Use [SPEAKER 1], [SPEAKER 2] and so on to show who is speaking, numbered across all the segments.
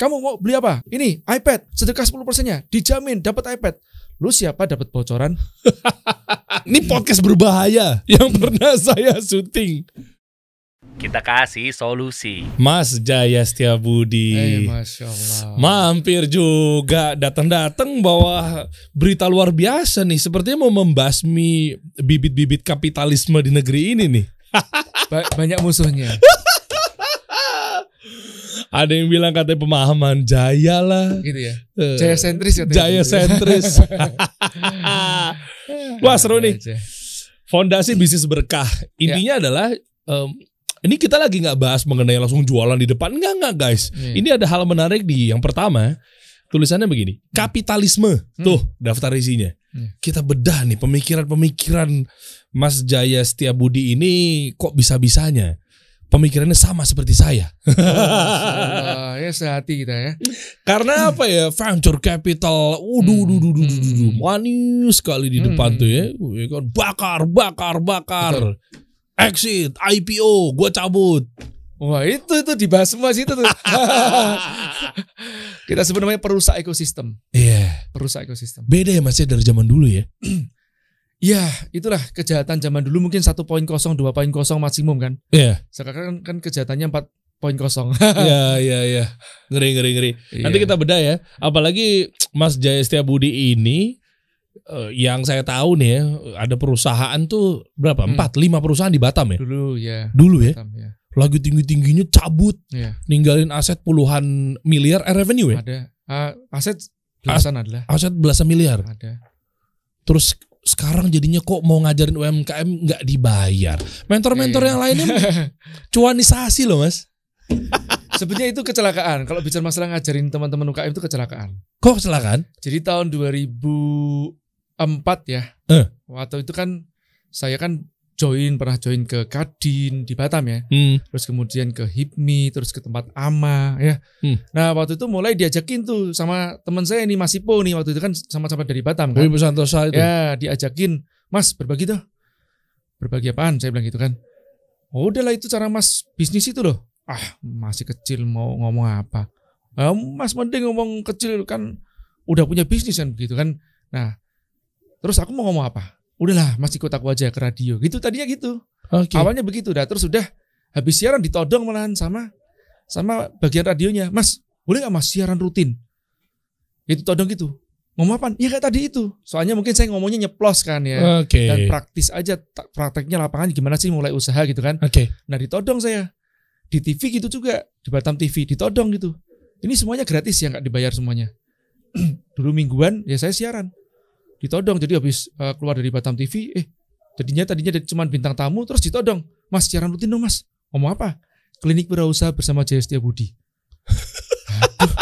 [SPEAKER 1] kamu mau beli apa? Ini iPad, sedekah 10 persennya, dijamin dapat iPad. Lu siapa dapat bocoran?
[SPEAKER 2] Ini podcast berbahaya yang pernah saya syuting.
[SPEAKER 3] Kita kasih solusi.
[SPEAKER 2] Mas Jaya Setiabudi.
[SPEAKER 1] Eh, Masya Allah.
[SPEAKER 2] Mampir juga datang-datang bawa berita luar biasa nih. Sepertinya mau membasmi bibit-bibit kapitalisme di negeri ini nih.
[SPEAKER 1] Ba- banyak musuhnya.
[SPEAKER 2] Ada yang bilang katanya pemahaman Jaya lah.
[SPEAKER 1] gitu ya.
[SPEAKER 2] Eh,
[SPEAKER 1] Jaya sentris katanya.
[SPEAKER 2] Jaya sentris. Wah seru nih. Fondasi bisnis berkah. Intinya adalah em, ini kita lagi nggak bahas mengenai langsung jualan di depan. Enggak enggak guys.
[SPEAKER 1] Iya.
[SPEAKER 2] Ini ada hal menarik di yang pertama. Tulisannya begini. Kapitalisme. Tuh daftar isinya.
[SPEAKER 1] Hmm.
[SPEAKER 2] Kita bedah nih pemikiran-pemikiran Mas Jaya Setiabudi ini kok bisa-bisanya. Pemikirannya sama seperti saya.
[SPEAKER 1] Allah, ya sehati kita ya.
[SPEAKER 2] Karena apa ya venture capital, waduh,
[SPEAKER 1] Hmm.
[SPEAKER 2] duh, duh, duh, duh, duh, duh. manis sekali di
[SPEAKER 1] Hmm.
[SPEAKER 2] depan tuh ya, Ya kan, bakar, bakar, bakar, exit, IPO, gua cabut.
[SPEAKER 1] Wah itu itu dibahas semua situ tuh. kita sebut namanya perusak ekosistem.
[SPEAKER 2] Iya,
[SPEAKER 1] Perusak ekosistem.
[SPEAKER 2] beda ya mas ya dari zaman dulu ya.
[SPEAKER 1] Ya itulah kejahatan zaman dulu mungkin 1.0, 2.0 maksimum kan.
[SPEAKER 2] Iya,
[SPEAKER 1] Sekarang kan kejahatannya 4.0.
[SPEAKER 2] iya, iya, iya, ngeri, ngeri, ngeri. Nanti
[SPEAKER 1] Iya.
[SPEAKER 2] kita bedah ya. Apalagi Mas Jaya Setiabudi ini eh, yang saya tahu nih ya, ada perusahaan tuh berapa?
[SPEAKER 1] Hmm.
[SPEAKER 2] Empat, lima perusahaan di Batam ya.
[SPEAKER 1] dulu ya.
[SPEAKER 2] Dulu ya,
[SPEAKER 1] Batam, ya.
[SPEAKER 2] lagi tinggi tingginya cabut,
[SPEAKER 1] Iya.
[SPEAKER 2] ninggalin aset puluhan miliar eh, revenue ya.
[SPEAKER 1] Ada Ah, aset belasan adalah
[SPEAKER 2] aset belasan miliar.
[SPEAKER 1] ada.
[SPEAKER 2] Terus sekarang jadinya kok mau ngajarin UMKM nggak dibayar. Mentor-mentor
[SPEAKER 1] Iya.
[SPEAKER 2] yang lainnya cuanisasi loh mas.
[SPEAKER 1] Sebenarnya itu kecelakaan. Kalau bicara masalah ngajarin teman-teman UKM itu kecelakaan.
[SPEAKER 2] Kok kecelakaan?
[SPEAKER 1] Jadi tahun 2004 ya.
[SPEAKER 2] Eh.
[SPEAKER 1] Waktu itu kan saya kan join pernah join ke Kadin di Batam ya.
[SPEAKER 2] Hmm.
[SPEAKER 1] Terus kemudian ke HIPMI, terus ke tempat AMA ya.
[SPEAKER 2] Hmm.
[SPEAKER 1] Nah, waktu itu mulai diajakin tuh sama teman saya nih Mas Ipo nih waktu itu kan sama-sama dari Batam kan.
[SPEAKER 2] Wibu Santosa itu.
[SPEAKER 1] Ya, diajakin, "Mas, berbagi tuh." Berbagi apaan? Saya bilang gitu kan. Oh, udahlah itu cara Mas bisnis itu loh. Ah, masih kecil mau ngomong apa? Ah, mas mending ngomong kecil kan udah punya bisnis kan begitu kan. Nah, terus aku mau ngomong apa? Udahlah, Mas ikut aku aja ke radio. Gitu tadinya gitu.
[SPEAKER 2] Oke.
[SPEAKER 1] Awalnya begitu dah. Terus sudah habis siaran ditodong malahan sama sama bagian radionya. Mas, boleh nggak Mas siaran rutin? Itu todong gitu. Ngomong apa? Ya kayak tadi itu. Soalnya mungkin saya ngomongnya nyeplos kan ya.
[SPEAKER 2] Oke.
[SPEAKER 1] Dan praktis aja prakteknya lapangan gimana sih mulai usaha gitu kan.
[SPEAKER 2] Oke.
[SPEAKER 1] Nah ditodong saya. Di TV gitu juga. Di Batam TV ditodong gitu. Ini semuanya gratis ya nggak dibayar semuanya. Dulu mingguan ya saya siaran. Ditodong jadi habis eh, keluar dari Batam TV eh jadinya tadinya cuma bintang tamu terus ditodong. Mas siaran rutin dong mas. Ngomong apa? Klinik Wirausaha bersama Jaya Setiabudi. Aduh,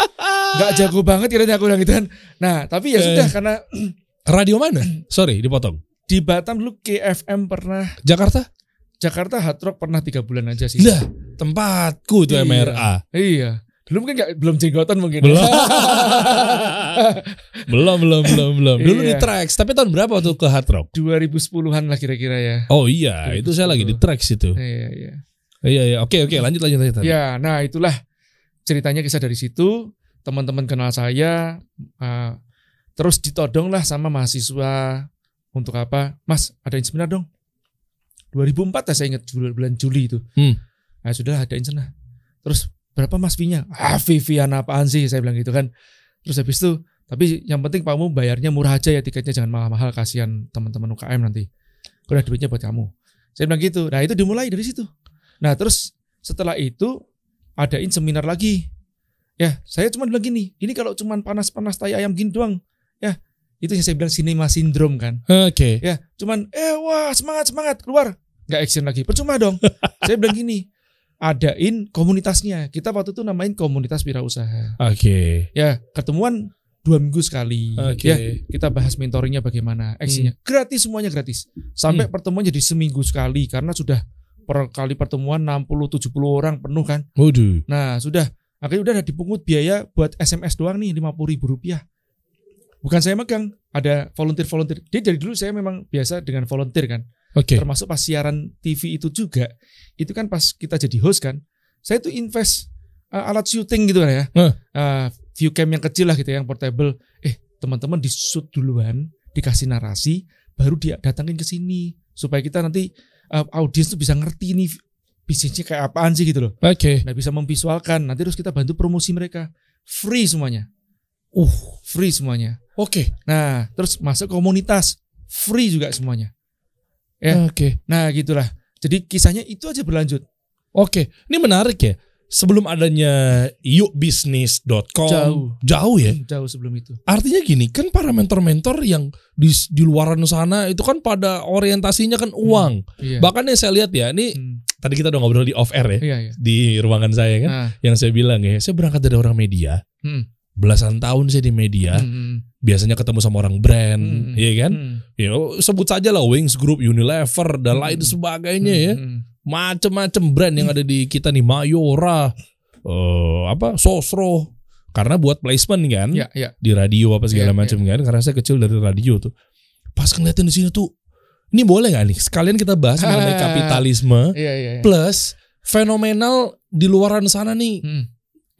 [SPEAKER 1] nggak jago banget kiranya aku bilang gitu kan. Nah tapi ya
[SPEAKER 2] Eh.
[SPEAKER 1] sudah karena
[SPEAKER 2] Radio mana? Sorry, dipotong.
[SPEAKER 1] di Batam dulu KFM pernah
[SPEAKER 2] Jakarta?
[SPEAKER 1] Jakarta Hard Rock pernah tiga bulan aja sih.
[SPEAKER 2] Lah, tempatku itu
[SPEAKER 1] Iya.
[SPEAKER 2] MRA.
[SPEAKER 1] Iya. Dulu mungkin nggak belum jenggotan mungkin.
[SPEAKER 2] Belum. belum, belum, belum, belum. Dulu di
[SPEAKER 1] Iya.
[SPEAKER 2] tracks, tapi tahun berapa waktu ke Hard Rock?
[SPEAKER 1] 2010-an lah kira-kira ya.
[SPEAKER 2] Oh iya, itu saya lagi di tracks itu.
[SPEAKER 1] Iya, iya.
[SPEAKER 2] Iya, iya. Oke, oke, lanjut lanjut lanjut.
[SPEAKER 1] Ya, nah itulah ceritanya kisah dari situ. Teman-teman kenal saya, uh, terus ditodong lah sama mahasiswa untuk apa? Mas, adain seminar dong. 2004 ya saya ingat bulan Juli itu.
[SPEAKER 2] Hmm.
[SPEAKER 1] Nah sudah adain sana. Terus berapa mas fee-nya? Ah fee-feean apaan sih? Saya bilang gitu kan. Terus habis itu, tapi yang penting kamu bayarnya murah aja ya tiketnya jangan mahal-mahal kasihan teman-teman UKM nanti. Udah duitnya buat kamu. Saya bilang gitu. Nah itu dimulai dari situ. Nah terus setelah itu adain seminar lagi. Ya saya cuma bilang gini, ini kalau cuma panas-panas tai ayam gini doang, ya itu yang saya bilang cinema syndrome kan.
[SPEAKER 2] Oke.
[SPEAKER 1] Ya cuman eh wah semangat semangat keluar nggak action lagi percuma dong. saya bilang gini, adain komunitasnya. Kita waktu itu namain komunitas wirausaha.
[SPEAKER 2] Oke.
[SPEAKER 1] Ya ketemuan dua minggu sekali.
[SPEAKER 2] Oke.
[SPEAKER 1] Ya kita bahas mentoringnya bagaimana, actionnya gratis semuanya gratis. Sampai pertemuan jadi seminggu sekali karena sudah per kali pertemuan 60-70 orang penuh kan.
[SPEAKER 2] Waduh.
[SPEAKER 1] Nah sudah akhirnya udah ada dipungut biaya buat SMS doang nih 50 ribu rupiah. Bukan saya megang, ada volunteer-volunteer. Jadi dari dulu saya memang biasa dengan volunteer kan.
[SPEAKER 2] Oke.
[SPEAKER 1] Termasuk pas siaran TV itu juga. Itu kan pas kita jadi host kan. Saya tuh invest uh, alat syuting gitu kan ya.
[SPEAKER 2] Huh.
[SPEAKER 1] Uh, view cam yang kecil lah gitu yang portable. Eh, teman-teman di shoot duluan, dikasih narasi, baru dia datangin ke sini supaya kita nanti uh, audiens tuh bisa ngerti nih bisnisnya kayak apaan sih gitu loh.
[SPEAKER 2] Oke.
[SPEAKER 1] Nah, bisa memvisualkan. Nanti terus kita bantu promosi mereka. Free semuanya.
[SPEAKER 2] Uh,
[SPEAKER 1] Free semuanya.
[SPEAKER 2] oke.
[SPEAKER 1] Nah, terus masuk komunitas. Free juga semuanya. Ya.
[SPEAKER 2] Oke.
[SPEAKER 1] Nah, gitulah. Jadi kisahnya itu aja berlanjut.
[SPEAKER 2] Oke. Ini menarik ya. Sebelum adanya yukbisnis.com
[SPEAKER 1] Jauh.
[SPEAKER 2] jauh ya.
[SPEAKER 1] Jauh sebelum itu.
[SPEAKER 2] Artinya gini, kan para mentor-mentor yang di di luaran sana itu kan pada orientasinya kan uang.
[SPEAKER 1] Iya.
[SPEAKER 2] Bahkan yang saya lihat ya, ini
[SPEAKER 1] Hmm.
[SPEAKER 2] tadi kita udah ngobrol di off air ya
[SPEAKER 1] Iya, iya.
[SPEAKER 2] di ruangan saya kan.
[SPEAKER 1] Nah,
[SPEAKER 2] Yang saya bilang ya, saya berangkat dari orang media.
[SPEAKER 1] hmm.
[SPEAKER 2] Belasan tahun saya di media,
[SPEAKER 1] Hmm, hmm,
[SPEAKER 2] biasanya ketemu sama orang brand,
[SPEAKER 1] hmm,
[SPEAKER 2] iya kan?
[SPEAKER 1] hmm.
[SPEAKER 2] Ya, sebut saja lah Wings Group, Unilever dan
[SPEAKER 1] Hmm.
[SPEAKER 2] lain sebagainya ya.
[SPEAKER 1] Hmm,
[SPEAKER 2] Macem-macem brand yang ada di kita nih, Mayora, eh apa, Sosro. Karena buat placement kan
[SPEAKER 1] Iya, iya.
[SPEAKER 2] di radio apa segala
[SPEAKER 1] Iya,
[SPEAKER 2] macam kan karena saya kecil dari radio tuh. Pas ngeliatin di sini tuh ini boleh nggak nih sekalian kita bahas mengenai kapitalisme
[SPEAKER 1] Iya, iya. iya.
[SPEAKER 2] plus fenomenal di luaran sana nih
[SPEAKER 1] Hmm.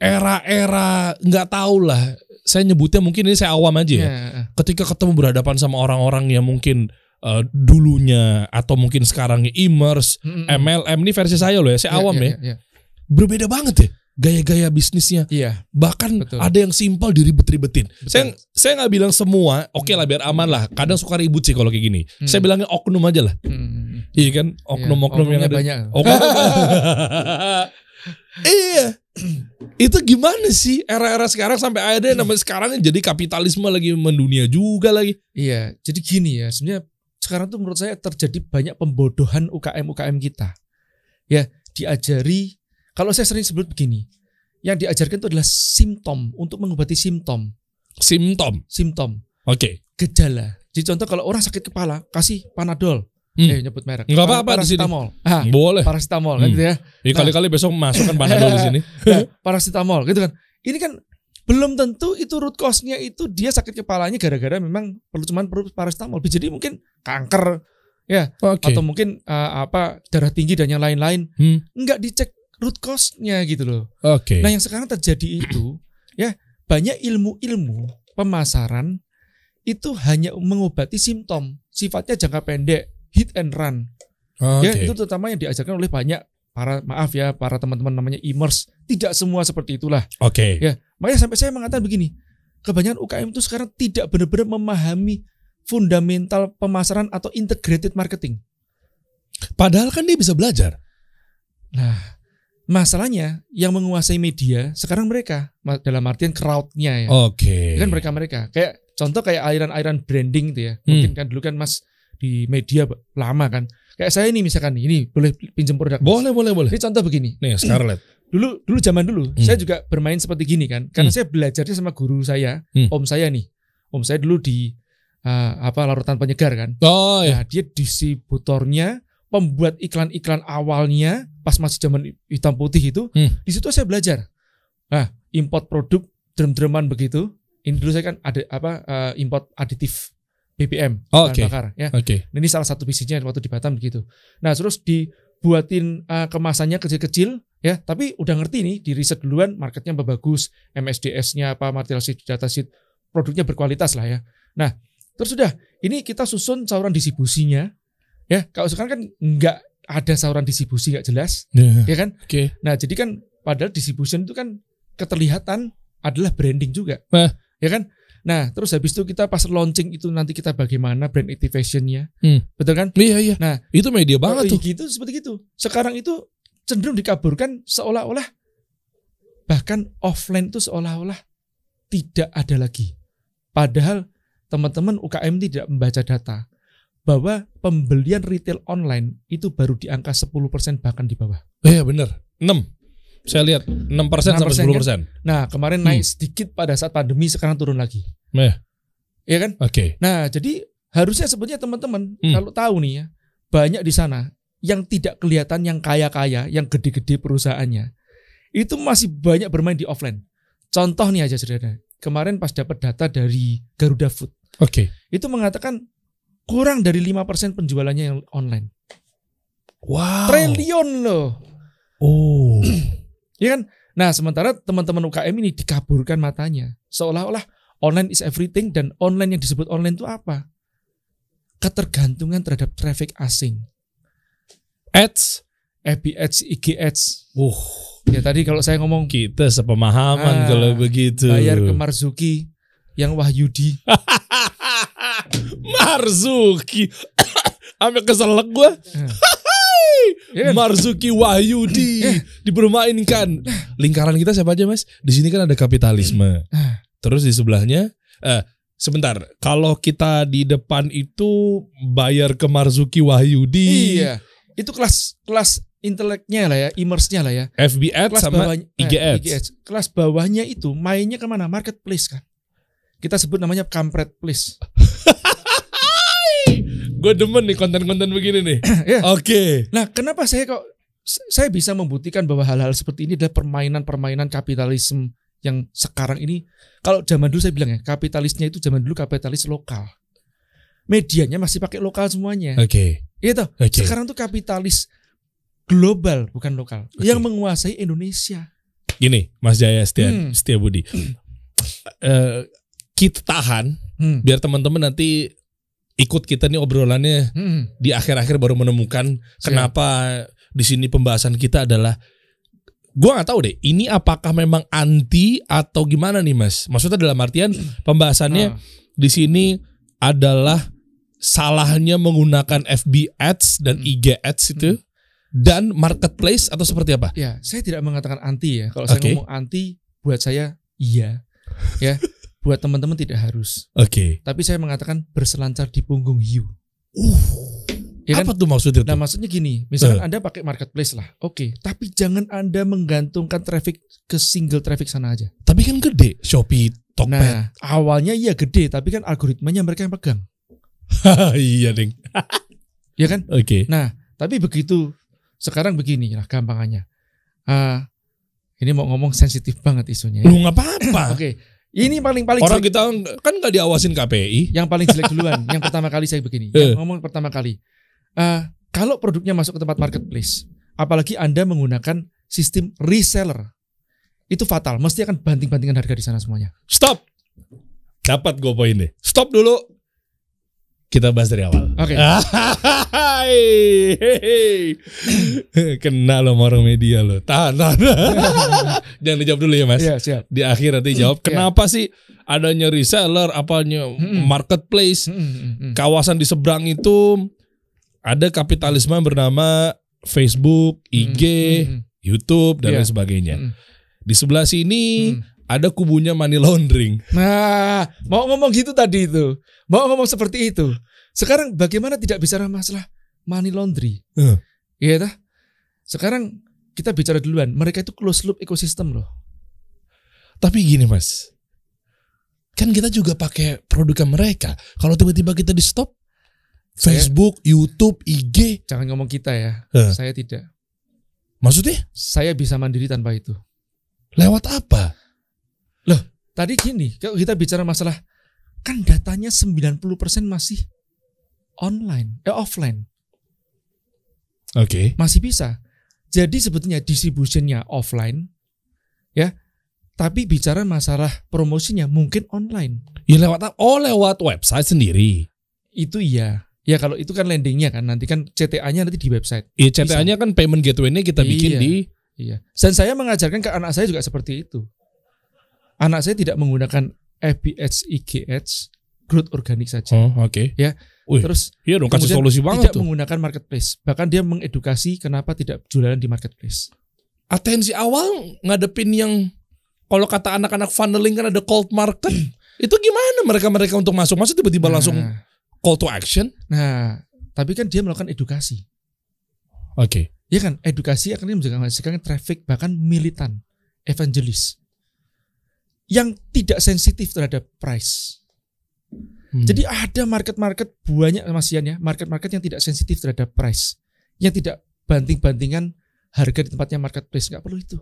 [SPEAKER 2] era-era nggak tahu lah saya nyebutnya mungkin ini saya awam aja ya
[SPEAKER 1] Iya,
[SPEAKER 2] ketika ketemu berhadapan sama orang-orang yang mungkin eh, dulunya atau mungkin sekarang immerse
[SPEAKER 1] Hmm, hmm.
[SPEAKER 2] MLM ini versi saya loh ya saya
[SPEAKER 1] Iya,
[SPEAKER 2] awam
[SPEAKER 1] iya,
[SPEAKER 2] ya
[SPEAKER 1] iya,
[SPEAKER 2] berbeda banget ya gaya-gaya bisnisnya
[SPEAKER 1] Iya.
[SPEAKER 2] bahkan
[SPEAKER 1] Betul.
[SPEAKER 2] ada yang simpel diribet-ribetin
[SPEAKER 1] Betul.
[SPEAKER 2] saya saya nggak bilang semua oke lah biar aman lah kadang suka ribut sih kalau kayak gini
[SPEAKER 1] Hmm.
[SPEAKER 2] saya bilangnya oknum aja lah
[SPEAKER 1] Hmm.
[SPEAKER 2] iya kan oknum-oknum yang
[SPEAKER 1] Oknumnya
[SPEAKER 2] ada
[SPEAKER 1] banyak.
[SPEAKER 2] Oknum. iya itu gimana sih era-era sekarang sampai ada yang namanya sekarang jadi kapitalisme lagi mendunia juga lagi
[SPEAKER 1] Iya, jadi gini ya, sebenarnya sekarang tuh menurut saya terjadi banyak pembodohan UKM UKM kita. Ya, diajari kalau saya sering sebut begini, yang diajarkan itu adalah simptom untuk mengobati simptom,
[SPEAKER 2] simptom
[SPEAKER 1] simptom,
[SPEAKER 2] oke
[SPEAKER 1] gejala. Jadi contoh kalau orang sakit kepala, kasih Panadol.
[SPEAKER 2] Hmm.
[SPEAKER 1] Eh nyebut merek.
[SPEAKER 2] Nggak apa-apa di sini.
[SPEAKER 1] Paracetamol. Ah,
[SPEAKER 2] boleh
[SPEAKER 1] paracetamol kan
[SPEAKER 2] Hmm.
[SPEAKER 1] gitu ya.
[SPEAKER 2] ya, kali-kali besok masukkan panadol di sini
[SPEAKER 1] Nah, paracetamol gitu kan. Ini kan belum tentu itu root cause-nya itu dia sakit kepalanya gara-gara memang perlu cuman perlu paracetamol. Jadi mungkin kanker
[SPEAKER 2] oke
[SPEAKER 1] atau mungkin uh, apa darah tinggi dan yang lain-lain
[SPEAKER 2] Hmm.
[SPEAKER 1] dicek root cause-nya gitu loh.
[SPEAKER 2] oke
[SPEAKER 1] Nah yang sekarang terjadi itu ya banyak ilmu-ilmu pemasaran itu hanya mengobati simptom sifatnya jangka pendek hit and run
[SPEAKER 2] oke
[SPEAKER 1] ya itu terutama yang diajarkan oleh banyak para maaf ya para teman-teman namanya immerse tidak semua seperti itulah
[SPEAKER 2] oke
[SPEAKER 1] ya makanya sampai saya mengatakan begini kebanyakan UKM itu sekarang tidak benar-benar memahami fundamental pemasaran atau integrated marketing
[SPEAKER 2] padahal kan dia bisa belajar
[SPEAKER 1] Nah, masalahnya yang menguasai media sekarang mereka dalam artian crowdnya ya.
[SPEAKER 2] oke
[SPEAKER 1] Kan mereka-mereka. Kayak contoh kayak aliran-aliran branding gitu ya.
[SPEAKER 2] Hmm.
[SPEAKER 1] Mungkin kan dulu kan Mas di media lama kan. Kayak saya ini misalkan ini boleh pinjam produk.
[SPEAKER 2] Boleh boleh boleh
[SPEAKER 1] Ini contoh begini.
[SPEAKER 2] nih Scarlett
[SPEAKER 1] Dulu dulu zaman dulu
[SPEAKER 2] Hmm.
[SPEAKER 1] saya juga bermain seperti gini kan. Karena saya belajarnya sama guru saya,
[SPEAKER 2] Hmm.
[SPEAKER 1] om saya nih. Om saya dulu di uh, apa larutan penyegar kan.
[SPEAKER 2] oh ya
[SPEAKER 1] Nah, dia distributornya, pembuat iklan-iklan awalnya pas masih zaman hitam putih itu,
[SPEAKER 2] Hmm.
[SPEAKER 1] di situ saya belajar. Nah, import produk drum-druman begitu. Ini dulu saya kan ada apa eh, import aditif BBM bahan
[SPEAKER 2] Oke.
[SPEAKER 1] bakar ya.
[SPEAKER 2] oke
[SPEAKER 1] Nah, Ini salah satu bisnisnya waktu di Batam begitu. Nah, terus dibuatin eh, kemasannya kecil-kecil ya, tapi udah ngerti nih di riset duluan marketnya apa bagus, MSDS-nya apa, material sheet, data sheet, produknya berkualitas lah ya. Nah, terus sudah ini kita susun saluran distribusinya ya. Kalau sekarang kan nggak ada saluran distribusi nggak jelas,
[SPEAKER 2] Ya,
[SPEAKER 1] ya kan?
[SPEAKER 2] oke
[SPEAKER 1] Nah, jadi kan padahal distribution itu kan keterlihatan adalah branding juga.
[SPEAKER 2] Nah.
[SPEAKER 1] Ya kan? Nah, terus habis itu kita pas launching itu nanti kita bagaimana brand activation-nya.
[SPEAKER 2] Hmm.
[SPEAKER 1] Betul kan?
[SPEAKER 2] iya iya
[SPEAKER 1] Nah,
[SPEAKER 2] itu media banget tuh
[SPEAKER 1] gitu seperti itu. Sekarang itu cenderung dikaburkan seolah-olah bahkan offline itu seolah-olah tidak ada lagi. Padahal teman-teman UKM tidak membaca data bahwa pembelian retail online itu baru di angka 10% bahkan di bawah.
[SPEAKER 2] iya bener 6 saya lihat 6% sampai
[SPEAKER 1] 6%
[SPEAKER 2] 10 persen
[SPEAKER 1] Nah, kemarin
[SPEAKER 2] Hmm.
[SPEAKER 1] naik sedikit pada saat pandemi, sekarang turun lagi.
[SPEAKER 2] Eh.
[SPEAKER 1] Iya kan?
[SPEAKER 2] oke
[SPEAKER 1] Nah, jadi harusnya sebetulnya teman-teman
[SPEAKER 2] Hmm.
[SPEAKER 1] kalau tahu nih ya, banyak di sana yang tidak kelihatan yang kaya-kaya, yang gede-gede perusahaannya. Itu masih banyak bermain di offline. Contoh nih aja saudara. Kemarin pas dapat data dari Garuda Food,
[SPEAKER 2] oke
[SPEAKER 1] itu mengatakan kurang dari 5% penjualannya yang online.
[SPEAKER 2] wow
[SPEAKER 1] Triliun loh.
[SPEAKER 2] oh
[SPEAKER 1] Ya kan? Nah, sementara teman-teman UKM ini dikaburkan matanya. Seolah-olah online is everything dan online yang disebut online itu apa? Ketergantungan terhadap traffic asing.
[SPEAKER 2] Ads.
[SPEAKER 1] FB Ads, IG Ads.
[SPEAKER 2] Uh,
[SPEAKER 1] Ya tadi kalau saya ngomong
[SPEAKER 2] kita sepemahaman
[SPEAKER 1] Ah,
[SPEAKER 2] kalau begitu.
[SPEAKER 1] bayar ke Marzuki yang Wahyudi.
[SPEAKER 2] Marzuki. Sampai keselak gua.
[SPEAKER 1] Ya kan?
[SPEAKER 2] Marzuki Wahyudi dipermainkan. Lingkaran kita siapa aja, Mas? Di sini kan ada kapitalisme.
[SPEAKER 1] Ah.
[SPEAKER 2] Terus di sebelahnya eh sebentar, kalau kita di depan itu bayar ke Marzuki Wahyudi,
[SPEAKER 1] Iya. Itu kelas kelas inteleknya lah ya, immerse-nya lah ya.
[SPEAKER 2] FB Ads
[SPEAKER 1] Kelas
[SPEAKER 2] sama
[SPEAKER 1] bawahnya
[SPEAKER 2] IG
[SPEAKER 1] eh,
[SPEAKER 2] Ads.
[SPEAKER 1] Kelas bawahnya itu mainnya ke mana? Marketplace kan. Kita sebut namanya kampret place.
[SPEAKER 2] Gue demen nih konten-konten begini nih.
[SPEAKER 1] Ya.
[SPEAKER 2] Oke.
[SPEAKER 1] Nah, kenapa saya kok saya bisa membuktikan bahwa hal-hal seperti ini adalah permainan-permainan kapitalisme yang sekarang ini kalau zaman dulu saya bilang ya, kapitalisnya itu zaman dulu kapitalis lokal. Medianya masih pakai lokal semuanya.
[SPEAKER 2] Oke.
[SPEAKER 1] Iya toh?
[SPEAKER 2] Oke.
[SPEAKER 1] Sekarang tuh kapitalis global bukan lokal
[SPEAKER 2] Oke.
[SPEAKER 1] yang menguasai Indonesia.
[SPEAKER 2] Gini, Mas Jaya Setia,
[SPEAKER 1] Hmm.
[SPEAKER 2] Setia Budi. Eh, kita tahan
[SPEAKER 1] Hmm.
[SPEAKER 2] biar teman-teman nanti ikut kita nih obrolannya
[SPEAKER 1] Hmm.
[SPEAKER 2] di akhir-akhir baru menemukan
[SPEAKER 1] Siap.
[SPEAKER 2] kenapa di sini pembahasan kita adalah gua nggak tahu deh ini apakah memang anti atau gimana nih Mas maksudnya dalam artian pembahasannya
[SPEAKER 1] Ah.
[SPEAKER 2] di sini adalah salahnya menggunakan FB Ads dan
[SPEAKER 1] Hmm.
[SPEAKER 2] IG Ads itu dan marketplace atau seperti apa
[SPEAKER 1] Ya, saya tidak mengatakan anti ya. Kalau saya
[SPEAKER 2] Oke.
[SPEAKER 1] ngomong anti, buat saya iya. Ya, buat teman-teman tidak harus.
[SPEAKER 2] oke
[SPEAKER 1] Tapi saya mengatakan berselancar di punggung hiu.
[SPEAKER 2] uh
[SPEAKER 1] Ya kan?
[SPEAKER 2] apa tuh maksudnya
[SPEAKER 1] Nah,
[SPEAKER 2] tuh
[SPEAKER 1] maksudnya gini, misalkan
[SPEAKER 2] Eh.
[SPEAKER 1] Anda pakai marketplace lah. Oke, tapi jangan Anda menggantungkan traffic ke single traffic sana aja.
[SPEAKER 2] tapi kan gede Shopee Tokped
[SPEAKER 1] Nah, awalnya iya gede, tapi kan algoritmanya mereka yang pegang.
[SPEAKER 2] iya ding
[SPEAKER 1] Ya kan?
[SPEAKER 2] oke
[SPEAKER 1] Nah, tapi begitu sekarang begini lah gampangannya. Ah, ini mau ngomong sensitif banget isunya. ya.
[SPEAKER 2] lu nggak apa-apa
[SPEAKER 1] Oke, ini paling paling
[SPEAKER 2] orang
[SPEAKER 1] jelek-
[SPEAKER 2] kita kan nggak diawasin KPI
[SPEAKER 1] yang paling jelek duluan. yang pertama kali saya begini,
[SPEAKER 2] Eh.
[SPEAKER 1] yang ngomong pertama kali. Ah, kalau produknya masuk ke tempat marketplace, apalagi Anda menggunakan sistem reseller, itu fatal. Mesti akan banting-bantingan harga di sana semuanya.
[SPEAKER 2] Stop. Dapat gue poin deh. Stop dulu. Kita bahas dari awal.
[SPEAKER 1] Oke.
[SPEAKER 2] Hei. Kena lo orang media lo. Tahan, tahan. Jangan dijawab dulu ya mas.
[SPEAKER 1] Iya, siap.
[SPEAKER 2] Di akhir nanti jawab.
[SPEAKER 1] Iya.
[SPEAKER 2] Kenapa sih adanya reseller, apanya
[SPEAKER 1] Mm-mm.
[SPEAKER 2] marketplace,
[SPEAKER 1] Mm, mm, mm, mm.
[SPEAKER 2] kawasan di seberang itu ada kapitalisme bernama Facebook, IG, YouTube dan
[SPEAKER 1] Iya.
[SPEAKER 2] lain sebagainya.
[SPEAKER 1] mm, mm.
[SPEAKER 2] Di sebelah sini. Ada kubunya money laundering.
[SPEAKER 1] Nah, mau ngomong gitu tadi itu. Mau ngomong seperti itu. Sekarang bagaimana tidak bicara masalah money laundry? Iya dah. Sekarang kita bicara duluan. Mereka itu close loop ekosistem loh.
[SPEAKER 2] Tapi gini mas, kan kita juga pakai produk mereka. Kalau tiba-tiba kita di stop,
[SPEAKER 1] Saya-
[SPEAKER 2] Facebook, YouTube, IG,
[SPEAKER 1] Jangan ngomong kita ya.
[SPEAKER 2] Eh.
[SPEAKER 1] Saya tidak.
[SPEAKER 2] maksudnya
[SPEAKER 1] Saya bisa mandiri tanpa itu.
[SPEAKER 2] lewat apa?
[SPEAKER 1] Tadi gini, kalau kita bicara masalah kan datanya 90% masih online, eh offline,
[SPEAKER 2] Oke.
[SPEAKER 1] masih bisa. Jadi sebetulnya distributionnya offline, ya. Tapi bicara masalah promosinya mungkin online.
[SPEAKER 2] Ya lewat? Oh lewat website sendiri.
[SPEAKER 1] Itu iya. Ya kalau itu kan landingnya kan nanti kan CTA-nya nanti di website.
[SPEAKER 2] Iya CTA-nya kan payment gateway-nya kita bikin
[SPEAKER 1] Iya.
[SPEAKER 2] di
[SPEAKER 1] Iya. Dan saya mengajarkan ke anak saya juga seperti itu. Anak saya tidak menggunakan FB Ads, IG Ads, growth organik saja.
[SPEAKER 2] Oh oke.
[SPEAKER 1] Ya.
[SPEAKER 2] Wih,
[SPEAKER 1] Terus
[SPEAKER 2] iya dong kasih solusi banget
[SPEAKER 1] tidak
[SPEAKER 2] tuh.
[SPEAKER 1] menggunakan marketplace. Bahkan dia mengedukasi kenapa tidak jualan di marketplace.
[SPEAKER 2] Atensi awal ngadepin yang kalau kata anak-anak funneling kan ada cold market. itu gimana mereka-mereka untuk masuk? Masa tiba-tiba
[SPEAKER 1] Nah,
[SPEAKER 2] langsung call to action?
[SPEAKER 1] Nah, tapi kan dia melakukan edukasi.
[SPEAKER 2] Oke.
[SPEAKER 1] Ya kan, edukasi akan menghasilkan traffic bahkan militan, evangelis. Yang tidak sensitif terhadap price.
[SPEAKER 2] Hmm.
[SPEAKER 1] Jadi ada market-market banyak Mas Ian ya, market-market yang tidak sensitif terhadap price, yang tidak banting-bantingan harga di tempatnya marketplace nggak perlu itu.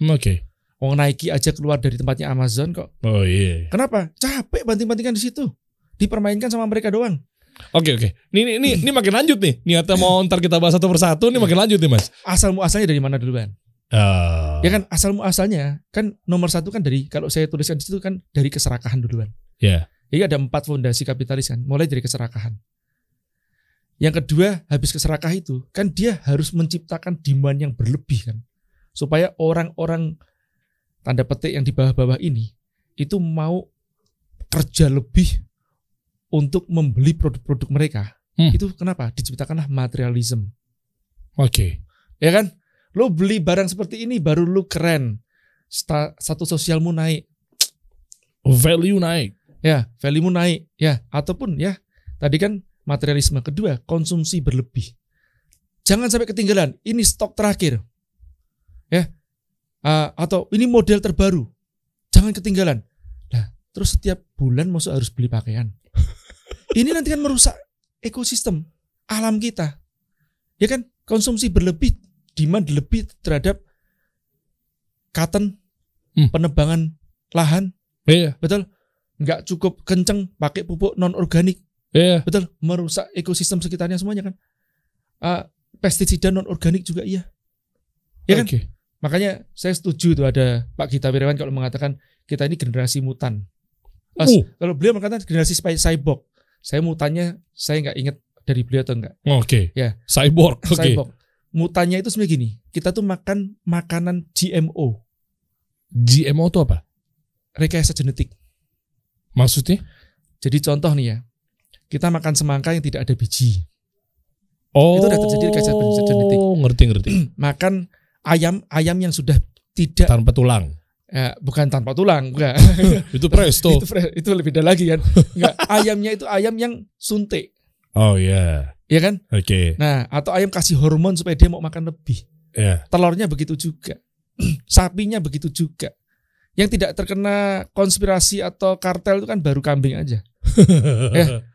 [SPEAKER 2] Hmm, Oke.
[SPEAKER 1] Wong Nike aja keluar dari tempatnya Amazon kok.
[SPEAKER 2] Oh iya.
[SPEAKER 1] Kenapa? Capek banting-bantingan di situ. Dipermainkan sama mereka doang.
[SPEAKER 2] Oke oke. Ini ini ini makin lanjut nih. Niatnya mau ntar kita bahas satu persatu. Ini makin lanjut nih mas.
[SPEAKER 1] Asal muasalnya dari mana duluan?
[SPEAKER 2] Eh,
[SPEAKER 1] Ya kan asal muasalnya kan nomor satu kan dari kalau saya tuliskan di situ kan dari keserakahan duluan.
[SPEAKER 2] Ya.
[SPEAKER 1] Jadi ada empat fondasi kapitalis kan, mulai dari keserakahan. Yang kedua habis keserakah itu kan dia harus menciptakan demand yang berlebih kan, supaya orang-orang tanda petik yang di bawah-bawah ini itu mau kerja lebih untuk membeli produk-produk mereka.
[SPEAKER 2] Hmm.
[SPEAKER 1] Itu kenapa? Diciptakanlah materialism.
[SPEAKER 2] Oke.
[SPEAKER 1] Ya kan? Lo beli barang seperti ini baru lo keren. Satu sosialmu naik.
[SPEAKER 2] Value naik.
[SPEAKER 1] Ya, value-mu naik. Ya, ataupun ya, tadi kan materialisme. Kedua, konsumsi berlebih. Jangan sampai ketinggalan. Ini stok terakhir. Ya. Ah, atau ini model terbaru. Jangan ketinggalan. Nah, terus setiap bulan masuk harus beli pakaian. ini nanti kan merusak ekosistem alam kita. Ya kan? Konsumsi berlebih, demand lebih terhadap cotton,
[SPEAKER 2] Hmm.
[SPEAKER 1] penebangan lahan,
[SPEAKER 2] Iya.
[SPEAKER 1] betul? Nggak cukup kenceng pakai pupuk non organik,
[SPEAKER 2] Iya.
[SPEAKER 1] betul? Merusak ekosistem sekitarnya semuanya kan. Ah, pestisida non organik juga iya. Ya kan?
[SPEAKER 2] Oke.
[SPEAKER 1] Makanya saya setuju tuh ada Pak Gita Wirawan kalau mengatakan kita ini generasi mutan. Pas,
[SPEAKER 2] Uh.
[SPEAKER 1] Kalau beliau mengatakan generasi cyborg, saya mutannya saya nggak ingat dari beliau atau enggak.
[SPEAKER 2] Oke.
[SPEAKER 1] Ya.
[SPEAKER 2] Cyborg. Oke.
[SPEAKER 1] Cyborg. Mutannya itu sebenarnya gini, kita tuh makan makanan GMO,
[SPEAKER 2] GMO itu apa?
[SPEAKER 1] rekayasa genetik.
[SPEAKER 2] Maksudnya?
[SPEAKER 1] Jadi contoh nih ya, kita makan semangka yang tidak ada biji,
[SPEAKER 2] Oh.
[SPEAKER 1] Itu udah terjadi rekayasa genetik.
[SPEAKER 2] Ngerti ngerti.
[SPEAKER 1] makan ayam ayam yang sudah tidak
[SPEAKER 2] Tanpa tulang.
[SPEAKER 1] eh, bukan tanpa tulang, enggak.
[SPEAKER 2] itu presto.
[SPEAKER 1] itu itu lebih beda lagi kan. Enggak, ayamnya itu ayam yang suntik,
[SPEAKER 2] Oh iya.
[SPEAKER 1] Ya kan?
[SPEAKER 2] Oke.
[SPEAKER 1] Nah, atau ayam kasih hormon supaya dia mau makan lebih.
[SPEAKER 2] Ya.
[SPEAKER 1] Telurnya begitu juga. Sapinya begitu juga. Yang tidak terkena konspirasi atau kartel itu kan baru kambing aja.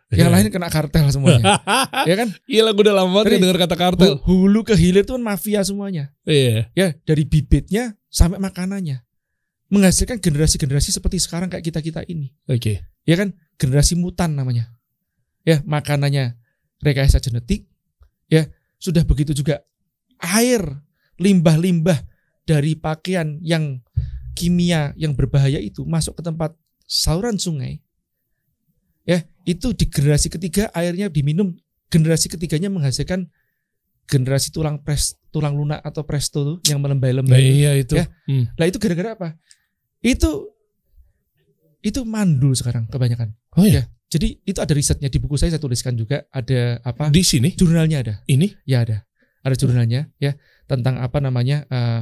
[SPEAKER 1] Yang lain kena kartel semuanya. ya kan?
[SPEAKER 2] Gila gue udah lama banget denger kata kartel.
[SPEAKER 1] Hu- Hulu ke hilir itu kan mafia semuanya.
[SPEAKER 2] Iya.
[SPEAKER 1] Ya, dari bibitnya sampai makanannya. Menghasilkan generasi-generasi seperti sekarang kayak kita-kita ini.
[SPEAKER 2] Oke.
[SPEAKER 1] Ya kan? Generasi mutan namanya. Ya, makanannya rekayasa genetik. Ya, sudah begitu juga air, limbah-limbah dari pakaian yang kimia yang berbahaya itu masuk ke tempat saluran sungai. Ya, itu di generasi ketiga airnya diminum, generasi ketiganya menghasilkan generasi tulang pres, tulang lunak atau presto yang
[SPEAKER 2] Nah,
[SPEAKER 1] melembai-lembai.
[SPEAKER 2] iya itu.
[SPEAKER 1] Ya.
[SPEAKER 2] Hmm.
[SPEAKER 1] Lah itu gara-gara apa? Itu itu mandul sekarang kebanyakan.
[SPEAKER 2] Oh iya.
[SPEAKER 1] Jadi itu ada risetnya di buku saya saya tuliskan juga ada apa?
[SPEAKER 2] Di sini
[SPEAKER 1] Jurnalnya ada.
[SPEAKER 2] ini
[SPEAKER 1] Ya ada. Ada jurnalnya ya tentang apa namanya eh,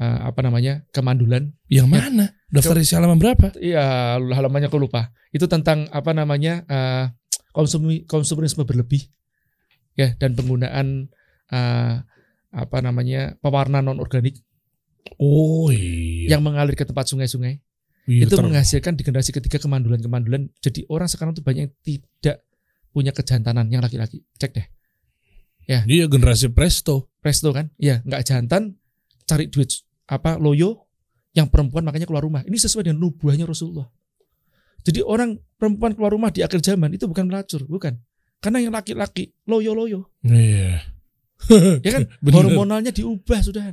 [SPEAKER 1] eh, apa namanya kemandulan.
[SPEAKER 2] yang mana? Daftar isi halaman berapa?
[SPEAKER 1] Iya halamannya aku lupa. Itu tentang apa namanya eh, konsumi konsumerisme berlebih ya dan penggunaan eh, apa namanya pewarna non organik
[SPEAKER 2] Oh iya.
[SPEAKER 1] yang mengalir ke tempat sungai-sungai.
[SPEAKER 2] Iya,
[SPEAKER 1] itu
[SPEAKER 2] ter-
[SPEAKER 1] menghasilkan di generasi ketiga kemandulan-kemandulan. Jadi orang sekarang tuh banyak yang tidak punya kejantanan yang laki-laki. Cek deh.
[SPEAKER 2] Iya generasi presto.
[SPEAKER 1] Presto kan? Iya, nggak jantan, cari duit apa loyo, yang perempuan makanya keluar rumah. Ini sesuai dengan nubuahnya Rasulullah. Jadi orang perempuan keluar rumah di akhir zaman itu bukan melacur, bukan. Karena yang laki-laki loyo-loyo,
[SPEAKER 2] Iya.
[SPEAKER 1] ya kan?
[SPEAKER 2] Bener.
[SPEAKER 1] Hormonalnya diubah sudah.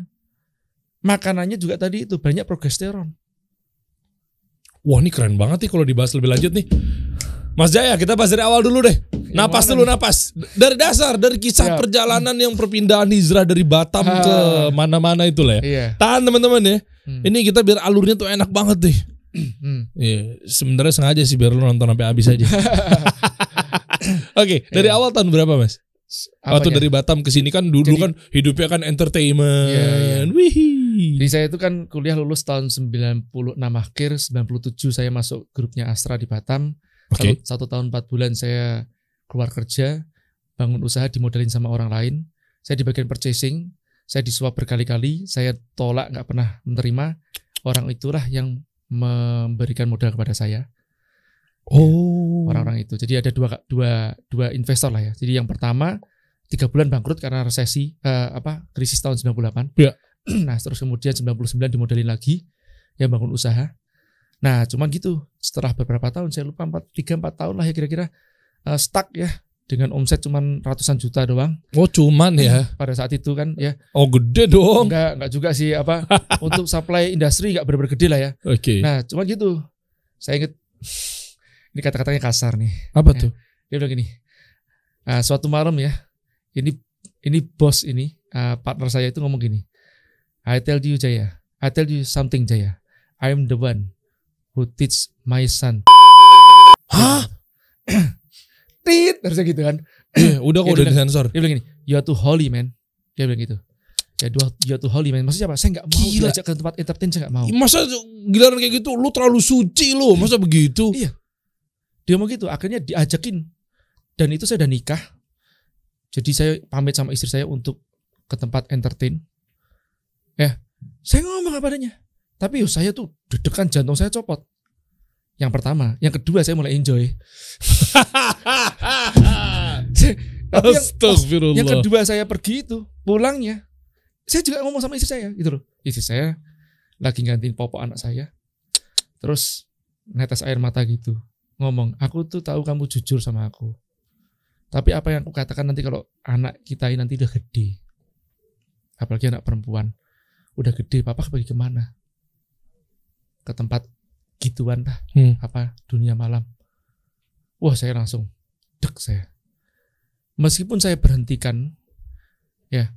[SPEAKER 1] Makanannya juga tadi itu banyak progesteron.
[SPEAKER 2] Wah ini keren banget nih kalau dibahas lebih lanjut nih. Mas Jaya, kita bahas dari awal dulu deh. Napas
[SPEAKER 1] mana
[SPEAKER 2] dulu,
[SPEAKER 1] nih?
[SPEAKER 2] napas. Dari dasar, dari kisah
[SPEAKER 1] Siap.
[SPEAKER 2] perjalanan yang perpindahan hijrah dari Batam
[SPEAKER 1] Ah.
[SPEAKER 2] ke mana-mana itu lah ya.
[SPEAKER 1] Iya.
[SPEAKER 2] Tahan teman-teman ya.
[SPEAKER 1] Hmm.
[SPEAKER 2] Ini kita biar alurnya tuh enak banget deh.
[SPEAKER 1] Hmm.
[SPEAKER 2] Iya, sebenarnya sengaja sih biar lu nonton sampai habis aja. Oke, dari
[SPEAKER 1] Iya.
[SPEAKER 2] awal tahun berapa, Mas? Waktu
[SPEAKER 1] Apanya?
[SPEAKER 2] dari Batam ke sini kan dulu
[SPEAKER 1] Jadi-
[SPEAKER 2] kan hidupnya kan entertainment.
[SPEAKER 1] Iya, iya.
[SPEAKER 2] Wih.
[SPEAKER 1] Jadi saya itu kan kuliah lulus tahun 96 akhir, 97 saya masuk grupnya Astra di Batam.
[SPEAKER 2] Oke.
[SPEAKER 1] Satu, satu tahun empat bulan saya keluar kerja, bangun usaha dimodelin sama orang lain. Saya di bagian purchasing, saya disuap berkali-kali, saya tolak nggak pernah menerima. Orang itulah yang memberikan modal kepada saya,
[SPEAKER 2] Oh.
[SPEAKER 1] orang-orang itu. Jadi ada dua dua dua investor lah ya. Jadi yang pertama tiga bulan bangkrut karena resesi eh, apa krisis tahun 98.
[SPEAKER 2] Iya.
[SPEAKER 1] nah terus kemudian 99 dimodelin lagi, ya bangun usaha. Nah cuman gitu setelah beberapa tahun saya lupa empat tiga empat tahun lah ya kira-kira eh, stuck ya dengan omset cuman ratusan juta doang
[SPEAKER 2] Oh cuman ya.
[SPEAKER 1] pada saat itu kan ya
[SPEAKER 2] Oh gede dong.
[SPEAKER 1] enggak enggak juga sih apa untuk supply industri enggak benar-benar gede lah ya
[SPEAKER 2] Oke.
[SPEAKER 1] nah cuman gitu saya inget ini kata-katanya kasar nih
[SPEAKER 2] Apa
[SPEAKER 1] ya.
[SPEAKER 2] tuh?
[SPEAKER 1] dia bilang gini "Ah, suatu malam ya ini ini bos ini ah, partner saya itu ngomong gini I tell you Jaya. I tell you something Jaya. I'm the one who teach my son.
[SPEAKER 2] Hah?
[SPEAKER 1] tit harusnya gitu kan.
[SPEAKER 2] Udah kok
[SPEAKER 1] Ya,
[SPEAKER 2] udah disensor.
[SPEAKER 1] dia bilang gini you are too holy man. Dia bilang gitu. Ya dua you are too holy man. Maksudnya apa? Saya nggak mau
[SPEAKER 2] Gila.
[SPEAKER 1] diajak ke tempat entertain saya nggak mau.
[SPEAKER 2] Masa giliran kayak gitu lu terlalu suci lu, masa begitu?
[SPEAKER 1] Iya. dia mau gitu akhirnya diajakin. Dan itu saya udah nikah. Jadi saya pamit sama istri saya untuk ke tempat entertain ya. Saya ngomong apa adanya tapi yo saya tuh deg-degan jantung saya copot. Yang pertama. Yang kedua saya mulai enjoy. Tapi yang,
[SPEAKER 2] Astagfirullah.
[SPEAKER 1] yang kedua saya pergi itu pulangnya saya juga ngomong sama istri saya gitu loh. Istri saya lagi gantiin popok anak saya terus netes air mata gitu. Ngomong aku tuh tahu kamu jujur sama aku. Tapi apa yang aku katakan nanti kalau anak kita ini nanti udah gede apalagi anak perempuan udah gede papa pergi ke mana? Ke tempat gituan lah
[SPEAKER 2] Hmm.
[SPEAKER 1] apa dunia malam. Wah saya langsung dek saya. Meskipun saya berhentikan ya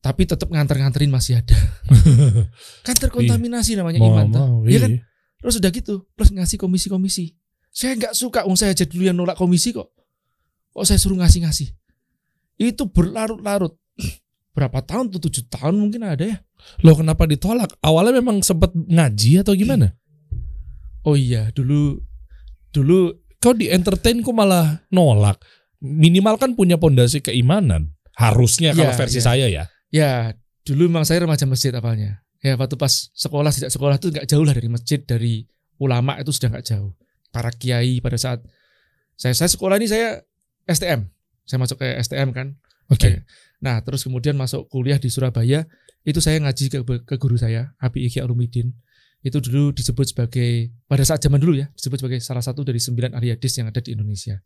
[SPEAKER 1] tapi tetap nganter-nganterin masih ada. Kan terkontaminasi namanya
[SPEAKER 2] Mau,
[SPEAKER 1] iman
[SPEAKER 2] mau,
[SPEAKER 1] Iya kan?
[SPEAKER 2] iya.
[SPEAKER 1] terus udah gitu plus ngasih komisi-komisi. Saya nggak suka um saya aja dulu yang nolak komisi kok. Kok saya suruh ngasih-ngasih? Itu berlarut-larut berapa tahun tuh tujuh tahun mungkin ada ya
[SPEAKER 2] Loh kenapa ditolak? Awalnya memang sempat ngaji atau gimana?
[SPEAKER 1] oh iya dulu dulu
[SPEAKER 2] Kau di entertain kok malah nolak? Minimal kan punya pondasi keimanan. Harusnya kalau
[SPEAKER 1] Iya,
[SPEAKER 2] versi
[SPEAKER 1] iya.
[SPEAKER 2] saya ya.
[SPEAKER 1] ya dulu memang saya remaja masjid apalnya ya waktu pas sekolah sejak sekolah tuh nggak jauh lah dari masjid dari ulama itu sudah nggak jauh para kiai pada saat saya saya sekolah ini saya STM saya masuk ke STM kan
[SPEAKER 2] Oke.
[SPEAKER 1] Nah, terus kemudian masuk kuliah di Surabaya, itu saya ngaji ke, ke guru saya, Abi Iki Alumidin. Itu dulu disebut sebagai pada saat zaman dulu ya, disebut sebagai salah satu dari sembilan ahli hadis yang ada di Indonesia.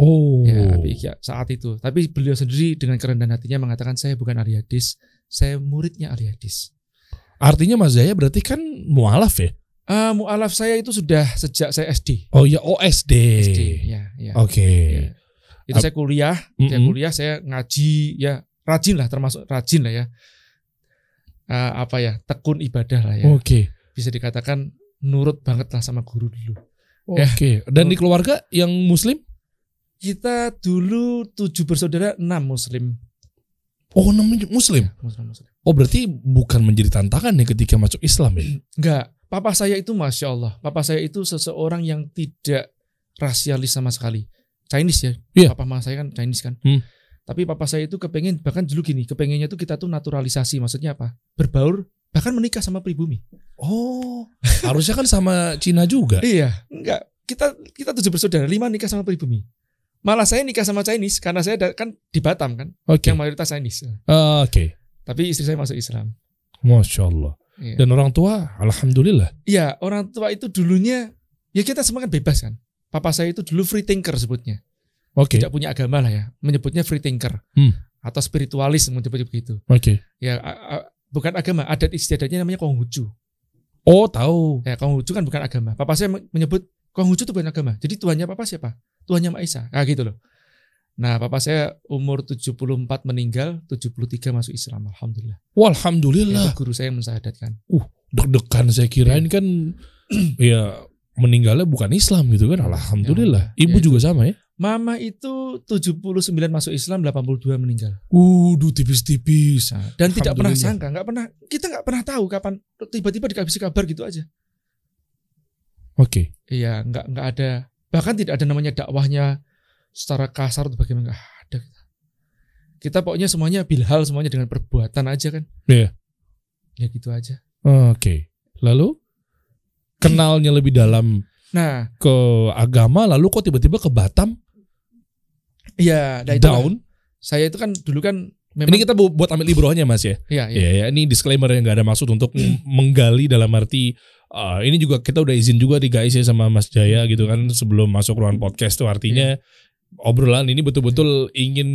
[SPEAKER 2] Oh.
[SPEAKER 1] Ya, Abi Iki saat itu. Tapi beliau sendiri dengan kerendahan hatinya mengatakan saya bukan ahli hadis, saya muridnya ahli hadis.
[SPEAKER 2] Artinya Mas Zaya berarti kan mualaf ya?
[SPEAKER 1] Ah, mualaf saya itu sudah sejak saya SD.
[SPEAKER 2] Oh ya, OSD.
[SPEAKER 1] SD, ya, ya.
[SPEAKER 2] Oke.
[SPEAKER 1] Ya. Itu saya kuliah, saya
[SPEAKER 2] Mm-mm.
[SPEAKER 1] kuliah saya ngaji ya rajin lah termasuk rajin lah ya. Eh, apa ya tekun ibadah lah ya.
[SPEAKER 2] Oke.
[SPEAKER 1] Bisa dikatakan nurut banget lah sama guru dulu. Ya.
[SPEAKER 2] Oke. Dan di keluarga yang muslim?
[SPEAKER 1] Kita dulu tujuh bersaudara enam muslim.
[SPEAKER 2] Oh, namanya muslim.
[SPEAKER 1] Muslim, muslim.
[SPEAKER 2] Oh, berarti bukan menjadi tantangan ya ketika masuk Islam ya?
[SPEAKER 1] Enggak, papa saya itu masya Allah. Papa saya itu seseorang yang tidak rasialis sama sekali. Chinese ya.
[SPEAKER 2] Iya.
[SPEAKER 1] Papa mama saya kan Chinese kan.
[SPEAKER 2] Hmm.
[SPEAKER 1] Tapi papa saya itu kepengen bahkan dulu gini, kepengennya tuh kita tuh naturalisasi. Maksudnya apa? Berbaur bahkan menikah sama pribumi.
[SPEAKER 2] Oh, harusnya kan sama Cina juga.
[SPEAKER 1] Iya, enggak. Kita kita tujuh bersaudara, lima nikah sama pribumi. Malah saya nikah sama Chinese karena saya kan di Batam kan,
[SPEAKER 2] Oke.
[SPEAKER 1] yang mayoritas Chinese.
[SPEAKER 2] Ah, Oke.
[SPEAKER 1] Tapi istri saya masuk Islam.
[SPEAKER 2] Masya Allah.
[SPEAKER 1] Iya.
[SPEAKER 2] Dan orang tua, alhamdulillah.
[SPEAKER 1] Iya, orang tua itu dulunya ya kita semua kan bebas kan. Papa saya itu dulu free thinker sebutnya.
[SPEAKER 2] Oke.
[SPEAKER 1] Tidak punya agama lah ya, menyebutnya free thinker.
[SPEAKER 2] Hmm.
[SPEAKER 1] Atau spiritualis menyebutnya begitu.
[SPEAKER 2] Oke.
[SPEAKER 1] Ya a- a- bukan agama, adat istiadatnya namanya Konghucu.
[SPEAKER 2] Oh, tahu.
[SPEAKER 1] Ya, Konghucu kan bukan agama. Papa saya men- menyebut Konghucu itu bukan agama. Jadi tuannya papa siapa? Tuannya Mak Isa. Nah, gitu loh. Nah, papa saya umur 74 meninggal, 73 masuk Islam. Alhamdulillah.
[SPEAKER 2] Wah,
[SPEAKER 1] Itu
[SPEAKER 2] alhamdulillah.
[SPEAKER 1] guru saya yang mensahadatkan.
[SPEAKER 2] Deg-degan saya kirain kan ya meninggalnya bukan Islam gitu kan. Alhamdulillah.
[SPEAKER 1] Ya,
[SPEAKER 2] Ibu
[SPEAKER 1] ya,
[SPEAKER 2] juga sama ya?
[SPEAKER 1] Mama itu 79 masuk Islam, 82 meninggal.
[SPEAKER 2] Waduh, tipis-tipis.
[SPEAKER 1] Nah, dan tidak pernah sangka, nggak pernah kita nggak pernah tahu kapan tiba-tiba dikasih kabar gitu aja.
[SPEAKER 2] Oke.
[SPEAKER 1] Iya, nggak nggak ada bahkan tidak ada namanya dakwahnya secara kasar atau bagaimana nggak ada. Kita pokoknya semuanya bilhal semuanya dengan perbuatan aja kan.
[SPEAKER 2] Iya.
[SPEAKER 1] Ya gitu aja.
[SPEAKER 2] Oke. Lalu kenalnya lebih dalam
[SPEAKER 1] Nah,
[SPEAKER 2] ke agama lalu kok tiba-tiba ke Batam
[SPEAKER 1] iya, nah itu
[SPEAKER 2] down.
[SPEAKER 1] Saya itu kan dulu kan memang
[SPEAKER 2] Ini kita bu- buat ambil ibrohnya Mas ya.
[SPEAKER 1] iya, iya.
[SPEAKER 2] Iya ya, ini disclaimer yang nggak ada maksud untuk menggali dalam arti uh, ini juga kita udah izin juga di guys ya sama Mas Jaya gitu kan sebelum masuk ruang podcast tuh artinya obrolan ini betul-betul ingin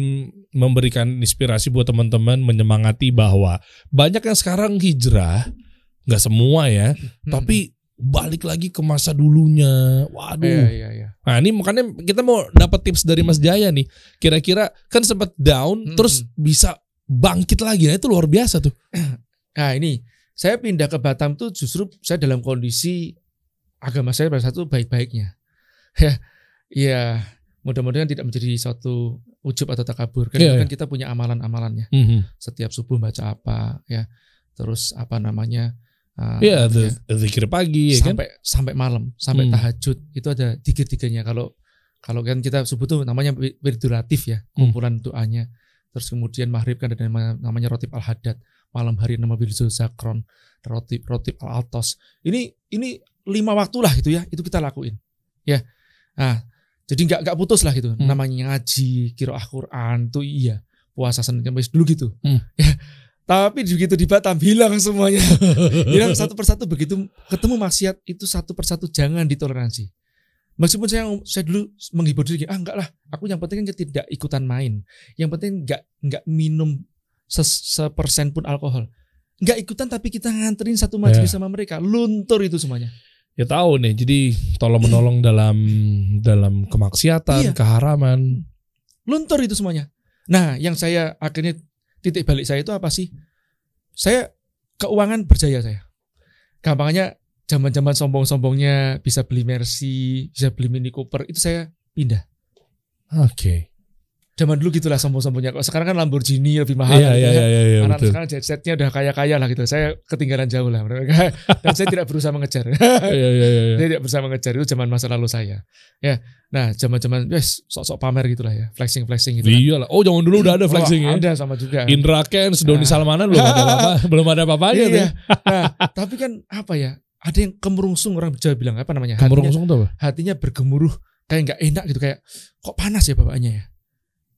[SPEAKER 2] memberikan inspirasi buat teman-teman menyemangati bahwa banyak yang sekarang hijrah, nggak semua ya,
[SPEAKER 1] Hmm.
[SPEAKER 2] tapi balik lagi ke masa dulunya. Waduh.
[SPEAKER 1] Iya, iya, iya.
[SPEAKER 2] Nah ini makanya kita mau dapat tips dari Mas Jaya nih. Kira-kira kan sempat down,
[SPEAKER 1] Mm-mm.
[SPEAKER 2] terus bisa bangkit lagi. Nah itu luar biasa tuh.
[SPEAKER 1] Nah ini saya pindah ke Batam tuh justru saya dalam kondisi agama saya pada satu baik-baiknya. Ya, ya mudah-mudahan tidak menjadi suatu ujub atau takabur. Kan,
[SPEAKER 2] Iya,
[SPEAKER 1] kan kita punya amalan-amalannya.
[SPEAKER 2] Mhm.
[SPEAKER 1] Setiap subuh baca apa, ya. Terus apa namanya? Uh,
[SPEAKER 2] Iya,
[SPEAKER 1] ya,
[SPEAKER 2] the zikir pagi ya kan.
[SPEAKER 1] sampai sampai malam, sampai
[SPEAKER 2] Hmm.
[SPEAKER 1] tahajud itu ada tiga-tiganya. Kalau kalau kan kita subuh tuh namanya wi- wirdul latif ya,
[SPEAKER 2] Hmm.
[SPEAKER 1] kumpulan doanya. Terus kemudian maghrib kan ada nama- namanya rotib al hadad, malam hari nama wirdul zakron, rotib rotib al altos. Ini ini lima waktu lah gitu ya, itu kita lakuin. Ya, nah jadi nggak nggak putus lah gitu.
[SPEAKER 2] Hmm.
[SPEAKER 1] Namanya ngaji, kiroah Quran tuh iya, puasa Senin Kamis dulu gitu.
[SPEAKER 2] Hmm.
[SPEAKER 1] Ya, tapi begitu di Batam hilang semuanya. hilang satu persatu begitu ketemu maksiat itu satu persatu jangan ditoleransi. Meskipun saya saya dulu menghibur diri, ah enggak lah, aku yang penting kan tidak ikutan main. Yang penting enggak enggak minum ses- sepersen pun alkohol. Enggak ikutan tapi kita nganterin satu majelis
[SPEAKER 2] Ya.
[SPEAKER 1] sama mereka, luntur itu semuanya.
[SPEAKER 2] Ya tahu nih. Jadi tolong menolong dalam dalam kemaksiatan,
[SPEAKER 1] Iya.
[SPEAKER 2] keharaman.
[SPEAKER 1] Luntur itu semuanya. Nah, yang saya akhirnya titik balik saya itu apa sih? Saya keuangan berjaya saya. Gampangnya zaman-zaman sombong-sombongnya bisa beli Mercy, bisa beli Mini Cooper, itu saya pindah.
[SPEAKER 2] Oke.
[SPEAKER 1] Zaman dulu gitulah sombong-sombongnya. Kok sekarang kan Lamborghini lebih mahal.
[SPEAKER 2] Iya
[SPEAKER 1] gitu
[SPEAKER 2] iya
[SPEAKER 1] ya.
[SPEAKER 2] iya iya
[SPEAKER 1] Anak
[SPEAKER 2] betul.
[SPEAKER 1] sekarang jet setnya udah kaya-kaya lah gitu. Saya ketinggalan jauh lah mereka. Dan saya tidak berusaha mengejar.
[SPEAKER 2] Iya iya iya.
[SPEAKER 1] saya tidak berusaha mengejar itu zaman masa lalu saya. Ya, nah zaman-zaman yes, sok-sok pamer gitulah ya, flexing-flexing gitu. kan.
[SPEAKER 2] Iya lah. Oh jangan dulu udah ada flexing
[SPEAKER 1] Oh,
[SPEAKER 2] ya.
[SPEAKER 1] Ada sama juga.
[SPEAKER 2] Indra Kens, Doni
[SPEAKER 1] Nah.
[SPEAKER 2] Salmanan belum ada apa belum ada apa-apanya tuh.
[SPEAKER 1] Iya. Nah, tapi kan apa ya? Ada yang kemerungsung orang Jawa bilang apa namanya? Hatinya,
[SPEAKER 2] Kemurungsung tuh apa?
[SPEAKER 1] hatinya bergemuruh kayak nggak enak gitu kayak kok panas ya bawaannya ya.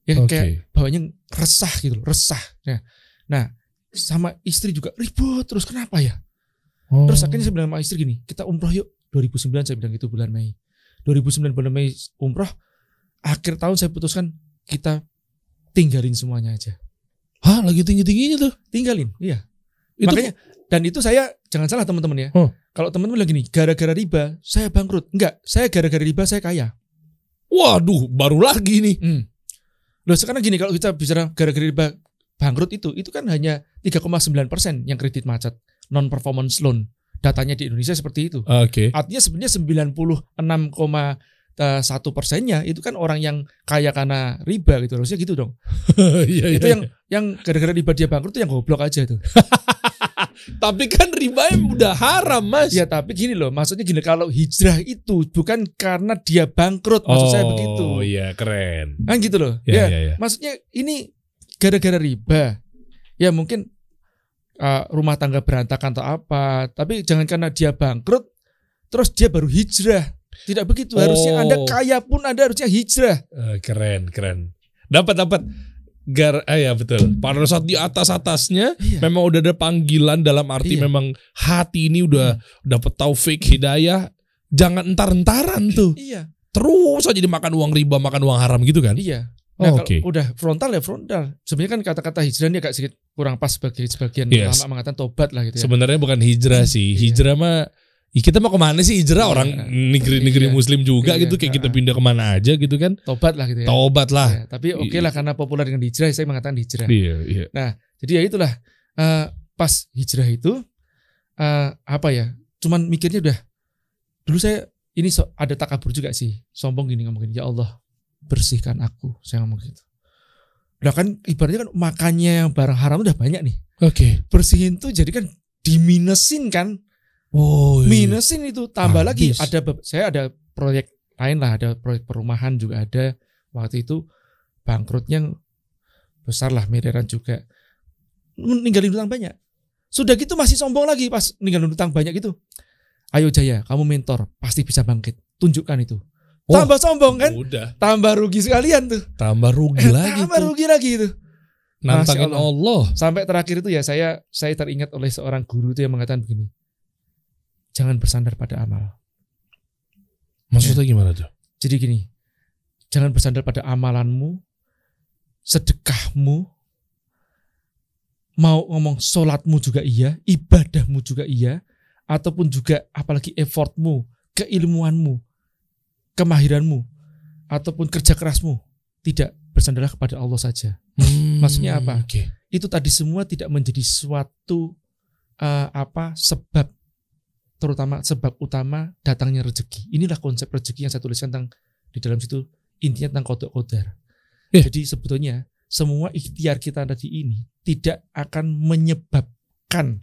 [SPEAKER 1] Ya
[SPEAKER 2] Oke.
[SPEAKER 1] kayak bawaannya resah gitu loh, resah. Ya. Nah, sama istri juga ribut terus kenapa ya?
[SPEAKER 2] Oh.
[SPEAKER 1] Terus akhirnya saya bilang sama istri gini, kita umroh yuk. 2009 saya bilang itu bulan Mei. 2009 bulan Mei umroh. Akhir tahun saya putuskan kita tinggalin semuanya aja.
[SPEAKER 2] Hah, lagi tinggi-tingginya tuh.
[SPEAKER 1] Tinggalin, iya.
[SPEAKER 2] Itu
[SPEAKER 1] Makanya dan itu saya jangan salah teman-teman ya.
[SPEAKER 2] Oh.
[SPEAKER 1] Kalau teman-teman bilang gini, gara-gara riba saya bangkrut. Enggak, saya gara-gara riba saya kaya.
[SPEAKER 2] waduh, baru lagi nih.
[SPEAKER 1] Hmm. Loh sekarang gini kalau kita bicara gara-gara riba bangkrut itu, itu kan hanya 3,9 persen yang kredit macet non performance loan. Datanya di Indonesia seperti itu.
[SPEAKER 2] Oke.
[SPEAKER 1] Artinya sebenarnya 96,1 persennya itu kan orang yang kaya karena riba gitu. Harusnya gitu dong.
[SPEAKER 2] Iya,
[SPEAKER 1] itu
[SPEAKER 2] iya,
[SPEAKER 1] yang yang gara-gara riba dia bangkrut itu yang goblok aja tuh.
[SPEAKER 2] Tapi kan riba udah haram, Mas.
[SPEAKER 1] Ya tapi gini loh, maksudnya gini kalau hijrah itu bukan karena dia bangkrut, maksud saya begitu.
[SPEAKER 2] Oh iya, keren.
[SPEAKER 1] Kan gitu loh.
[SPEAKER 2] Iya,
[SPEAKER 1] ya,
[SPEAKER 2] iya, iya.
[SPEAKER 1] maksudnya ini gara-gara riba. Ya mungkin uh, rumah tangga berantakan atau apa, tapi jangan karena dia bangkrut terus dia baru hijrah. Tidak begitu. Harusnya
[SPEAKER 2] Oh.
[SPEAKER 1] Anda kaya pun Anda harusnya hijrah.
[SPEAKER 2] Eh, keren, keren. Dapat dapat. Gar, ah ya betul. Pada saat di atas atasnya
[SPEAKER 1] Iya.
[SPEAKER 2] memang udah ada panggilan dalam arti
[SPEAKER 1] Iya.
[SPEAKER 2] memang hati ini udah dapat taufik hidayah. Jangan entar-entaran tuh.
[SPEAKER 1] Iya,
[SPEAKER 2] Terus aja dimakan uang riba, makan uang haram gitu kan?
[SPEAKER 1] iya.
[SPEAKER 2] Oh,
[SPEAKER 1] Nah, kalau
[SPEAKER 2] oke.
[SPEAKER 1] udah frontal ya frontal. Sebenarnya kan kata-kata hijrah ini agak sedikit kurang pas bagi sebagian
[SPEAKER 2] Yes.
[SPEAKER 1] ulama mengatakan tobat lah gitu ya.
[SPEAKER 2] Sebenarnya bukan hijrah sih.
[SPEAKER 1] Iya.
[SPEAKER 2] Hijrah mah ya kita mau ke mana sih hijrah
[SPEAKER 1] Iya.
[SPEAKER 2] orang negeri-negeri
[SPEAKER 1] Iya.
[SPEAKER 2] muslim juga
[SPEAKER 1] Iya.
[SPEAKER 2] gitu kayak kita
[SPEAKER 1] Ha-ha.
[SPEAKER 2] pindah ke mana aja gitu kan.
[SPEAKER 1] Tobat lah gitu ya.
[SPEAKER 2] Taubat lah.
[SPEAKER 1] Ya, tapi oke lah karena populer dengan hijrah, saya mengatakan hijrah.
[SPEAKER 2] Iya, iya.
[SPEAKER 1] Jadi ya itulah eh, pas hijrah itu eh, apa ya? Cuman mikirnya udah dulu saya ini so- ada takabur juga sih. Sombong gini ngomong gini, ya Allah bersihkan aku. Saya ngomong gitu. Udah kan ibaratnya kan makannya yang barang haram udah banyak nih.
[SPEAKER 2] Oke.
[SPEAKER 1] Bersihin tuh jadi kan diminusin kan.
[SPEAKER 2] Oh, iya.
[SPEAKER 1] Minusin itu tambah lagi
[SPEAKER 2] Habis.
[SPEAKER 1] ada be- saya ada proyek lain lah, ada proyek perumahan juga ada. Waktu itu bangkrutnya besar lah miliaran juga. Ninggalin utang banyak. Sudah gitu masih sombong lagi pas ninggalin utang banyak itu. Ayo Jaya, kamu mentor, pasti bisa bangkit. Tunjukkan itu.
[SPEAKER 2] Oh.
[SPEAKER 1] Tambah sombong kan?
[SPEAKER 2] Udah.
[SPEAKER 1] Tambah rugi sekalian tuh.
[SPEAKER 2] Tambah rugi lagi
[SPEAKER 1] Tambah
[SPEAKER 2] tuh.
[SPEAKER 1] rugi lagi itu.
[SPEAKER 2] Nantangin
[SPEAKER 1] Masya
[SPEAKER 2] Allah.
[SPEAKER 1] Sampai terakhir itu ya saya saya teringat oleh seorang guru itu yang mengatakan begini. Jangan bersandar pada amal.
[SPEAKER 2] Maksudnya gimana tuh?
[SPEAKER 1] Jadi gini, jangan bersandar pada amalanmu, sedekahmu, mau ngomong sholatmu juga iya, ibadahmu juga iya, ataupun juga apalagi effortmu, keilmuanmu, kemahiranmu, ataupun kerja kerasmu. Tidak bersandarlah kepada Allah saja.
[SPEAKER 2] Hmm,
[SPEAKER 1] Maksudnya apa?
[SPEAKER 2] Oke.
[SPEAKER 1] Itu tadi semua tidak menjadi suatu eh, apa sebab terutama sebab utama datangnya rezeki. Inilah konsep rezeki yang saya tuliskan tentang di dalam situ intinya tentang kodok kodar.
[SPEAKER 2] Ya.
[SPEAKER 1] Jadi sebetulnya semua ikhtiar kita tadi ini tidak akan menyebabkan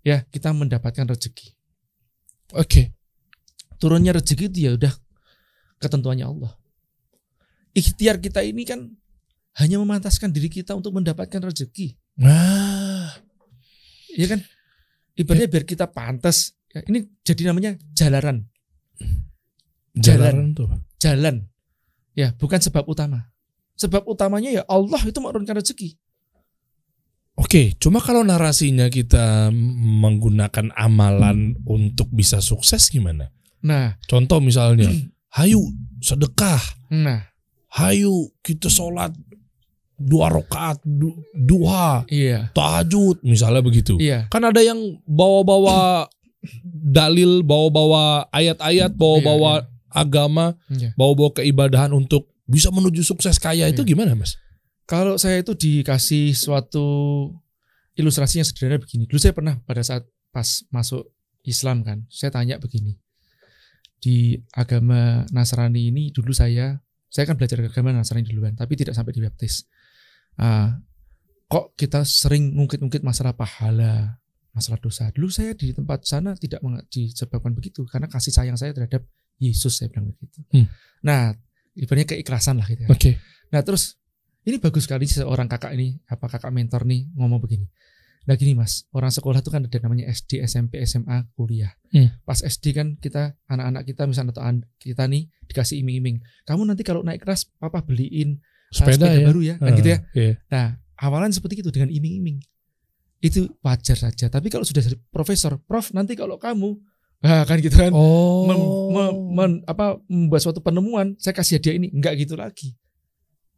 [SPEAKER 1] ya kita mendapatkan rezeki.
[SPEAKER 2] Oke.
[SPEAKER 1] Turunnya rezeki itu ya udah ketentuannya Allah. Ikhtiar kita ini kan hanya memantaskan diri kita untuk mendapatkan rezeki.
[SPEAKER 2] Nah,
[SPEAKER 1] ya kan ibaratnya biar kita pantas. Ya, ini jadi namanya jalaran.
[SPEAKER 2] Jalan tuh. apa?
[SPEAKER 1] jalan. Ya bukan sebab utama. Sebab utamanya ya Allah itu menurunkan rezeki.
[SPEAKER 2] Oke, cuma kalau narasinya kita menggunakan amalan untuk bisa sukses gimana?
[SPEAKER 1] nah.
[SPEAKER 2] Contoh misalnya, hayu sedekah,
[SPEAKER 1] nah.
[SPEAKER 2] Hayu kita sholat dua rakaat du- duha,
[SPEAKER 1] iya
[SPEAKER 2] tahajud, misalnya begitu.
[SPEAKER 1] iya
[SPEAKER 2] Kan ada yang bawa-bawa dalil, bawa-bawa ayat-ayat, bawa-bawa agama,
[SPEAKER 1] iya.
[SPEAKER 2] bawa-bawa keibadahan untuk bisa menuju sukses kaya itu
[SPEAKER 1] Iya.
[SPEAKER 2] gimana, Mas?
[SPEAKER 1] kalau saya itu dikasih suatu ilustrasi yang sederhana begini dulu saya pernah pada saat pas masuk Islam kan saya tanya begini di agama Nasrani ini dulu saya saya kan belajar agama Nasrani duluan tapi tidak sampai dibaptis Ah, kok kita sering ngungkit-ngungkit masalah pahala masalah dosa dulu saya di tempat sana tidak disebabkan begitu karena kasih sayang saya terhadap Yesus saya bilang begitu
[SPEAKER 2] Hmm.
[SPEAKER 1] nah ibaratnya keikhlasan lah gitu ya
[SPEAKER 2] Oke.
[SPEAKER 1] Nah terus ini bagus sekali seorang kakak ini apa kakak mentor nih ngomong begini. Nah gini mas, orang sekolah itu kan ada namanya SD, SMP, SMA, kuliah.
[SPEAKER 2] Hmm.
[SPEAKER 1] Pas SD kan kita anak-anak kita misalnya atau kita nih dikasih iming-iming. Kamu nanti kalau naik kelas, papa beliin uh,
[SPEAKER 2] Sepeda, ya.
[SPEAKER 1] baru ya, kan gitu ya.
[SPEAKER 2] Ah, iya.
[SPEAKER 1] Nah awalan seperti itu dengan iming-iming. Itu wajar saja. Tapi kalau sudah jadi profesor, prof nanti kalau kamu, nah, kan gitu kan
[SPEAKER 2] Oh.
[SPEAKER 1] mem- mem- men- apa membuat suatu penemuan saya kasih hadiah ini enggak gitu lagi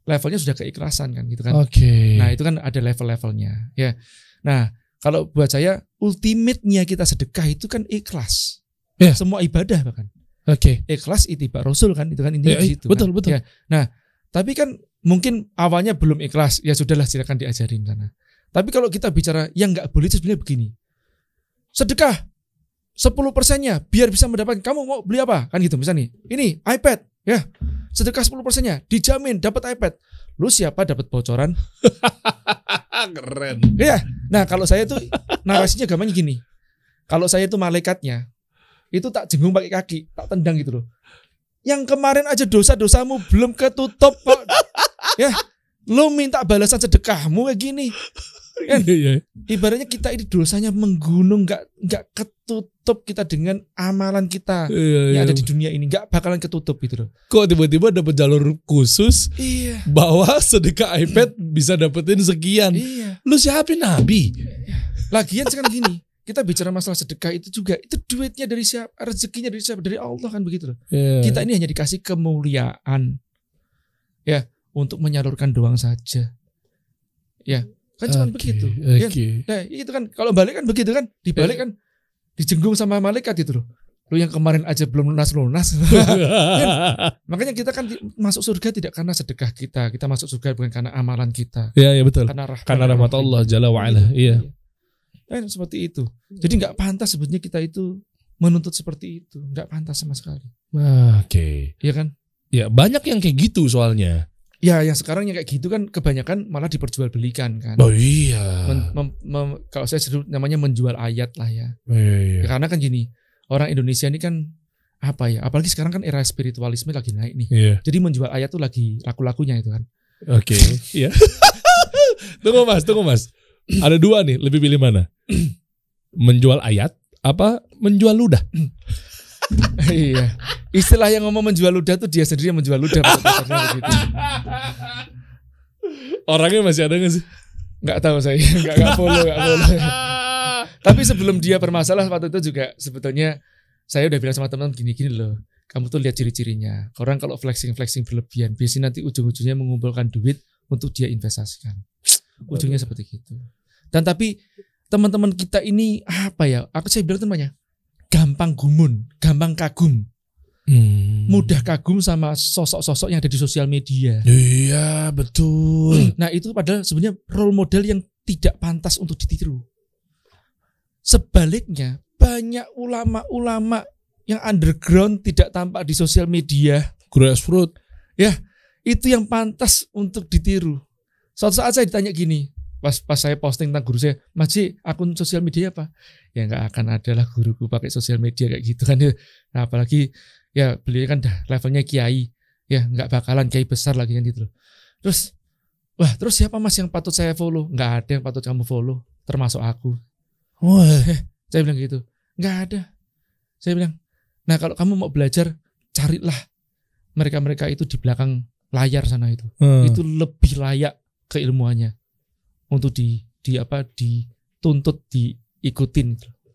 [SPEAKER 1] levelnya sudah keikhlasan kan gitu kan
[SPEAKER 2] Oke.
[SPEAKER 1] nah itu kan ada level-levelnya ya nah kalau buat saya ultimate-nya kita sedekah itu kan ikhlas
[SPEAKER 2] Ya.
[SPEAKER 1] semua ibadah bahkan
[SPEAKER 2] Oke.
[SPEAKER 1] ikhlas itibak rasul kan itu kan intinya di situ
[SPEAKER 2] betul,
[SPEAKER 1] kan.
[SPEAKER 2] betul.
[SPEAKER 1] Ya. nah tapi kan mungkin awalnya belum ikhlas ya sudahlah silakan diajarin sana. Tapi kalau kita bicara yang nggak boleh itu sebenarnya begini. Sedekah 10 persennya biar bisa mendapatkan kamu mau beli apa? Kan gitu misalnya. Nih ini iPad. Ya sedekah 10 persennya dijamin dapat iPad. Lu siapa dapat bocoran?
[SPEAKER 2] Keren.
[SPEAKER 1] ya nah kalau saya tuh narasinya gampangnya gini. Kalau saya itu malaikatnya itu tak jenggung pakai kaki tak tendang gitu loh yang kemarin aja dosa-dosamu belum ketutup Pak. ya lu minta balasan sedekahmu kayak gini Kan?
[SPEAKER 2] Iya, iya.
[SPEAKER 1] ibaratnya kita ini dosanya menggunung nggak nggak ketutup kita dengan amalan kita
[SPEAKER 2] Iya, iya.
[SPEAKER 1] yang ada di dunia ini nggak bakalan ketutup gitu loh
[SPEAKER 2] Kok tiba-tiba dapat jalur khusus
[SPEAKER 1] iya
[SPEAKER 2] bahwa sedekah iPad bisa dapetin sekian.
[SPEAKER 1] iya
[SPEAKER 2] Lu siapin nabi?
[SPEAKER 1] lagian sekarang gini kita bicara masalah sedekah itu juga itu duitnya dari siapa rezekinya dari siapa? Dari Allah kan begitu loh.
[SPEAKER 2] Iya.
[SPEAKER 1] kita ini hanya dikasih kemuliaan. Ya untuk menyalurkan doang saja. Ya kan cuma begitu.
[SPEAKER 2] Oke.
[SPEAKER 1] ya. nah itu kan kalau balik kan begitu kan? Dibalik kan dijenggung sama malaikat itu loh. Lu yang kemarin aja belum lunas lunas makanya kita kan masuk surga tidak karena sedekah kita. Kita masuk surga bukan karena amalan kita.
[SPEAKER 2] Iya, iya betul.
[SPEAKER 1] karena rahmat
[SPEAKER 2] Karena rahmat Allah Jalla wa'ala. Iya.
[SPEAKER 1] Kan seperti itu jadi nggak pantas sebetulnya kita itu menuntut seperti itu nggak pantas sama sekali
[SPEAKER 2] Oke.
[SPEAKER 1] ya kan
[SPEAKER 2] Ya banyak yang kayak gitu soalnya.
[SPEAKER 1] ya yang sekarang yang kayak gitu kan kebanyakan malah diperjualbelikan kan
[SPEAKER 2] Oh iya.
[SPEAKER 1] Men- mem- mem- kalau saya sebut namanya menjual ayat lah ya.
[SPEAKER 2] Oh, iya, iya.
[SPEAKER 1] Ya, karena kan gini orang Indonesia ini kan apa ya apalagi sekarang kan era spiritualisme lagi naik nih
[SPEAKER 2] Iya.
[SPEAKER 1] jadi menjual ayat tuh lagi laku-lakunya itu kan
[SPEAKER 2] Oke. Iya. tunggu mas, tunggu mas. Ada dua nih, lebih pilih mana? Menjual ayat apa menjual ludah?
[SPEAKER 1] iya istilah yang ngomong menjual ludah tuh dia sendiri yang menjual ludah begitu.
[SPEAKER 2] Orangnya masih ada gak sih?
[SPEAKER 1] nggak tahu saya nggak nggak follow nggak follow tapi sebelum dia bermasalah waktu itu juga sebetulnya saya udah bilang sama teman gini-gini loh kamu tuh lihat ciri-cirinya. Orang kalau flexing-flexing berlebihan, biasanya nanti ujung-ujungnya mengumpulkan duit untuk dia investasikan. Ujungnya seperti itu. Dan tapi teman-teman kita ini apa ya? Aku saya bilang namanya gampang gumun, gampang kagum,
[SPEAKER 2] Hmm.
[SPEAKER 1] mudah kagum sama sosok-sosok yang ada di sosial media.
[SPEAKER 2] Iya betul.
[SPEAKER 1] Nah itu padahal sebenarnya role model yang tidak pantas untuk ditiru. Sebaliknya banyak ulama-ulama yang underground tidak tampak di sosial media
[SPEAKER 2] Grassroots.
[SPEAKER 1] itu yang pantas untuk ditiru. Suatu saat saya ditanya gini, pas pas saya posting tentang guru saya, Mas Ji, akun sosial media apa? Ya nggak akan ada lah guruku pakai sosial media kayak gitu kan. Nah, apalagi ya beliau kan dah levelnya kiai, ya nggak bakalan kiai besar lagi kan gitu loh. Terus, wah terus siapa mas yang patut saya follow? Nggak ada yang patut kamu follow, termasuk aku.
[SPEAKER 2] Wah.
[SPEAKER 1] Saya bilang gitu, nggak ada. Saya bilang, nah kalau kamu mau belajar, carilah mereka-mereka itu di belakang layar sana itu
[SPEAKER 2] Hmm.
[SPEAKER 1] itu lebih layak keilmuannya untuk di di apa dituntut diikutin gitu.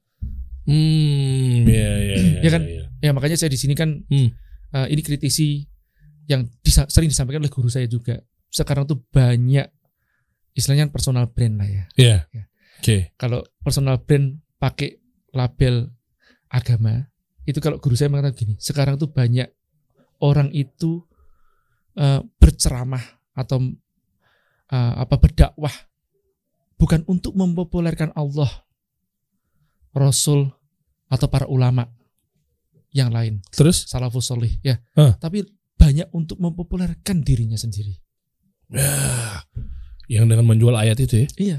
[SPEAKER 2] Hmm, ya, ya, ya,
[SPEAKER 1] Ya kan?
[SPEAKER 2] ya.
[SPEAKER 1] ya makanya saya di sini kan
[SPEAKER 2] Hmm.
[SPEAKER 1] eh, ini kritisi yang disa- sering disampaikan oleh guru saya juga sekarang tuh banyak istilahnya personal brand lah ya
[SPEAKER 2] Ya.
[SPEAKER 1] Ya.
[SPEAKER 2] Oke.
[SPEAKER 1] kalau personal brand pakai label agama itu kalau guru saya mengatakan gini sekarang tuh banyak orang itu eh, berceramah atau eh, apa berdakwah bukan untuk mempopulerkan Allah Rasul atau para ulama yang lain
[SPEAKER 2] Terus?
[SPEAKER 1] salafus solih ya
[SPEAKER 2] Hah.
[SPEAKER 1] tapi banyak untuk mempopulerkan dirinya sendiri
[SPEAKER 2] Ya. Yang dengan menjual ayat itu ya.
[SPEAKER 1] iya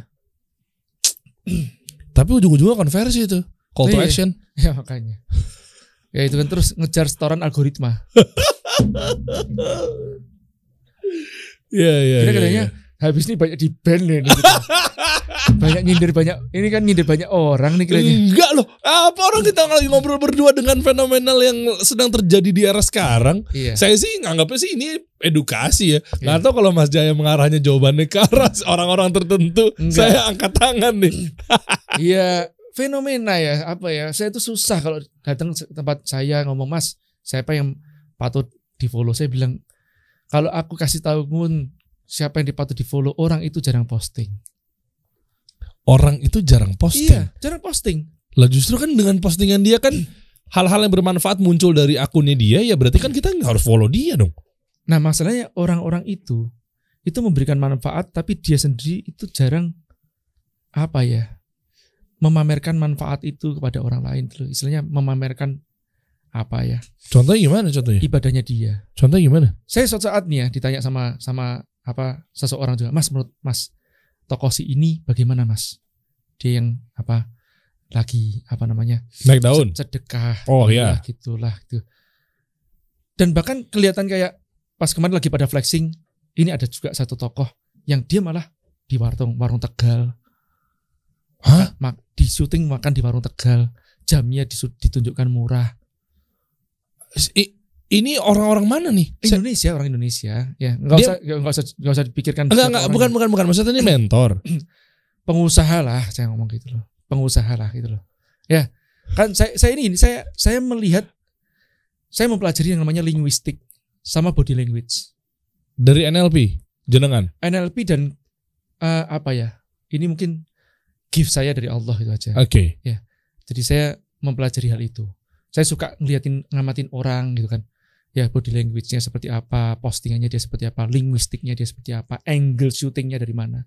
[SPEAKER 2] Tapi ujung-ujungnya konversi itu. Call to
[SPEAKER 1] Iya.
[SPEAKER 2] action.
[SPEAKER 1] ya makanya ya itu kan terus ngejar setoran algoritma
[SPEAKER 2] Iya, iya. Iya,
[SPEAKER 1] katanya
[SPEAKER 2] iya.
[SPEAKER 1] Habis ini banyak di band nih. gitu. banyak nyindir banyak. Ini kan nyindir banyak orang nih kayaknya.
[SPEAKER 2] Enggak loh. Apa orang kita lagi ngobrol berdua dengan fenomenal yang sedang terjadi di era sekarang?
[SPEAKER 1] Iya.
[SPEAKER 2] Saya sih nganggapnya sih ini edukasi ya.
[SPEAKER 1] Iya.
[SPEAKER 2] Nggak tahu kalau Mas Jaya mengarahnya jawabannya ke arah orang-orang tertentu.
[SPEAKER 1] Enggak.
[SPEAKER 2] Saya angkat tangan nih.
[SPEAKER 1] Iya, fenomena ya, apa ya? Saya tuh susah kalau datang tempat saya ngomong, "Mas, siapa yang patut di-follow?" Saya bilang, "Kalau aku kasih tahu pun siapa yang dipatut di-follow, orang itu jarang posting."
[SPEAKER 2] Orang itu jarang posting.
[SPEAKER 1] Iya, jarang posting.
[SPEAKER 2] Lah justru kan dengan postingan dia kan hal-hal yang bermanfaat muncul dari akunnya dia ya berarti kan kita harus follow dia dong.
[SPEAKER 1] Nah, masalahnya orang-orang itu itu memberikan manfaat tapi dia sendiri itu jarang apa ya? memamerkan manfaat itu kepada orang lain tuh. Istilahnya memamerkan apa ya?
[SPEAKER 2] Contohnya gimana contohnya?
[SPEAKER 1] ibadahnya dia.
[SPEAKER 2] Contohnya gimana?
[SPEAKER 1] Saya suatu saat nih ya ditanya sama sama apa seseorang juga, Mas menurut Mas tokoh si ini bagaimana Mas? Dia yang apa lagi apa namanya
[SPEAKER 2] Naik daun.
[SPEAKER 1] se- sedekah,
[SPEAKER 2] Oh, iya.
[SPEAKER 1] gitulah gitu. Dan bahkan kelihatan kayak pas kemarin lagi pada flexing, ini ada juga satu tokoh yang dia malah di warung warung Tegal,
[SPEAKER 2] Hah?
[SPEAKER 1] mak, di syuting makan di warung Tegal, jamnya ditunjukkan murah.
[SPEAKER 2] I- ini orang-orang mana nih?
[SPEAKER 1] Indonesia orang Indonesia ya nggak
[SPEAKER 2] Dia-
[SPEAKER 1] usah nggak usah nggak usah dipikirkan
[SPEAKER 2] Enggak, enggak, bukan, bukan, bukan. Maksudnya ini mentor.
[SPEAKER 1] pengusaha lah saya ngomong gitu loh pengusaha lah gitu loh ya kan saya saya ini saya saya melihat saya mempelajari yang namanya linguistik sama body language
[SPEAKER 2] Dari NLP, jenengan.
[SPEAKER 1] NLP dan eh, apa ya ini mungkin gift saya dari Allah itu aja
[SPEAKER 2] Oke.
[SPEAKER 1] jadi saya mempelajari hal itu saya suka ngeliatin ngamatin orang gitu kan ya body language-nya seperti apa postingannya dia seperti apa linguistiknya dia seperti apa angle shootingnya dari mana.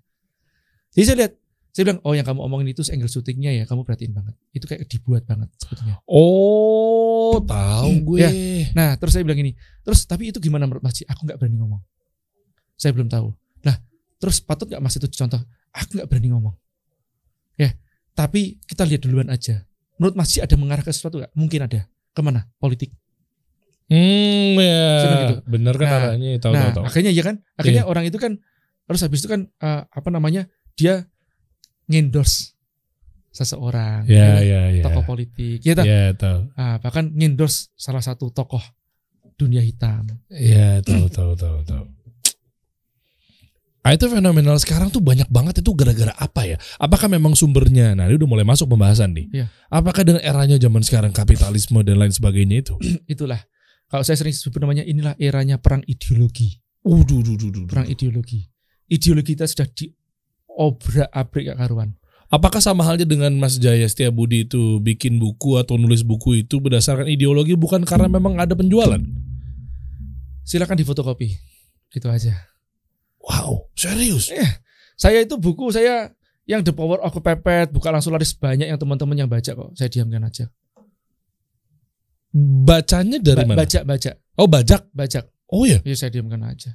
[SPEAKER 1] Jadi saya lihat saya bilang oh yang kamu omongin itu angle shootingnya ya kamu perhatiin banget. Itu kayak dibuat banget sebetulnya.
[SPEAKER 2] Oh, tahu gue.
[SPEAKER 1] Ya. nah terus saya bilang gini terus tapi itu gimana menurut Mas aku nggak berani ngomong. Saya belum tahu. Nah terus patut nggak Mas itu contoh aku nggak berani ngomong. Ya tapi kita lihat duluan aja. Menurut Mas ada mengarah ke sesuatu nggak? Mungkin ada. Ke mana? Politik
[SPEAKER 2] Hmm, ya.
[SPEAKER 1] gitu.
[SPEAKER 2] Bener kan
[SPEAKER 1] Nah,
[SPEAKER 2] arahnya, tahu,
[SPEAKER 1] nah
[SPEAKER 2] tahu, tahu.
[SPEAKER 1] akhirnya ya kan akhirnya orang itu kan terus habis itu kan eh, apa namanya dia ngendorse seseorang
[SPEAKER 2] Ya,
[SPEAKER 1] ya,
[SPEAKER 2] ya, ya.
[SPEAKER 1] tokoh politik ya, tak?
[SPEAKER 2] Ya, tahu.
[SPEAKER 1] Ah, bahkan ngendorse salah satu tokoh dunia hitam
[SPEAKER 2] Ya, tahu, tahu, tahu, tahu. Ah, itu fenomenal sekarang tuh banyak banget itu gara-gara apa ya? Apakah memang sumbernya? Nah, ini udah mulai masuk pembahasan nih.
[SPEAKER 1] Iya.
[SPEAKER 2] Apakah dengan eranya zaman sekarang kapitalisme dan lain sebagainya itu?
[SPEAKER 1] itulah kalau saya sering sebut namanya inilah eranya perang ideologi.
[SPEAKER 2] Waduh, duh, duh, duh, duh.
[SPEAKER 1] Perang ideologi. Ideologi kita sudah diobrak-abrik gak karuan.
[SPEAKER 2] Apakah sama halnya dengan Mas Jaya Setiabudi itu bikin buku atau nulis buku itu berdasarkan ideologi bukan karena memang ada penjualan?
[SPEAKER 1] Silakan difotokopi. Gitu aja.
[SPEAKER 2] Wow, serius?
[SPEAKER 1] Saya itu buku saya yang The Power of Kepepet buka langsung laris banyak yang teman-teman yang baca kok. Saya diamkan aja.
[SPEAKER 2] Bacanya dari
[SPEAKER 1] Ba-
[SPEAKER 2] mana?
[SPEAKER 1] Baca, baca,
[SPEAKER 2] Oh, bajak.
[SPEAKER 1] baca.
[SPEAKER 2] Oh ya.
[SPEAKER 1] Ya saya diamkan aja.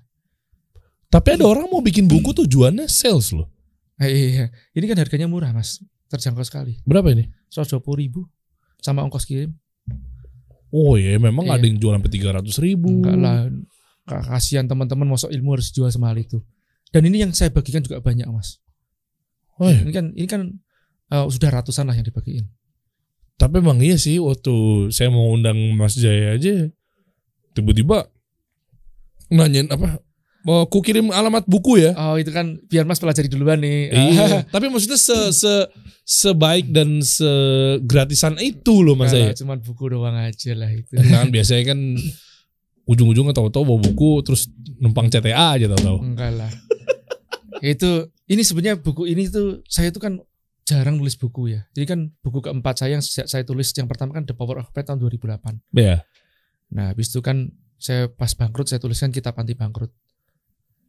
[SPEAKER 2] Tapi ada orang mau bikin buku tujuannya sales loh.
[SPEAKER 1] Eh, iya. Ini kan harganya murah mas, terjangkau sekali.
[SPEAKER 2] Berapa ini?
[SPEAKER 1] 120 ribu sama ongkos kirim.
[SPEAKER 2] Oh ya, memang
[SPEAKER 1] Iya.
[SPEAKER 2] ada yang jual sampai tiga ratus ribu.
[SPEAKER 1] Enggak lah, Ka- kasihan teman-teman masuk ilmu harus jual semahal itu. Dan ini yang saya bagikan juga banyak mas.
[SPEAKER 2] Oh ya.
[SPEAKER 1] Ini kan ini kan eh, sudah ratusan lah yang dibagiin.
[SPEAKER 2] Tapi emang iya sih waktu saya mau undang Mas Jaya aja tiba-tiba nanyain apa? Mau ku kirim alamat buku ya?
[SPEAKER 1] Oh itu kan biar mas pelajari duluan nih.
[SPEAKER 2] Iya. Tapi maksudnya se, se sebaik dan segratisan itu loh Mas Jaya.
[SPEAKER 1] cuman buku doang aja lah itu.
[SPEAKER 2] Nah, kan biasanya kan ujung-ujungnya tahu-tahu bawa buku terus numpang CTA aja tahu-tahu.
[SPEAKER 1] Enggak lah. itu ini sebenarnya buku ini tuh saya tuh kan jarang nulis buku ya. Jadi kan buku keempat saya yang sejak saya tulis yang pertama kan The Power of Pet tahun 2008.
[SPEAKER 2] Ya.
[SPEAKER 1] Nah, habis itu kan saya pas bangkrut saya tuliskan kitab anti bangkrut.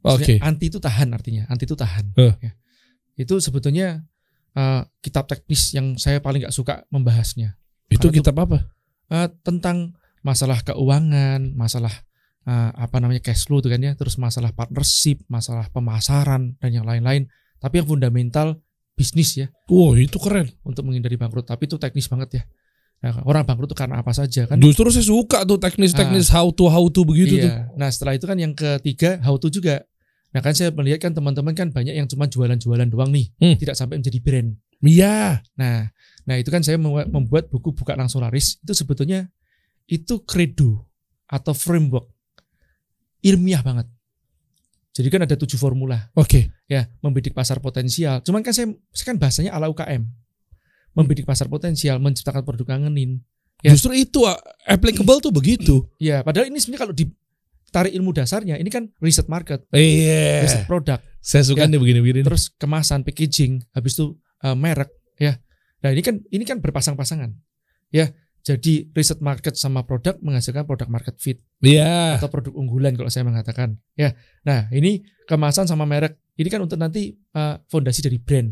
[SPEAKER 2] Oke.
[SPEAKER 1] Sebenarnya Anti itu tahan artinya, anti itu tahan.
[SPEAKER 2] Eh.
[SPEAKER 1] Ya. Itu sebetulnya eh, kitab teknis yang saya paling nggak suka membahasnya.
[SPEAKER 2] Itu
[SPEAKER 1] Karena
[SPEAKER 2] kitab apa?
[SPEAKER 1] Eh, tentang masalah keuangan, masalah eh, apa namanya cash flow tuh kan ya, terus masalah partnership, masalah pemasaran dan yang lain-lain. Tapi yang fundamental bisnis ya
[SPEAKER 2] Wow, itu keren.
[SPEAKER 1] untuk menghindari bangkrut. Tapi itu teknis banget ya. Nah, orang bangkrut itu karena apa saja kan?
[SPEAKER 2] Justru saya suka tuh teknis-teknis how to how to begitu tuh.
[SPEAKER 1] iya. Nah setelah itu kan yang ketiga how to juga. Nah kan saya melihat kan teman-teman kan banyak yang cuma jualan-jualan doang nih,
[SPEAKER 2] Hmm.
[SPEAKER 1] tidak sampai menjadi brand.
[SPEAKER 2] Iya.
[SPEAKER 1] Nah, nah itu kan saya membuat, membuat buku buka langsung laris itu sebetulnya itu credo atau framework ilmiah banget. Jadi kan ada tujuh formula
[SPEAKER 2] Oke.
[SPEAKER 1] ya membidik pasar potensial. Cuman kan saya, saya kan bahasanya ala UKM, membidik pasar potensial, menciptakan produk kangenin. Ya.
[SPEAKER 2] Justru itu uh, applicable tuh begitu.
[SPEAKER 1] Ya, padahal ini sebenarnya kalau ditarik ilmu dasarnya, ini kan riset market,
[SPEAKER 2] Iya.
[SPEAKER 1] riset produk,
[SPEAKER 2] Saya suka
[SPEAKER 1] Ya.
[SPEAKER 2] nih begini-begini.
[SPEAKER 1] terus kemasan, packaging, habis itu eh, merek, ya. Nah ini kan ini kan berpasang-pasangan, ya. Jadi riset market sama produk menghasilkan produk market fit
[SPEAKER 2] Iya.
[SPEAKER 1] atau produk unggulan kalau saya mengatakan, ya. Nah ini kemasan sama merek, ini kan untuk nanti eh, fondasi dari brand.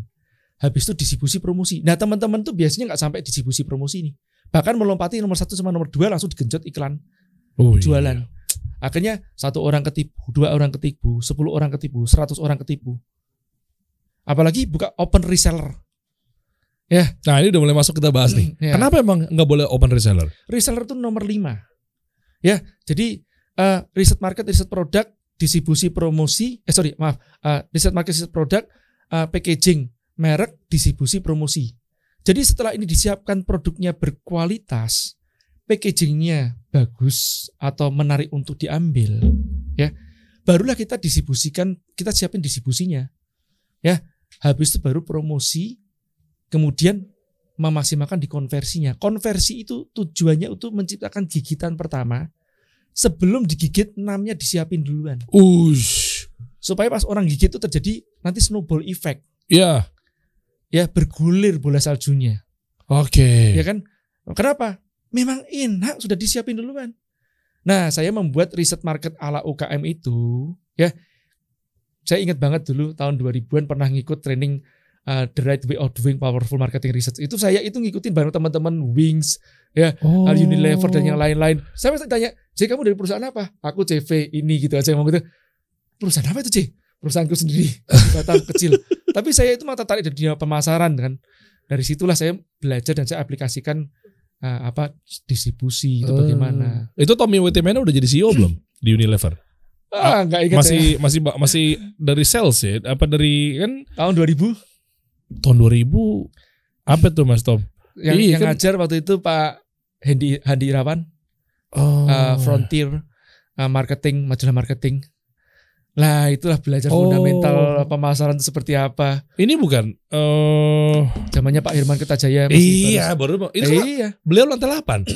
[SPEAKER 1] Habis itu distribusi promosi. Nah teman-teman tuh biasanya nggak sampai distribusi promosi nih, bahkan melompati nomor satu sama nomor dua langsung digenjot iklan
[SPEAKER 2] Oh, iya.
[SPEAKER 1] jualan. Akhirnya satu orang ketipu, dua orang ketipu, sepuluh orang ketipu, seratus orang ketipu. Apalagi buka open reseller.
[SPEAKER 2] Nah ini udah mulai masuk kita bahas nih.
[SPEAKER 1] Ya.
[SPEAKER 2] Kenapa emang nggak boleh open reseller?
[SPEAKER 1] Reseller itu nomor lima. Ya, jadi eh, riset market, riset produk, distribusi promosi, eh sorry maaf, eh, riset market, riset produk, eh, packaging, merek, distribusi promosi. Jadi setelah ini disiapkan produknya berkualitas, packagingnya bagus atau menarik untuk diambil, ya, barulah kita distribusikan, kita siapin distribusinya, ya. Habis itu baru promosi, kemudian memaksimalkan di konversinya. Konversi itu tujuannya untuk menciptakan gigitan pertama sebelum digigit enamnya disiapin duluan.
[SPEAKER 2] Ush.
[SPEAKER 1] Supaya pas orang gigit itu terjadi nanti snowball effect.
[SPEAKER 2] Ya.
[SPEAKER 1] Ya bergulir bola saljunya.
[SPEAKER 2] Oke.
[SPEAKER 1] Ya kan? Kenapa? Memang enak sudah disiapin duluan. Nah, saya membuat riset market ala UKM itu, ya. Saya ingat banget dulu tahun 2000-an pernah ngikut training uh, The Right Way of Doing Powerful Marketing Research. Itu saya itu ngikutin bareng teman-teman Wings,
[SPEAKER 2] Oh.
[SPEAKER 1] Al Unilever dan yang lain-lain. Saya pasti tanya, "J, kamu dari perusahaan apa?" Aku CV ini gitu aja ngomong gitu. Perusahaan apa itu, J? Perusahaanku sendiri. Kata kecil. Tapi saya itu mata tarik dari dunia pemasaran kan. Dari situlah saya belajar dan saya aplikasikan uh, apa distribusi itu bagaimana.
[SPEAKER 2] Eh, Itu Tommy Wettemena udah jadi CEO belum di Unilever?
[SPEAKER 1] Ah, enggak ingat
[SPEAKER 2] Masih
[SPEAKER 1] saya.
[SPEAKER 2] masih masih dari sales ya? Apa dari kan
[SPEAKER 1] Tahun 2000
[SPEAKER 2] tahun 2000 apa tuh Mas Tom?
[SPEAKER 1] yang,
[SPEAKER 2] Iya,
[SPEAKER 1] yang
[SPEAKER 2] kan.
[SPEAKER 1] ngajar waktu itu Pak Hendi Handi Irawan,
[SPEAKER 2] Oh.
[SPEAKER 1] uh, Frontier uh, Marketing, majalah marketing. Lah itulah belajar
[SPEAKER 2] Oh.
[SPEAKER 1] fundamental pemasaran itu seperti apa.
[SPEAKER 2] Ini bukan eh
[SPEAKER 1] Zamannya Pak Hirman Kertajaya. masih
[SPEAKER 2] Iya, baru ini
[SPEAKER 1] baru.
[SPEAKER 2] kan
[SPEAKER 1] iya,
[SPEAKER 2] beliau lantai 8.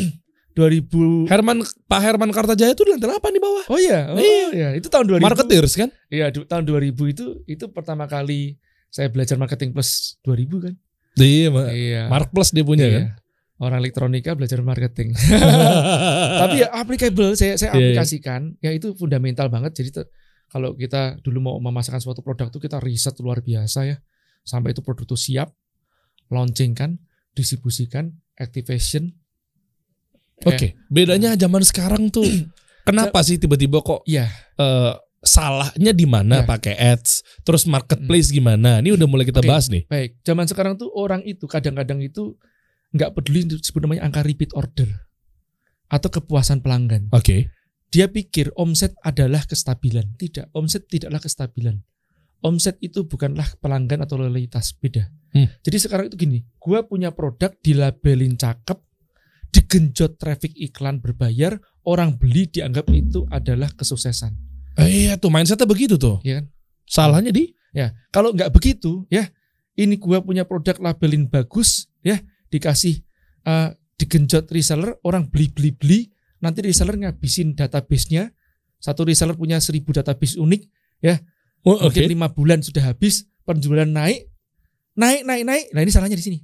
[SPEAKER 1] 2000
[SPEAKER 2] Herman Pak Herman Kartajaya itu di lantai 8 di bawah.
[SPEAKER 1] Oh iya, oh
[SPEAKER 2] Iya.
[SPEAKER 1] iya. Itu tahun 2000.
[SPEAKER 2] Marketeers kan?
[SPEAKER 1] Iya, tahun 2000 itu itu pertama kali saya belajar marketing plus 2000 kan.
[SPEAKER 2] Iya,
[SPEAKER 1] Iya.
[SPEAKER 2] Mark Plus dia punya
[SPEAKER 1] Iya.
[SPEAKER 2] kan.
[SPEAKER 1] Orang elektronika belajar marketing. Tapi ya applicable saya saya
[SPEAKER 2] Iya, iya.
[SPEAKER 1] aplikasikan ya itu fundamental banget. Jadi kalau kita dulu mau memasarkan suatu produk tuh kita riset luar biasa ya. Sampai itu produk itu siap, launching kan, distribusikan, activation.
[SPEAKER 2] Oke, bedanya zaman sekarang tuh kenapa sih tiba-tiba kok
[SPEAKER 1] Iya.
[SPEAKER 2] eh, salahnya di mana
[SPEAKER 1] Ya.
[SPEAKER 2] pakai ads, terus marketplace gimana? Ini udah mulai kita
[SPEAKER 1] Oke.
[SPEAKER 2] bahas nih.
[SPEAKER 1] Baik, zaman sekarang tuh orang itu kadang-kadang itu nggak peduli disebut namanya angka repeat order atau kepuasan pelanggan.
[SPEAKER 2] Oke.
[SPEAKER 1] Dia pikir omset adalah kestabilan. Tidak, omset tidaklah kestabilan. Omset itu bukanlah pelanggan atau loyalitas, beda.
[SPEAKER 2] Hmm.
[SPEAKER 1] Jadi sekarang itu gini, gua punya produk dilabelin cakep, digenjot traffic iklan berbayar, orang beli dianggap itu adalah kesuksesan.
[SPEAKER 2] Eh, iya tuh mindsetnya begitu tuh.
[SPEAKER 1] Iya kan?
[SPEAKER 2] Salahnya di
[SPEAKER 1] Ya, kalau nggak begitu, ya, ini gua punya produk labelin bagus, ya, dikasih eh, digenjot reseller, orang beli beli beli, nanti reseller ngabisin database-nya, satu reseller punya seribu database unik,
[SPEAKER 2] Oh,
[SPEAKER 1] mungkin
[SPEAKER 2] oke.
[SPEAKER 1] lima bulan sudah habis, penjualan naik, naik naik naik, nah ini salahnya di sini,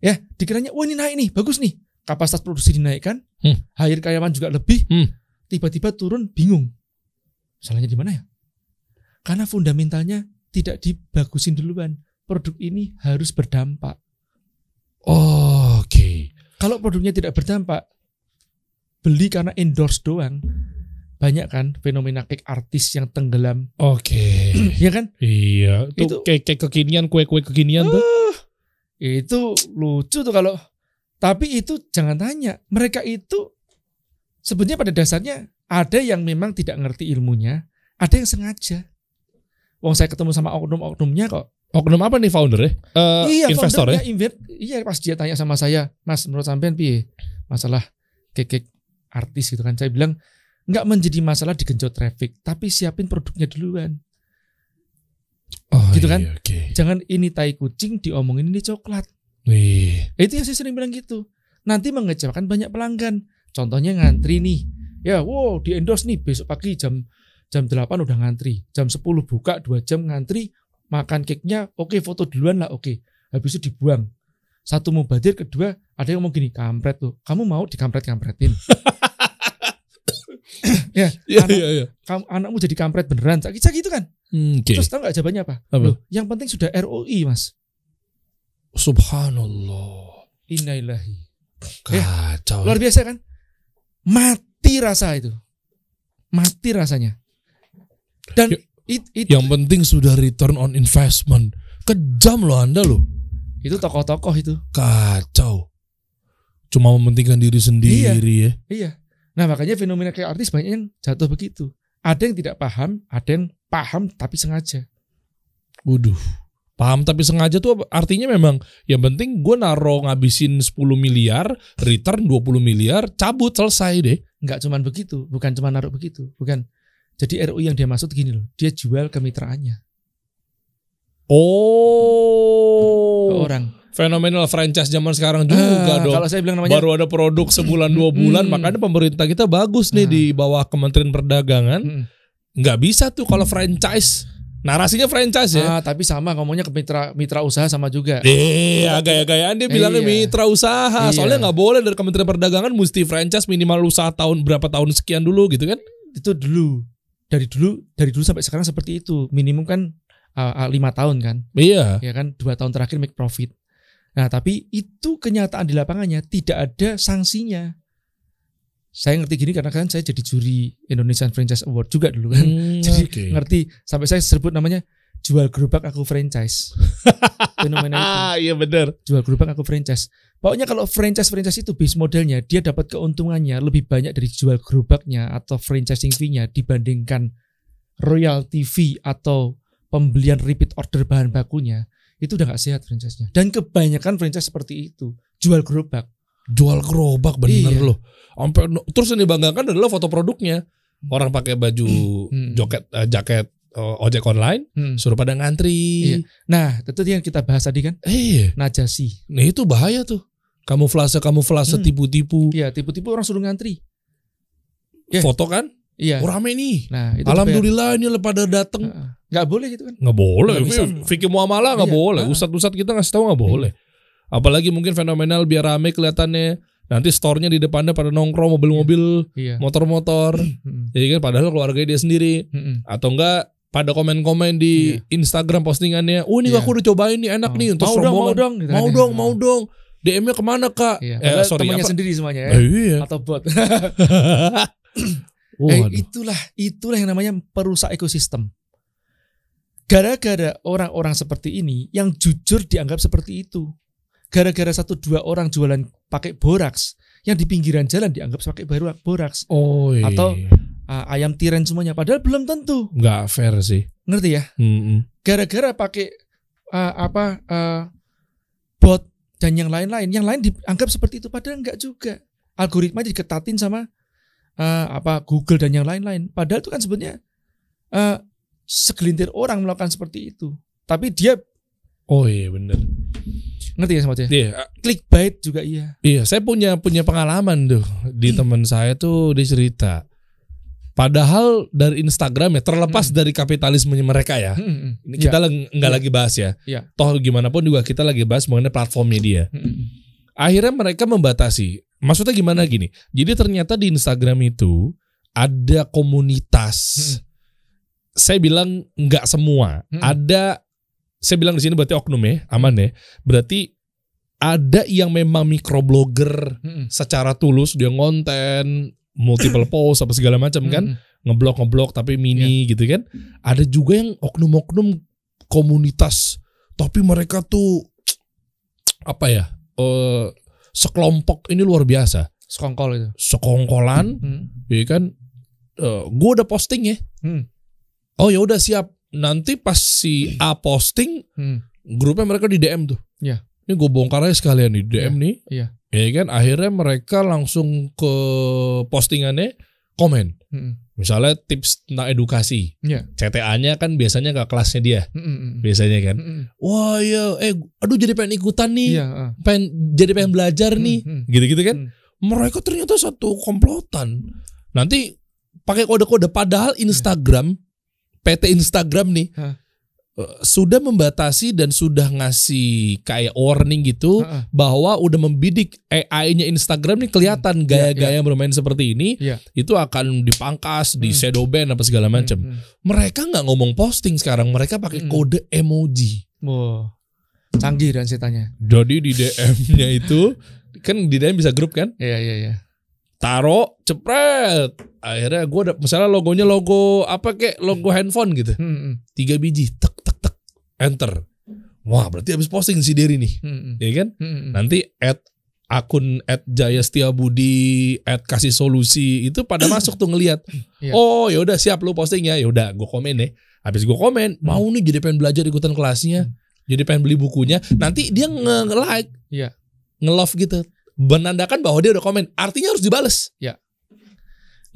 [SPEAKER 1] ya, dikiranya, wah ini naik nih, bagus nih, kapasitas produksi dinaikkan,
[SPEAKER 2] Hmm.
[SPEAKER 1] hire karyawan juga lebih,
[SPEAKER 2] Hmm.
[SPEAKER 1] tiba-tiba turun, bingung, salahnya di mana ya? Karena fundamentalnya tidak dibagusin duluan. Produk ini harus berdampak.
[SPEAKER 2] Oh, Oke.
[SPEAKER 1] Kalau produknya tidak berdampak, beli karena endorse doang. Banyak kan fenomena cake artis yang tenggelam,
[SPEAKER 2] Oke.
[SPEAKER 1] ya kan?
[SPEAKER 2] iya, tuh
[SPEAKER 1] Itu-
[SPEAKER 2] kayak kekinian, kue-kue kekinian tuh.
[SPEAKER 1] Uh, itu lucu tuh kalau tapi itu jangan tanya, mereka itu sebenarnya pada dasarnya ada yang memang tidak ngerti ilmunya, ada yang sengaja. Wong saya ketemu sama oknum-oknumnya kok.
[SPEAKER 2] Oknum apa nih founder ya? Eh,
[SPEAKER 1] iya,
[SPEAKER 2] investor ya?
[SPEAKER 1] invest. Iya, pas dia tanya sama saya, Mas, menurut sampean piye? Masalah kekek artis gitu kan. Saya bilang nggak menjadi masalah digenjot traffic, tapi siapin produknya duluan.
[SPEAKER 2] Oh,
[SPEAKER 1] Gitu kan?
[SPEAKER 2] iya, Oke.
[SPEAKER 1] Jangan ini tai kucing diomongin ini coklat.
[SPEAKER 2] Wih.
[SPEAKER 1] Itu yang saya sering bilang gitu. Nanti mengecewakan banyak pelanggan. Contohnya ngantri nih. Ya, wow, di endorse nih besok pagi jam jam 8 udah ngantri. Jam 10 buka 2 jam ngantri, makan cake-nya, oke foto duluan lah, oke. Habis itu dibuang. Satu mau badir, kedua ada yang mau gini, kampret tuh. Kamu mau dikampret-kampretin? ya,
[SPEAKER 2] Iya,
[SPEAKER 1] anak-
[SPEAKER 2] iya, iya.
[SPEAKER 1] kamu, anakmu jadi kampret beneran. Sakit gitu kan.
[SPEAKER 2] Hmm, Oke.
[SPEAKER 1] Terus tahu nggak jawabannya apa?
[SPEAKER 2] Apa?
[SPEAKER 1] Loh, yang penting sudah ROI, Mas.
[SPEAKER 2] Subhanallah.
[SPEAKER 1] Innalillahi.
[SPEAKER 2] Kacau.
[SPEAKER 1] Luar biasa kan? Mati rasa itu. Mati rasanya. Dan
[SPEAKER 2] Ya-
[SPEAKER 1] it, it-
[SPEAKER 2] Yang penting sudah return on investment. Kejam loh Anda loh.
[SPEAKER 1] itu tokoh-tokoh itu.
[SPEAKER 2] Kacau. Cuma mementingkan diri sendiri ya.
[SPEAKER 1] Iya. Nah makanya fenomena kayak artis banyak yang jatuh begitu. Ada yang tidak paham, ada yang paham tapi sengaja.
[SPEAKER 2] Waduh. Paham tapi sengaja tuh artinya memang yang penting gue naro ngabisin 10 miliar, return 20 miliar, cabut selesai deh.
[SPEAKER 1] Nggak cuman begitu, bukan cuma naruh begitu, bukan. Jadi ROI yang dia maksud gini loh, dia jual kemitraannya ke
[SPEAKER 2] Oh.
[SPEAKER 1] orang.
[SPEAKER 2] Fenomenal franchise zaman sekarang juga
[SPEAKER 1] Ah,
[SPEAKER 2] dong.
[SPEAKER 1] Kalau saya bilang namanya
[SPEAKER 2] Baru ada produk sebulan dua bulan,
[SPEAKER 1] Hmm.
[SPEAKER 2] makanya pemerintah kita bagus nih
[SPEAKER 1] Ah.
[SPEAKER 2] di bawah Kementerian Perdagangan.
[SPEAKER 1] Mm-mm.
[SPEAKER 2] Nggak bisa tuh kalau franchise. Narasinya franchise ya.
[SPEAKER 1] Ah, tapi sama ngomongnya ke mitra mitra usaha sama juga.
[SPEAKER 2] Eh, gaya-gayaan dia bilangnya
[SPEAKER 1] Iya.
[SPEAKER 2] mitra usaha.
[SPEAKER 1] Iya.
[SPEAKER 2] Soalnya nggak boleh dari Kementerian Perdagangan mesti franchise minimal usaha tahun berapa tahun sekian dulu gitu kan?
[SPEAKER 1] Itu dulu dari dulu dari dulu sampai sekarang seperti itu. Minimum kan lima tahun kan.
[SPEAKER 2] Iya.
[SPEAKER 1] ya kan dua tahun terakhir make profit. Nah tapi itu kenyataan di lapangannya tidak ada sanksinya. Saya ngerti gini karena kan saya jadi juri Indonesian Franchise Award juga dulu kan.
[SPEAKER 2] Hmm,
[SPEAKER 1] Jadi
[SPEAKER 2] oke.
[SPEAKER 1] ngerti sampai saya sebut namanya jual gerobak aku franchise. Fenomena itu
[SPEAKER 2] Ah, iya bener.
[SPEAKER 1] jual gerobak aku franchise. Pokoknya kalau franchise franchise itu base modelnya dia dapat keuntungannya lebih banyak dari jual gerobaknya atau franchising fee-nya dibandingkan royalty fee atau pembelian repeat order bahan bakunya itu udah nggak sehat franchise-nya. Dan kebanyakan franchise seperti itu jual gerobak.
[SPEAKER 2] Jual gerobak bener
[SPEAKER 1] Iya.
[SPEAKER 2] loh. Sampai terus yang dibanggakan adalah foto produknya. Orang pakai baju
[SPEAKER 1] Hmm.
[SPEAKER 2] joket eh, jaket eh, ojek online,
[SPEAKER 1] Hmm.
[SPEAKER 2] suruh pada ngantri.
[SPEAKER 1] Iya. Nah, itu yang kita bahas tadi kan
[SPEAKER 2] Eh,
[SPEAKER 1] najasi.
[SPEAKER 2] nah itu bahaya tuh. kamuflase kamuflase
[SPEAKER 1] Hmm.
[SPEAKER 2] tipu-tipu.
[SPEAKER 1] Iya, tipu-tipu orang suruh ngantri. Ya.
[SPEAKER 2] Foto kan?
[SPEAKER 1] Iya.
[SPEAKER 2] Oh, rame nih.
[SPEAKER 1] Nah, itu
[SPEAKER 2] Alhamdulillah ini pada datang.
[SPEAKER 1] Heeh. Nggak boleh gitu kan.
[SPEAKER 2] Nggak boleh.
[SPEAKER 1] Nggak.
[SPEAKER 2] Fikih muamalah nggak
[SPEAKER 1] Iya.
[SPEAKER 2] boleh. Ustadz-ustadz kita ngasih tahu nggak boleh. Apalagi mungkin fenomenal biar rame kelihatannya. Nanti store-nya di depannya pada nongkrong mobil-mobil,
[SPEAKER 1] Iya.
[SPEAKER 2] motor-motor.
[SPEAKER 1] Mm-mm.
[SPEAKER 2] Jadi kan padahal keluarga dia sendiri.
[SPEAKER 1] Mm-mm.
[SPEAKER 2] Atau enggak pada komen-komen di Instagram postingannya. Oh ini
[SPEAKER 1] Iya.
[SPEAKER 2] aku udah cobain nih enak
[SPEAKER 1] Oh.
[SPEAKER 2] nih. Terus
[SPEAKER 1] Mau dong, mau dong. gitu
[SPEAKER 2] Mau
[SPEAKER 1] kan.
[SPEAKER 2] dong, mau dong. DM-nya ke mana kak?
[SPEAKER 1] Iya.
[SPEAKER 2] Eh, sorry,
[SPEAKER 1] temannya
[SPEAKER 2] apa?
[SPEAKER 1] sendiri semuanya ya.
[SPEAKER 2] Eh, iya.
[SPEAKER 1] Atau bot.
[SPEAKER 2] Oh,
[SPEAKER 1] eh, itulah itulah yang namanya perusak ekosistem. Gara-gara orang-orang seperti ini yang jujur dianggap seperti itu. Gara-gara satu dua orang jualan pakai boraks yang di pinggiran jalan dianggap pakai baru boraks.
[SPEAKER 2] Oh iya.
[SPEAKER 1] Atau- Ah, ayam tiren semuanya padahal belum tentu.
[SPEAKER 2] nggak fair sih.
[SPEAKER 1] Ngerti ya?
[SPEAKER 2] Mm-mm.
[SPEAKER 1] Gara-gara pakai ah, apa ah, bot dan yang lain-lain, yang lain dianggap seperti itu padahal enggak juga. Algoritma diketatin sama ah, apa Google dan yang lain-lain. Padahal itu kan sebenarnya ah, segelintir orang melakukan seperti itu. Tapi dia
[SPEAKER 2] Oh iya bener.
[SPEAKER 1] ngerti ya sama dia?
[SPEAKER 2] Iya,
[SPEAKER 1] Clickbait juga iya.
[SPEAKER 2] Iya, saya punya punya pengalaman tuh di teman saya tuh dia cerita. Padahal dari Instagram ya terlepas dari kapitalismenya mereka ya.
[SPEAKER 1] Hmm,
[SPEAKER 2] Ini kita lagi nggak
[SPEAKER 1] Iya.
[SPEAKER 2] lagi bahas ya.
[SPEAKER 1] Iya.
[SPEAKER 2] Toh gimana pun juga kita lagi bahas mengenai platformnya dia.
[SPEAKER 1] Hmm,
[SPEAKER 2] Akhirnya mereka membatasi. Maksudnya gimana gini? Jadi ternyata di Instagram itu ada komunitas.
[SPEAKER 1] Hmm.
[SPEAKER 2] Saya bilang nggak semua.
[SPEAKER 1] Hmm.
[SPEAKER 2] Ada saya bilang di sini berarti oknum ya, aman ya. Berarti ada yang memang microblogger
[SPEAKER 1] hmm,
[SPEAKER 2] secara tulus dia ngonten multiple post apa segala macam kan. Ngeblok ngeblok tapi mini gitu kan. Ada juga yang oknum-oknum komunitas tapi mereka tuh apa ya eh sekelompok ini luar biasa.
[SPEAKER 1] Sekongkol itu.
[SPEAKER 2] sekongkolan
[SPEAKER 1] Hmm,
[SPEAKER 2] ya kan. Gue udah posting ya.
[SPEAKER 1] Hmm.
[SPEAKER 2] oh ya udah siap nanti pas si A posting
[SPEAKER 1] hmm.
[SPEAKER 2] grupnya mereka di DM tuh
[SPEAKER 1] Iya.
[SPEAKER 2] ini gue bongkar aja sekalian di DM nih
[SPEAKER 1] iya.
[SPEAKER 2] ya kan akhirnya mereka langsung ke postingannya komen
[SPEAKER 1] Hmm,
[SPEAKER 2] misalnya tips tentang edukasi
[SPEAKER 1] Iya.
[SPEAKER 2] CTA-nya kan biasanya ke kelasnya dia
[SPEAKER 1] hmm, hmm, hmm.
[SPEAKER 2] biasanya kan
[SPEAKER 1] Hmm, hmm.
[SPEAKER 2] wah ya eh aduh jadi pengen ikutan nih
[SPEAKER 1] Iya. ah.
[SPEAKER 2] pengen jadi pengen belajar nih
[SPEAKER 1] Hmm, hmm.
[SPEAKER 2] gitu-gitu kan
[SPEAKER 1] Hmm.
[SPEAKER 2] mereka ternyata satu komplotan nanti pakai kode-kode padahal Instagram PT Instagram nih
[SPEAKER 1] Hah.
[SPEAKER 2] eh, sudah membatasi dan sudah ngasih kayak warning gitu
[SPEAKER 1] ah.
[SPEAKER 2] bahwa udah membidik AI-nya Instagram nih kelihatan gaya-gaya bermain seperti ini
[SPEAKER 1] Iya.
[SPEAKER 2] itu akan dipangkas di
[SPEAKER 1] Hmm.
[SPEAKER 2] shadow ban apa segala macam
[SPEAKER 1] Hmm, hmm.
[SPEAKER 2] mereka nggak ngomong posting sekarang mereka pakai
[SPEAKER 1] Hmm.
[SPEAKER 2] kode emoji
[SPEAKER 1] Wow. Canggih dan setannya.
[SPEAKER 2] jadi di DM-nya itu kan di DM bisa grup kan
[SPEAKER 1] Iya, iya, iya.
[SPEAKER 2] taro cepret akhirnya gue udah misalnya logonya logo apa kek logo handphone gitu.
[SPEAKER 1] Hmm, hmm.
[SPEAKER 2] tiga biji tek tek tek enter. Wah berarti habis posting si Derry nih.
[SPEAKER 1] Hmm, hmm.
[SPEAKER 2] ya kan?
[SPEAKER 1] Hmm, hmm.
[SPEAKER 2] nanti at akun at Jaya Setiabudi at kasih solusi itu pada masuk tuh ngelihat.
[SPEAKER 1] Iya.
[SPEAKER 2] oh ya udah siap lu posting ya. Ya udah gue komen ya. Habis gue komen mau nih jadi pengen belajar ikutan kelasnya. Jadi pengen beli bukunya. Nanti dia nge like
[SPEAKER 1] Iya.
[SPEAKER 2] nge love gitu. Menandakan bahwa dia udah komen. Artinya harus dibales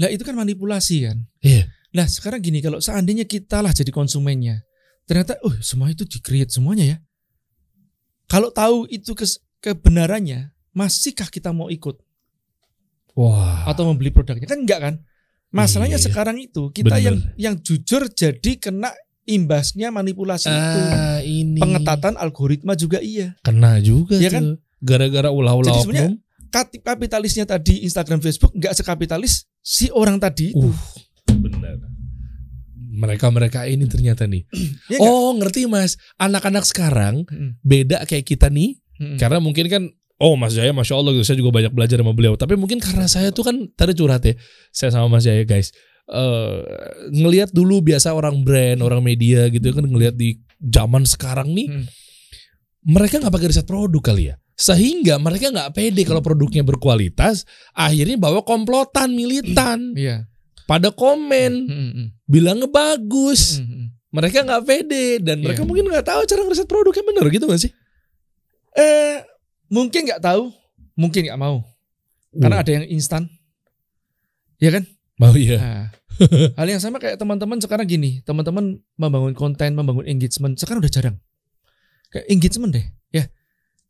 [SPEAKER 1] Lah itu kan manipulasi kan.
[SPEAKER 2] Iya.
[SPEAKER 1] Nah sekarang gini kalau seandainya kita lah jadi konsumennya, ternyata, oh semua itu di create semuanya ya. Kalau tahu itu kes- kebenarannya, masihkah kita mau ikut
[SPEAKER 2] wah
[SPEAKER 1] atau membeli produknya? Kan enggak kan? Masalahnya
[SPEAKER 2] Iya.
[SPEAKER 1] sekarang itu kita
[SPEAKER 2] Bener.
[SPEAKER 1] yang yang jujur jadi kena imbasnya manipulasi itu.
[SPEAKER 2] ah, ini
[SPEAKER 1] Pengetatan algoritma juga iya.
[SPEAKER 2] kena juga
[SPEAKER 1] Iya
[SPEAKER 2] tuh
[SPEAKER 1] kan?
[SPEAKER 2] gara-gara ulah-ulah oknum
[SPEAKER 1] Kapitalisnya tadi Instagram Facebook nggak sekapitalis si orang tadi itu.
[SPEAKER 2] Uh, benar. Mereka-mereka ini ternyata nih.
[SPEAKER 1] Iya
[SPEAKER 2] oh ngerti mas. Anak-anak sekarang beda kayak kita nih. Karena mungkin kan Oh Mas Jaya Masya Allah gitu, Saya juga banyak belajar sama beliau. Tapi mungkin karena saya tuh kan Tadi curhat ya Saya sama Mas Jaya guys. Eh ngelihat dulu biasa orang brand orang media gitu kan ngelihat di zaman sekarang nih
[SPEAKER 1] Hmm.
[SPEAKER 2] mereka nggak pakai riset produk kali ya sehingga mereka nggak pede kalau produknya berkualitas akhirnya bawa komplotan militan
[SPEAKER 1] Iya.
[SPEAKER 2] pada komen
[SPEAKER 1] Mm, mm,
[SPEAKER 2] bilangnya bagus
[SPEAKER 1] mm, mm.
[SPEAKER 2] mereka nggak pede dan mereka
[SPEAKER 1] Iya.
[SPEAKER 2] mungkin nggak tahu cara ngeriset produknya bener gitu gak sih
[SPEAKER 1] Eh mungkin nggak tahu, mungkin nggak mau. Karena
[SPEAKER 2] Uh,
[SPEAKER 1] ada yang instan. Ya kan?
[SPEAKER 2] mau ya
[SPEAKER 1] Nah, hal yang sama kayak teman-teman sekarang gini, teman-teman membangun konten, membangun engagement, sekarang udah jarang. Kayak engagement deh, ya.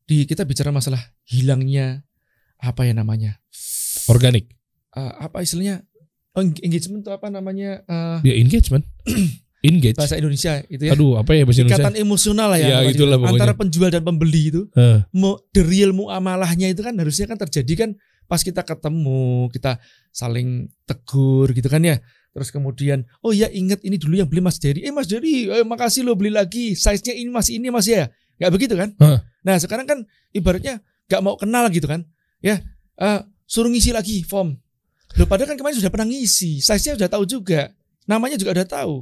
[SPEAKER 1] Di kita bicara masalah hilangnya apa ya namanya?
[SPEAKER 2] Organik.
[SPEAKER 1] Eh, apa istilahnya? Eng- engagement itu apa namanya? Eh,
[SPEAKER 2] Ya engagement. Engage.
[SPEAKER 1] bahasa Indonesia itu ya.
[SPEAKER 2] Aduh, apa ya bahasa Indonesia?
[SPEAKER 1] Ikatan emosional lah ya.
[SPEAKER 2] Ya, itulah pokoknya.
[SPEAKER 1] Antara penjual dan pembeli itu. Mu- the real muamalahnya itu kan harusnya kan terjadi kan pas kita ketemu, kita saling tegur gitu kan ya. Terus kemudian, oh ya inget ini dulu yang beli Mas Dery. Eh Mas Dery, eh, makasih lo beli lagi. Size-nya ini masih ini masih ya. Gak begitu kan?
[SPEAKER 2] Hah.
[SPEAKER 1] Nah sekarang kan ibaratnya gak mau kenal gitu kan. Ya, eh, suruh ngisi lagi form. Loh padahal kan kemarin sudah pernah ngisi. Size-nya sudah tahu juga. Namanya juga udah tahu.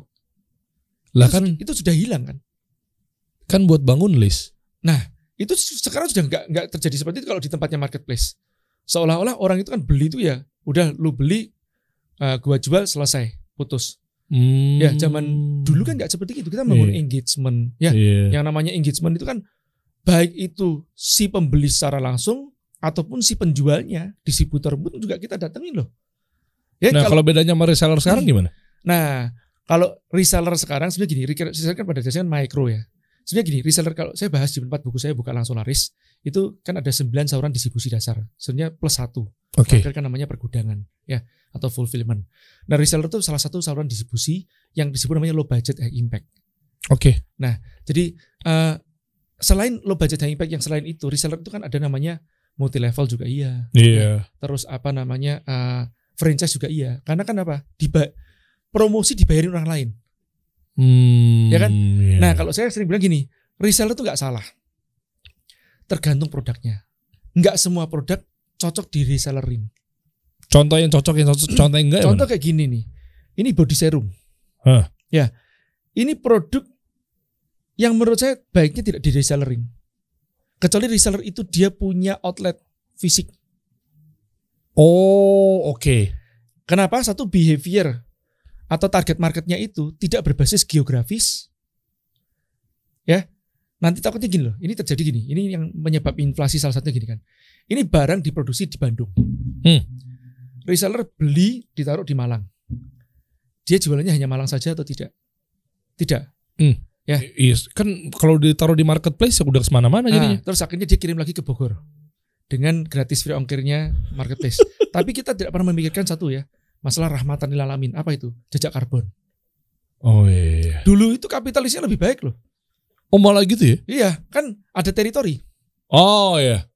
[SPEAKER 2] lah
[SPEAKER 1] Itu-
[SPEAKER 2] kan
[SPEAKER 1] itu sudah hilang kan.
[SPEAKER 2] kan buat bangun list.
[SPEAKER 1] itu sekarang sudah nggak nggak terjadi seperti itu kalau di tempatnya marketplace seolah-olah orang itu kan beli itu ya udah lu beli uh, gua jual selesai putus
[SPEAKER 2] Hmm.
[SPEAKER 1] ya zaman dulu kan nggak seperti itu kita bangun
[SPEAKER 2] Iya.
[SPEAKER 1] engagement ya
[SPEAKER 2] Iya.
[SPEAKER 1] yang namanya engagement itu kan baik itu si pembeli secara langsung ataupun si penjualnya distributor pun juga kita datengin loh ya
[SPEAKER 2] Nah,
[SPEAKER 1] kalau,
[SPEAKER 2] kalau bedanya sama reseller sekarang gimana?
[SPEAKER 1] nah kalau reseller sekarang sebenarnya gini reseller kan pada dasarnya kan micro ya sebenarnya gini reseller kalau saya bahas di tempat buku saya buka langsung laris itu kan ada 9 saluran distribusi dasar sebenarnya plus satu
[SPEAKER 2] Oke.
[SPEAKER 1] Terakhir kan namanya pergudangan ya atau fulfillment. Nah reseller itu salah satu saluran distribusi yang disebut namanya low budget high impact.
[SPEAKER 2] Oke.
[SPEAKER 1] Jadi eh, selain low budget high impact yang selain itu reseller itu kan ada namanya multi level juga iya.
[SPEAKER 2] Iya.
[SPEAKER 1] Terus apa namanya eh, franchise juga iya. Karena kan apa? Diba promosi dibayarin orang lain.
[SPEAKER 2] Hmm,
[SPEAKER 1] Ya kan?
[SPEAKER 2] iya.
[SPEAKER 1] Nah kalau saya sering bilang gini, reseller itu nggak salah. Tergantung produknya. Nggak semua produk cocok di resellerin.
[SPEAKER 2] contoh yang cocok yang cocok, contoh yang enggak
[SPEAKER 1] Contoh kayak gini nih. Ini body serum.
[SPEAKER 2] Hah.
[SPEAKER 1] Ya. Ini produk yang menurut saya baiknya tidak di resellerin. Kecuali reseller itu dia punya outlet fisik.
[SPEAKER 2] Oh, oke.
[SPEAKER 1] Kenapa? Satu behavior atau target marketnya itu tidak berbasis geografis. Ya. Nanti takutnya gini loh. Ini terjadi gini. Ini yang menyebab inflasi salah satunya gini kan. Ini barang diproduksi di Bandung.
[SPEAKER 2] Hmm.
[SPEAKER 1] Reseller beli ditaruh di Malang. Dia jualannya hanya Malang saja atau tidak? Tidak. Ya.
[SPEAKER 2] Iya, kan kalau ditaruh di marketplace ya udah ke mana-mana
[SPEAKER 1] Nah,
[SPEAKER 2] jadinya.
[SPEAKER 1] terus akhirnya dia kirim lagi ke Bogor dengan gratis free ongkirnya marketplace. Tapi kita tidak pernah memikirkan satu ya, masalah rahmatan lil alamin. Apa itu? Jejak karbon.
[SPEAKER 2] Oh iya.
[SPEAKER 1] Dulu itu kapitalisnya lebih baik loh.
[SPEAKER 2] Oh malah gitu ya?
[SPEAKER 1] Iya, kan ada teritori.
[SPEAKER 2] Oh iya.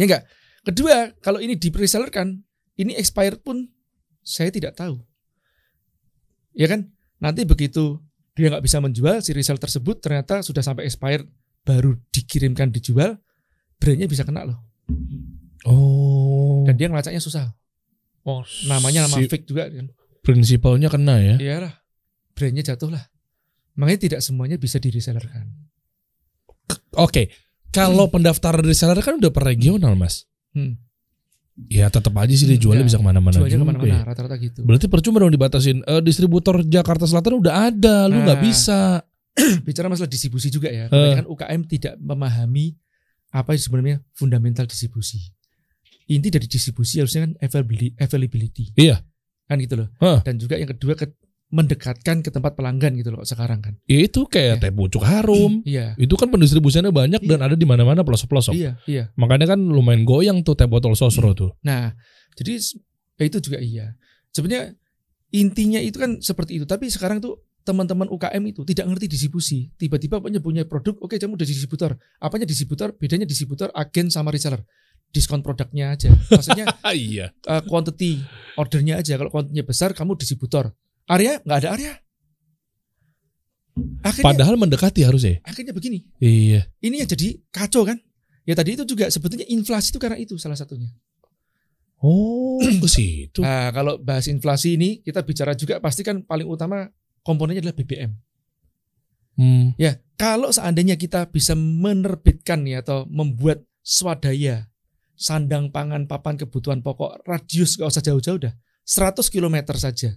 [SPEAKER 1] Ya enggak? Kedua, kalau ini di reseller kan, ini expired pun saya tidak tahu. Ya kan? Nanti begitu dia nggak bisa menjual, si reseller tersebut ternyata sudah sampai expired, baru dikirimkan dijual, brandnya bisa kena loh.
[SPEAKER 2] Oh.
[SPEAKER 1] Dan dia ngelacaknya susah. Oh, namanya nama
[SPEAKER 2] Si-
[SPEAKER 1] fake juga kan.
[SPEAKER 2] prinsipalnya kena ya.
[SPEAKER 1] Iyalah, brandnya jatuh lah. Makanya tidak semuanya bisa di resellerkan.
[SPEAKER 2] Oke. Kalau pendaftaran reseller kan udah per regional, Mas.
[SPEAKER 1] Hmm.
[SPEAKER 2] Ya tetap aja sih dia jualnya
[SPEAKER 1] Enggak.
[SPEAKER 2] bisa ke mana-mana
[SPEAKER 1] Jualnya
[SPEAKER 2] juga
[SPEAKER 1] ke mana-mana,
[SPEAKER 2] ya.
[SPEAKER 1] rata-rata gitu.
[SPEAKER 2] Berarti percuma dong dibatasin. Eh, distributor Jakarta Selatan udah ada, lu nggak
[SPEAKER 1] Nah.
[SPEAKER 2] bisa.
[SPEAKER 1] Bicara masalah distribusi juga ya.
[SPEAKER 2] Eh.
[SPEAKER 1] Kebanyakan UKM tidak memahami apa sebenarnya fundamental distribusi. Inti dari distribusi harusnya kan availability.
[SPEAKER 2] Iya.
[SPEAKER 1] Kan gitu loh.
[SPEAKER 2] Hah.
[SPEAKER 1] Dan juga yang kedua ke, mendekatkan ke tempat pelanggan gitu loh sekarang kan.
[SPEAKER 2] Ya itu kayak
[SPEAKER 1] Ya.
[SPEAKER 2] teh pucuk harum.
[SPEAKER 1] Iya.
[SPEAKER 2] Itu kan pendistribusiannya banyak dan
[SPEAKER 1] Iya.
[SPEAKER 2] ada di mana-mana pelosok-pelosok.
[SPEAKER 1] Iya, iya.
[SPEAKER 2] Makanya kan lumayan goyang tuh teh botol sosro tuh.
[SPEAKER 1] Nah, jadi ya itu juga iya. Sebenarnya intinya itu kan seperti itu. Tapi sekarang tuh teman-teman UKM itu tidak ngerti distribusi. Tiba-tiba punya punya produk, oke kamu udah distributor. Apanya distributor? Bedanya distributor, agen sama reseller. Diskon produknya aja. Maksudnya
[SPEAKER 2] iya.
[SPEAKER 1] uh, quantity ordernya aja. Kalau kuantitasnya besar, kamu distributor. Area nggak ada area. Akhirnya,
[SPEAKER 2] Padahal mendekati harusnya.
[SPEAKER 1] akhirnya begini.
[SPEAKER 2] Iya.
[SPEAKER 1] Ini yang jadi kacau kan? Ya tadi itu juga sebetulnya inflasi itu karena itu salah satunya.
[SPEAKER 2] Oh, ke situ.
[SPEAKER 1] Nah, kalau bahas inflasi ini kita bicara juga pasti kan paling utama komponennya adalah BBM.
[SPEAKER 2] Hmm.
[SPEAKER 1] Ya, kalau seandainya kita bisa menerbitkan ya atau membuat swadaya sandang pangan papan kebutuhan pokok radius gak usah jauh-jauh dah 100 km saja.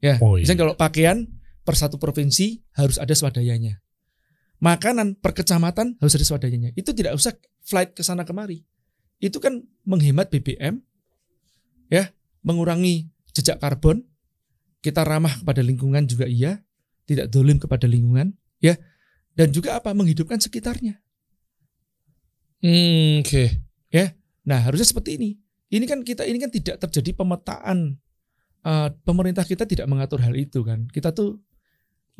[SPEAKER 1] Ya,
[SPEAKER 2] Oh, iya.
[SPEAKER 1] misalnya kalau pakaian per satu provinsi harus ada swadayanya. Makanan per kecamatan harus ada swadayanya. Itu tidak usah flight ke sana kemari. Itu kan menghemat BBM, ya, mengurangi jejak karbon. Kita ramah kepada lingkungan juga iya, tidak dolim kepada lingkungan, ya, dan juga apa menghidupkan sekitarnya.
[SPEAKER 2] Hmm, Oke.
[SPEAKER 1] Nah, harusnya seperti ini. Ini kan kita ini kan tidak terjadi pemetaan eh, pemerintah kita tidak mengatur hal itu kan. Kita tuh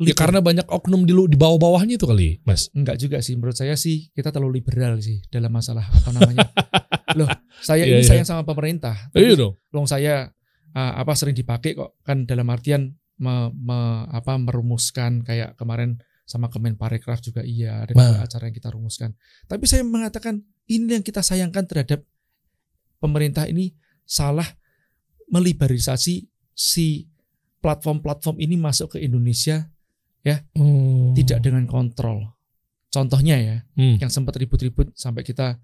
[SPEAKER 2] Ya karena banyak oknum di lu di bawah-bawahnya itu kali, Mas.
[SPEAKER 1] enggak juga sih menurut saya sih kita terlalu liberal sih dalam masalah apa namanya. Loh, saya
[SPEAKER 2] Iya,
[SPEAKER 1] ini
[SPEAKER 2] iya.
[SPEAKER 1] sayang sama pemerintah.
[SPEAKER 2] Iya dong.
[SPEAKER 1] Long saya uh, apa sering dipakai kok kan dalam artian me- me- apa merumuskan kayak kemarin sama Kemenparekraf juga iya ada
[SPEAKER 2] Nah.
[SPEAKER 1] beberapa acara yang kita rumuskan. Tapi saya mengatakan ini yang kita sayangkan terhadap pemerintah ini salah meliberalisasi si platform-platform ini masuk ke Indonesia
[SPEAKER 2] Oh.
[SPEAKER 1] tidak dengan kontrol. Contohnya ya,
[SPEAKER 2] Hmm.
[SPEAKER 1] yang sempat ribut-ribut sampai kita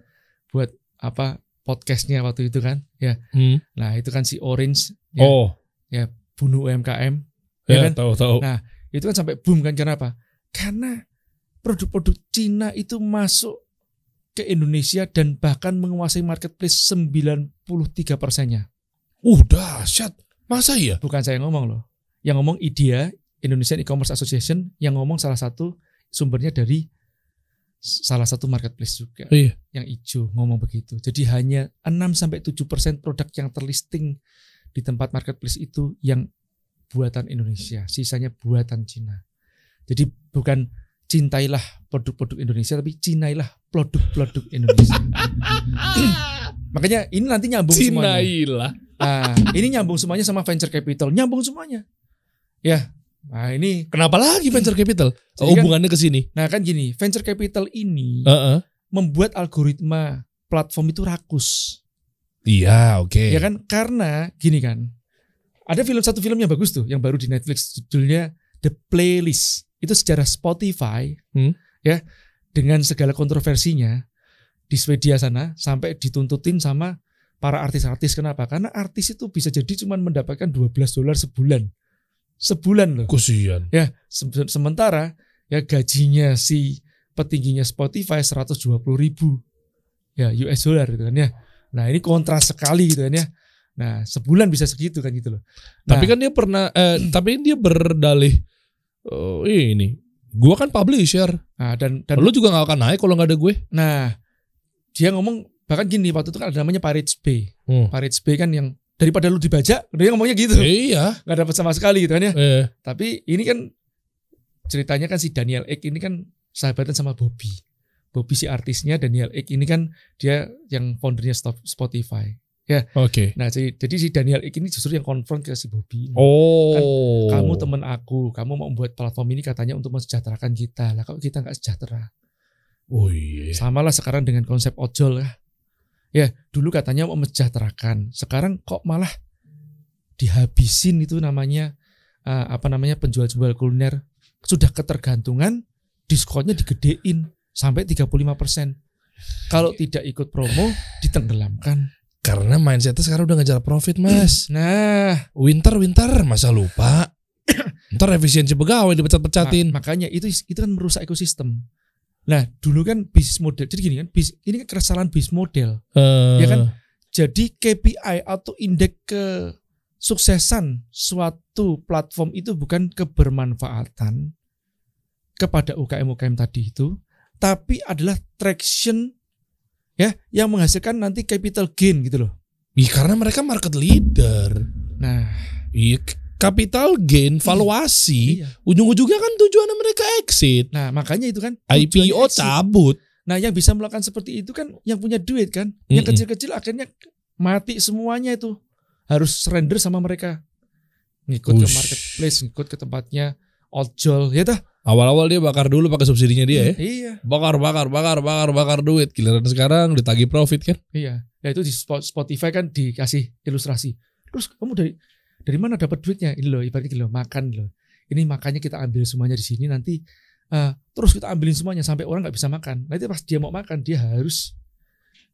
[SPEAKER 1] buat apa podcastnya waktu itu kan, ya.
[SPEAKER 2] Hmm.
[SPEAKER 1] Nah itu kan si Orange ya,
[SPEAKER 2] Oh.
[SPEAKER 1] bunuh UMKM ya
[SPEAKER 2] Ya,
[SPEAKER 1] kan?
[SPEAKER 2] tahu tahu.
[SPEAKER 1] Nah, itu kan sampai boom kan kenapa? Karena produk-produk Cina itu masuk ke Indonesia dan bahkan menguasai marketplace 93 persennya.
[SPEAKER 2] Uh, dahsyat. Masa iya?
[SPEAKER 1] Bukan saya yang ngomong loh. Yang ngomong IDEA, Indonesian E-Commerce Association, yang ngomong salah satu sumbernya dari salah satu marketplace juga.
[SPEAKER 2] Iya.
[SPEAKER 1] Yang hijau ngomong begitu. Jadi hanya 6 sampai 7 persen produk yang terlisting di tempat marketplace itu yang buatan Indonesia, sisanya buatan Cina. Jadi bukan cintailah produk-produk Indonesia, tapi cinailah produk-produk Indonesia. Makanya ini nanti nyambung semuanya.
[SPEAKER 2] Cinailah.
[SPEAKER 1] Nah, ini nyambung semuanya sama venture capital, nyambung semuanya. Ya, nah ini,
[SPEAKER 2] Kenapa lagi venture capital? Oh,
[SPEAKER 1] kan-
[SPEAKER 2] hubungannya ke sini.
[SPEAKER 1] nah kan gini, venture capital ini
[SPEAKER 2] Heeh.
[SPEAKER 1] membuat algoritma platform itu rakus.
[SPEAKER 2] Iya, oke.
[SPEAKER 1] Ya kan? Karena gini kan. Ada film satu film yang bagus tuh yang baru di Netflix judulnya The Playlist. Itu sejarah Spotify
[SPEAKER 2] Hmm.
[SPEAKER 1] ya dengan segala kontroversinya di Swedia sana sampai dituntutin sama para artis-artis kenapa? Karena artis itu bisa jadi cuma mendapatkan 12 dolar sebulan. Sebulan loh.
[SPEAKER 2] Kusian.
[SPEAKER 1] Ya, se- sementara ya gajinya si petingginya Spotify 120 ribu ya US dollar gitu kan ya. Nah ini kontras sekali gitu kan ya. Nah sebulan bisa segitu kan gitu loh.
[SPEAKER 2] Tapi
[SPEAKER 1] Nah,
[SPEAKER 2] kan dia pernah eh, tapi dia berdalih oh, ini. Gua kan publisher.
[SPEAKER 1] nah, dan dan
[SPEAKER 2] Lu juga gak akan naik kalau nggak ada gue.
[SPEAKER 1] nah dia ngomong bahkan gini waktu itu kan ada namanya Pirates Bay.
[SPEAKER 2] Hmm.
[SPEAKER 1] Pirates Bay kan yang daripada lu dibajak dia ngomongnya gitu
[SPEAKER 2] iya.
[SPEAKER 1] nggak dapat sama sekali gitu kan ya.
[SPEAKER 2] Eh.
[SPEAKER 1] Tapi ini kan ceritanya kan si Daniel Ek ini kan sahabatan sama Bobby. Bobby si artisnya Daniel Ek ini kan dia yang foundernya Stop- Spotify.
[SPEAKER 2] Oke.
[SPEAKER 1] Nah jadi, jadi si Daniel Ek ini justru yang konfront ke si Bobby.
[SPEAKER 2] Oh.
[SPEAKER 1] Kamu teman aku, kamu mau membuat platform ini katanya untuk mensejahterakan kita. Lah kalau kita nggak sejahtera.
[SPEAKER 2] Oh iya.
[SPEAKER 1] Sama lah sekarang dengan konsep ojol ya. Ya dulu katanya mau mensejahterakan. Sekarang kok malah dihabisin itu namanya eh, apa namanya penjual-jual kuliner sudah ketergantungan diskonnya digedein sampai 35%. Kalau tidak ikut promo ditenggelamkan.
[SPEAKER 2] Karena mindsetnya sekarang udah ngejar profit, Mas.
[SPEAKER 1] Nah,
[SPEAKER 2] Winter winter masa lupa. Ntar efisiensi pegawai dipecat-pecatin.
[SPEAKER 1] ma- makanya itu itu kan merusak ekosistem. Nah, dulu kan bisnis model. Jadi gini kan, bis, ini kan kesalahan bisnis model.
[SPEAKER 2] Eh,
[SPEAKER 1] ya kan? Jadi KPI atau indeks kesuksesan suatu platform itu bukan kebermanfaatan kepada UKM-UKM tadi itu, tapi adalah traction ya yang menghasilkan nanti capital gain gitu loh.
[SPEAKER 2] Iya, karena mereka market leader.
[SPEAKER 1] Nah,
[SPEAKER 2] Iya, capital gain, valuasi.
[SPEAKER 1] iya.
[SPEAKER 2] Ujung-ujungnya kan tujuannya mereka exit.
[SPEAKER 1] Nah, makanya itu kan
[SPEAKER 2] IPO
[SPEAKER 1] exit.
[SPEAKER 2] cabut.
[SPEAKER 1] Nah, yang bisa melakukan seperti itu kan yang punya duit kan. Yang
[SPEAKER 2] Mm-mm.
[SPEAKER 1] kecil-kecil akhirnya mati semuanya itu. Harus surrender sama mereka. Ngikut ke
[SPEAKER 2] Ush.
[SPEAKER 1] marketplace, ngikut ke tempatnya ojol, ya dah.
[SPEAKER 2] Awal-awal dia bakar dulu pakai subsidinya dia ya.
[SPEAKER 1] Iya,
[SPEAKER 2] Bakar, bakar, bakar, bakar, bakar duit. Giliran sekarang ditagih profit kan.
[SPEAKER 1] iya. Ya itu di Spo- Spotify kan dikasih ilustrasi. Terus kamu dari dari mana dapat duitnya? Ini loh, ibaratnya loh, makan loh. Ini makannya kita ambil semuanya di sini nanti eh, terus kita ambilin semuanya sampai orang nggak bisa makan. Nanti pas dia mau makan dia harus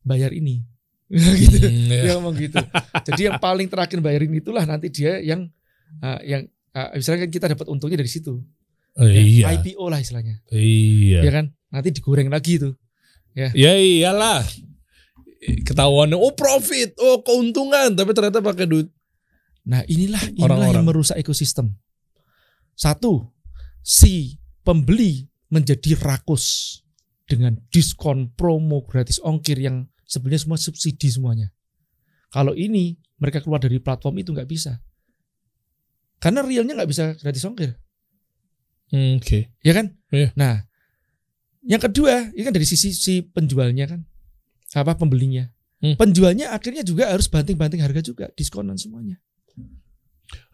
[SPEAKER 1] bayar ini. gitu.
[SPEAKER 2] Hmm, ya.
[SPEAKER 1] dia ngomong gitu. Jadi yang paling terakhir bayarin itulah nanti dia yang uh, yang uh, misalnya kan kita dapat untungnya dari situ.
[SPEAKER 2] Oh,
[SPEAKER 1] Ya,
[SPEAKER 2] iya.
[SPEAKER 1] IPO lah istilahnya.
[SPEAKER 2] Iya.
[SPEAKER 1] Ya kan? Nanti digoreng lagi tuh.
[SPEAKER 2] Ya iyalah. Ketahuan oh profit, oh keuntungan, tapi ternyata pakai duit.
[SPEAKER 1] Nah, inilah inilah
[SPEAKER 2] Orang-orang.
[SPEAKER 1] yang merusak ekosistem. Satu, si pembeli menjadi rakus. dengan diskon, promo, gratis ongkir yang sebenarnya semua subsidi semuanya. Kalau ini mereka keluar dari platform itu nggak bisa. Karena realnya nggak bisa gratis ongkir.
[SPEAKER 2] Hmm, Oke.
[SPEAKER 1] Ya kan?
[SPEAKER 2] Iya.
[SPEAKER 1] Nah, yang kedua, ini kan dari sisi si penjualnya kan, apa pembelinya.
[SPEAKER 2] Hmm.
[SPEAKER 1] Penjualnya akhirnya juga harus banting-banting harga juga, diskonan semuanya.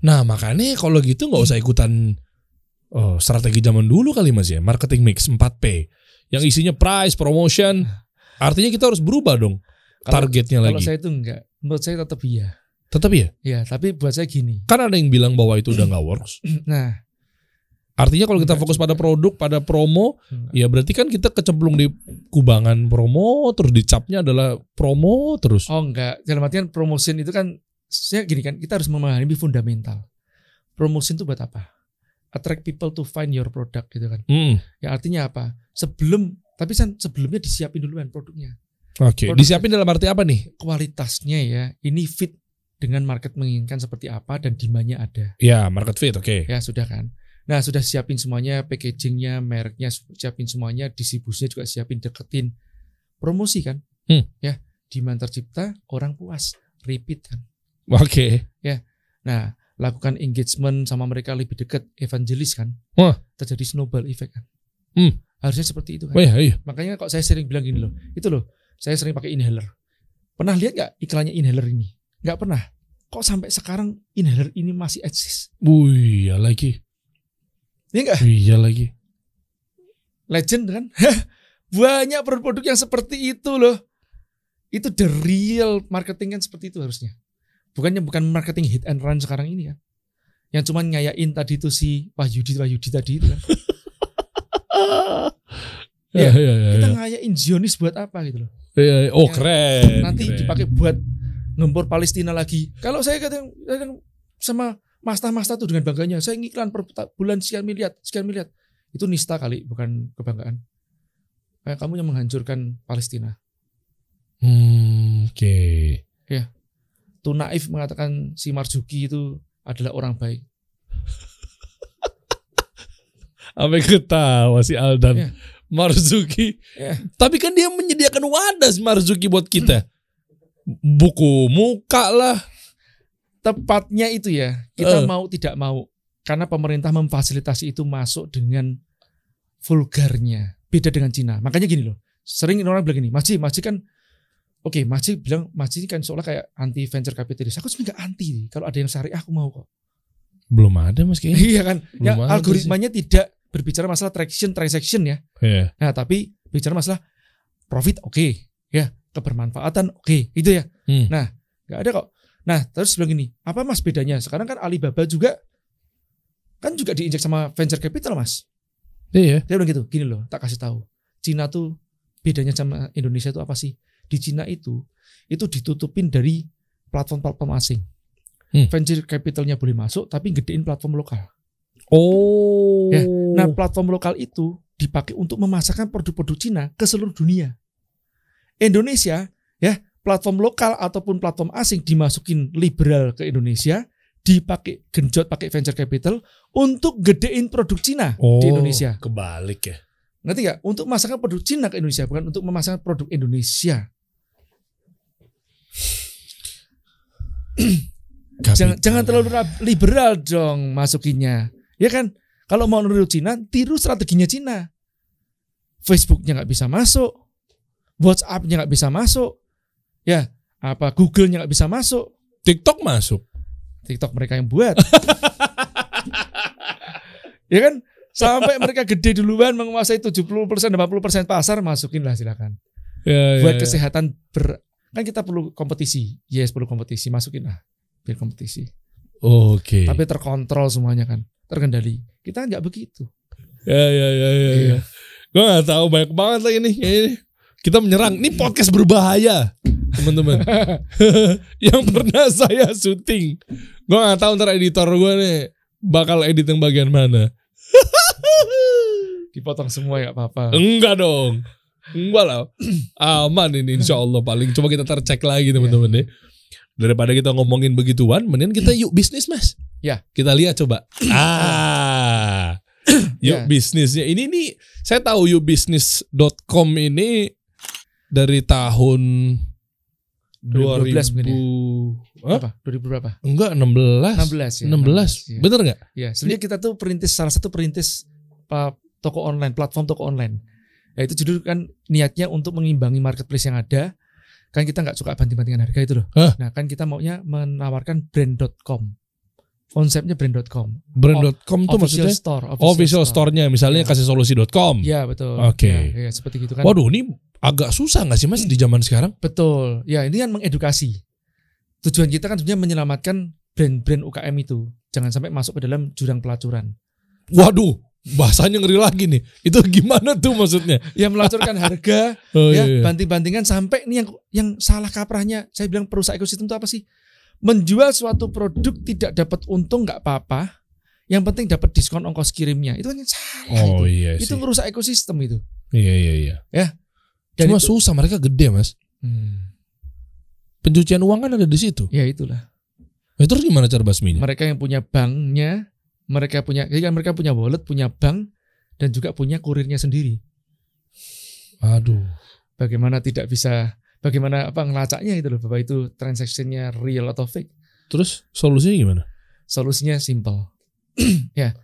[SPEAKER 2] Nah makanya kalau gitu nggak usah ikutan oh, strategi zaman dulu kali mas ya. Marketing mix 4P yang isinya price promotion. Artinya kita harus berubah dong
[SPEAKER 1] Kalau-
[SPEAKER 2] targetnya
[SPEAKER 1] Kalau
[SPEAKER 2] lagi.
[SPEAKER 1] saya itu enggak, menurut saya tetap iya.
[SPEAKER 2] tetap ya
[SPEAKER 1] Ya, tapi buat saya gini.
[SPEAKER 2] kan ada yang bilang bahwa itu udah nggak works.
[SPEAKER 1] Nah,
[SPEAKER 2] artinya kalau kita fokus pada produk pada promo
[SPEAKER 1] enggak.
[SPEAKER 2] ya berarti kan kita kecemplung di kubangan promo terus dicapnya adalah promo terus.
[SPEAKER 1] Oh enggak. Dalam artian promotion itu kan, saya gini kan, kita harus memahami fundamental. Promotion itu buat apa? Attract people to find your product gitu kan.
[SPEAKER 2] Hmm,
[SPEAKER 1] Ya artinya apa? Sebelum, tapi kan sebelumnya disiapin duluan produknya.
[SPEAKER 2] oke
[SPEAKER 1] Produk-
[SPEAKER 2] disiapin dalam arti apa nih
[SPEAKER 1] Kualitasnya ya, ini fit dengan market menginginkan seperti apa dan demandnya ada.
[SPEAKER 2] ya market fit oke
[SPEAKER 1] Ya sudah kan. Nah sudah siapin semuanya, packagingnya, mereknya siapin semuanya, distribusinya juga siapin, deketin, promosi kan.
[SPEAKER 2] Hmm.
[SPEAKER 1] Ya demand tercipta, orang puas, repeat kan.
[SPEAKER 2] oke
[SPEAKER 1] Nah lakukan engagement sama mereka lebih dekat, evangelis kan.
[SPEAKER 2] Wah.
[SPEAKER 1] Terjadi snowball effect kan.
[SPEAKER 2] Hmm.
[SPEAKER 1] Harusnya seperti itu kan.
[SPEAKER 2] oh iya iya
[SPEAKER 1] Makanya kok saya sering bilang gini loh, itu loh, saya sering pakai inhaler. Pernah lihat nggak iklannya inhaler ini? Nggak pernah. Kok sampai sekarang inhaler ini masih eksis?
[SPEAKER 2] Wih, iya lagi
[SPEAKER 1] Iya nggak?
[SPEAKER 2] iya lagi
[SPEAKER 1] Legend kan? Banyak produk-produk yang seperti itu loh. Itu the real marketing kan seperti itu harusnya. Bukannya bukan marketing hit and run sekarang ini kan. Yang cuman ngayain tadi itu si Wahyudi Wahyudi tadi itu kan.
[SPEAKER 2] Iya, iya, iya.
[SPEAKER 1] Kita
[SPEAKER 2] iya.
[SPEAKER 1] ngayain Zionis buat apa gitu loh.
[SPEAKER 2] Iya. Oh
[SPEAKER 1] Ya,
[SPEAKER 2] keren.
[SPEAKER 1] nanti
[SPEAKER 2] keren.
[SPEAKER 1] dipakai buat ngempor Palestina lagi. Kalau saya kadang, kadang sama masta-masta tuh dengan bangganya, saya ngiklan per bulan sekian miliar, sekian miliar. Itu nista kali, bukan kebanggaan. Kayak kamu yang menghancurkan Palestina.
[SPEAKER 2] Hmm, Oke.
[SPEAKER 1] Tuh naif mengatakan si Marzuki itu adalah orang baik.
[SPEAKER 2] Sampai ketawa si Aldan.
[SPEAKER 1] Iya.
[SPEAKER 2] Marzuki.
[SPEAKER 1] Iya.
[SPEAKER 2] Tapi kan dia menyediakan wadah si Marzuki buat kita. Buku muka lah.
[SPEAKER 1] Tepatnya itu ya, kita
[SPEAKER 2] Eh.
[SPEAKER 1] mau tidak mau. Karena pemerintah memfasilitasi itu masuk dengan vulgarnya. Beda dengan Cina. Makanya gini loh, sering orang bilang gini, Masji, Masji kan Oke, Masji bilang Masji kan seolah kayak anti venture capitalis. Aku sebenarnya nggak anti nih. Kalau ada yang syariah aku mau kok.
[SPEAKER 2] Belum ada mas kayaknya.
[SPEAKER 1] iya kan? Ya,
[SPEAKER 2] Belum ada
[SPEAKER 1] algoritmanya tidak berbicara masalah traction, transaction ya.
[SPEAKER 2] Iya.
[SPEAKER 1] Nah, tapi bicara masalah profit oke, ya, kebermanfaatan oke, itu ya.
[SPEAKER 2] Hmm.
[SPEAKER 1] Nah, nggak ada kok. Nah, terus bilang gini, apa mas bedanya? Sekarang kan Alibaba juga kan juga diinjek sama venture capital mas.
[SPEAKER 2] Iya.
[SPEAKER 1] Dia bilang gitu, gini loh, tak kasih tahu. Cina tuh bedanya sama Indonesia itu apa sih? Di Cina itu itu ditutupin dari platform-platform asing.
[SPEAKER 2] Hmm.
[SPEAKER 1] Venture capitalnya boleh masuk, tapi gedein platform lokal.
[SPEAKER 2] Oh.
[SPEAKER 1] Ya, Nah, platform lokal itu dipakai untuk memasarkan produk-produk Cina ke seluruh dunia. Indonesia, ya, platform lokal ataupun platform asing dimasukin liberal ke Indonesia, dipakai genjot pakai venture capital untuk gedein produk Cina
[SPEAKER 2] oh,
[SPEAKER 1] di Indonesia.
[SPEAKER 2] Kebalik ya.
[SPEAKER 1] Ngerti nggak? Untuk memasarkan produk Cina ke Indonesia, bukan untuk memasarkan produk Indonesia. Jangan, jangan terlalu liberal dong masukinnya. Ya kan? Kalau mau niru Cina, tiru strateginya Cina. Facebooknya nggak bisa masuk, WhatsAppnya nggak bisa masuk, ya apa Google-nya nggak bisa masuk,
[SPEAKER 2] TikTok masuk.
[SPEAKER 1] TikTok mereka yang buat. ya kan? Sampai mereka gede duluan menguasai 70% 80% pasar masukin lah silakan.
[SPEAKER 2] Ya,
[SPEAKER 1] Buat
[SPEAKER 2] ya, ya.
[SPEAKER 1] kesehatan ber kan kita perlu kompetisi. Yes, perlu kompetisi, masukin lah biar kompetisi.
[SPEAKER 2] Oke.
[SPEAKER 1] Tapi terkontrol semuanya kan, terkendali. Kita nggak begitu.
[SPEAKER 2] Ya ya ya ya.
[SPEAKER 1] Iya.
[SPEAKER 2] ya. Gue gak tahu banyak banget lagi nih. Kayaknya kita menyerang. Ini podcast berbahaya, teman-teman. yang pernah saya syuting. Gue gak tahu ntar editor gue nih bakal edit yang bagian mana.
[SPEAKER 1] Dipotong semua ya apa-apa.
[SPEAKER 2] Enggak dong. Enggak lah. Aman ini insya Allah paling. Coba kita tercek lagi teman-teman ya. Daripada kita ngomongin begituan, mending kita yuk bisnis mas.
[SPEAKER 1] Ya.
[SPEAKER 2] Kita lihat coba. Ah. Yuk
[SPEAKER 1] Ya.
[SPEAKER 2] bisnisnya. Ini nih saya tahu yukbisnis.com ini dari tahun
[SPEAKER 1] 2012 mungkin
[SPEAKER 2] 2000 Hah?
[SPEAKER 1] Apa? 2000 berapa?
[SPEAKER 2] Enggak 16.
[SPEAKER 1] 16 ya.
[SPEAKER 2] 16.
[SPEAKER 1] ya.
[SPEAKER 2] Bener nggak?
[SPEAKER 1] Ya, sebenarnya kita tuh perintis salah satu perintis toko online, platform toko online. Ya itu judul kan niatnya untuk mengimbangi marketplace yang ada. Kan kita nggak suka banting-bantingan harga itu loh.
[SPEAKER 2] Hah?
[SPEAKER 1] Nah, kan kita maunya menawarkan brand.com. Konsepnya brand.com.
[SPEAKER 2] Brand.com
[SPEAKER 1] Official
[SPEAKER 2] maksudnya
[SPEAKER 1] store,
[SPEAKER 2] official store-nya misalnya
[SPEAKER 1] Ya.
[SPEAKER 2] kasih solusi.com.
[SPEAKER 1] Ya, betul.
[SPEAKER 2] Oke.
[SPEAKER 1] Ya, ya, seperti gitu kan.
[SPEAKER 2] Waduh, ini agak susah nggak sih Mas di zaman sekarang?
[SPEAKER 1] Betul. Ya, ini kan mengedukasi. Tujuan kita kan sebenarnya menyelamatkan brand-brand UKM itu. Jangan sampai masuk ke dalam jurang pelacuran.
[SPEAKER 2] Waduh, bahasanya ngeri lagi nih. Itu gimana tuh maksudnya?
[SPEAKER 1] Ya melacurkan harga,
[SPEAKER 2] Oh,
[SPEAKER 1] ya
[SPEAKER 2] iya, iya.
[SPEAKER 1] banting-bantingan sampai ini yang yang salah kaprahnya saya bilang perusahaan ekosistem itu apa sih menjual suatu produk tidak dapat untung nggak apa-apa yang penting dapat diskon ongkos kirimnya itu kan yang salah
[SPEAKER 2] Oh
[SPEAKER 1] itu
[SPEAKER 2] iya
[SPEAKER 1] itu merusak ekosistem itu
[SPEAKER 2] Iya iya iya.
[SPEAKER 1] Dan
[SPEAKER 2] Cuma
[SPEAKER 1] itu-
[SPEAKER 2] susah mereka gede mas.
[SPEAKER 1] Hmm,
[SPEAKER 2] Pencucian uang kan ada di situ.
[SPEAKER 1] ya itulah
[SPEAKER 2] Nah, terus gimana cara basminya?
[SPEAKER 1] mereka yang punya banknya mereka punya jadi kan mereka punya wallet punya bank dan juga punya kurirnya sendiri
[SPEAKER 2] Aduh.
[SPEAKER 1] bagaimana tidak bisa bagaimana apa ngelacaknya itu loh bahwa itu transaksinya real atau fake
[SPEAKER 2] Terus solusinya gimana?
[SPEAKER 1] solusinya simple. ya.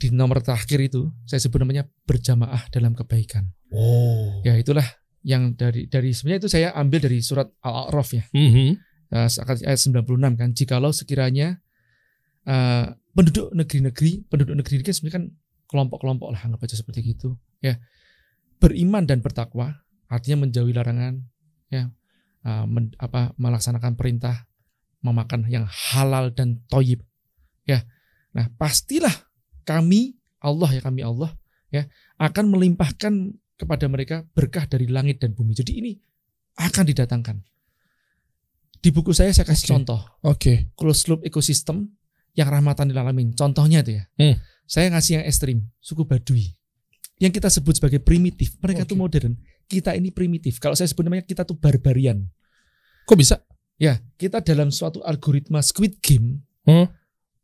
[SPEAKER 1] Di nomor terakhir itu saya sebut namanya berjamaah dalam kebaikan.
[SPEAKER 2] Oh.
[SPEAKER 1] Ya, itulah yang dari dari sebenarnya itu saya ambil dari surat Al-A'raf ya.
[SPEAKER 2] Mhm.
[SPEAKER 1] Nah, ayat 96 kan. Jikalau sekiranya eh, penduduk negeri-negeri, penduduk negeri ini kan sebenarnya kan kelompok-kelompok lah anggap aja seperti gitu, ya. Beriman dan bertakwa artinya menjauhi larangan ya. eh, men- apa melaksanakan perintah memakan yang halal dan toyib ya. Nah, pastilah kami Allah ya kami Allah ya akan melimpahkan kepada mereka berkah dari langit dan bumi. Jadi ini akan didatangkan. Di buku saya saya kasih
[SPEAKER 2] Oke.
[SPEAKER 1] contoh
[SPEAKER 2] Oke.
[SPEAKER 1] closed loop ekosistem yang rahmatan lil alamin. Contohnya itu ya.
[SPEAKER 2] Hmm.
[SPEAKER 1] Saya ngasih yang ekstrim, suku Baduy. Yang kita sebut sebagai primitif. Mereka tuh modern. Kita ini primitif. Kalau saya sebut namanya kita tuh barbarian.
[SPEAKER 2] Kok bisa?
[SPEAKER 1] Ya, kita dalam suatu algoritma Squid Game,
[SPEAKER 2] Hmm.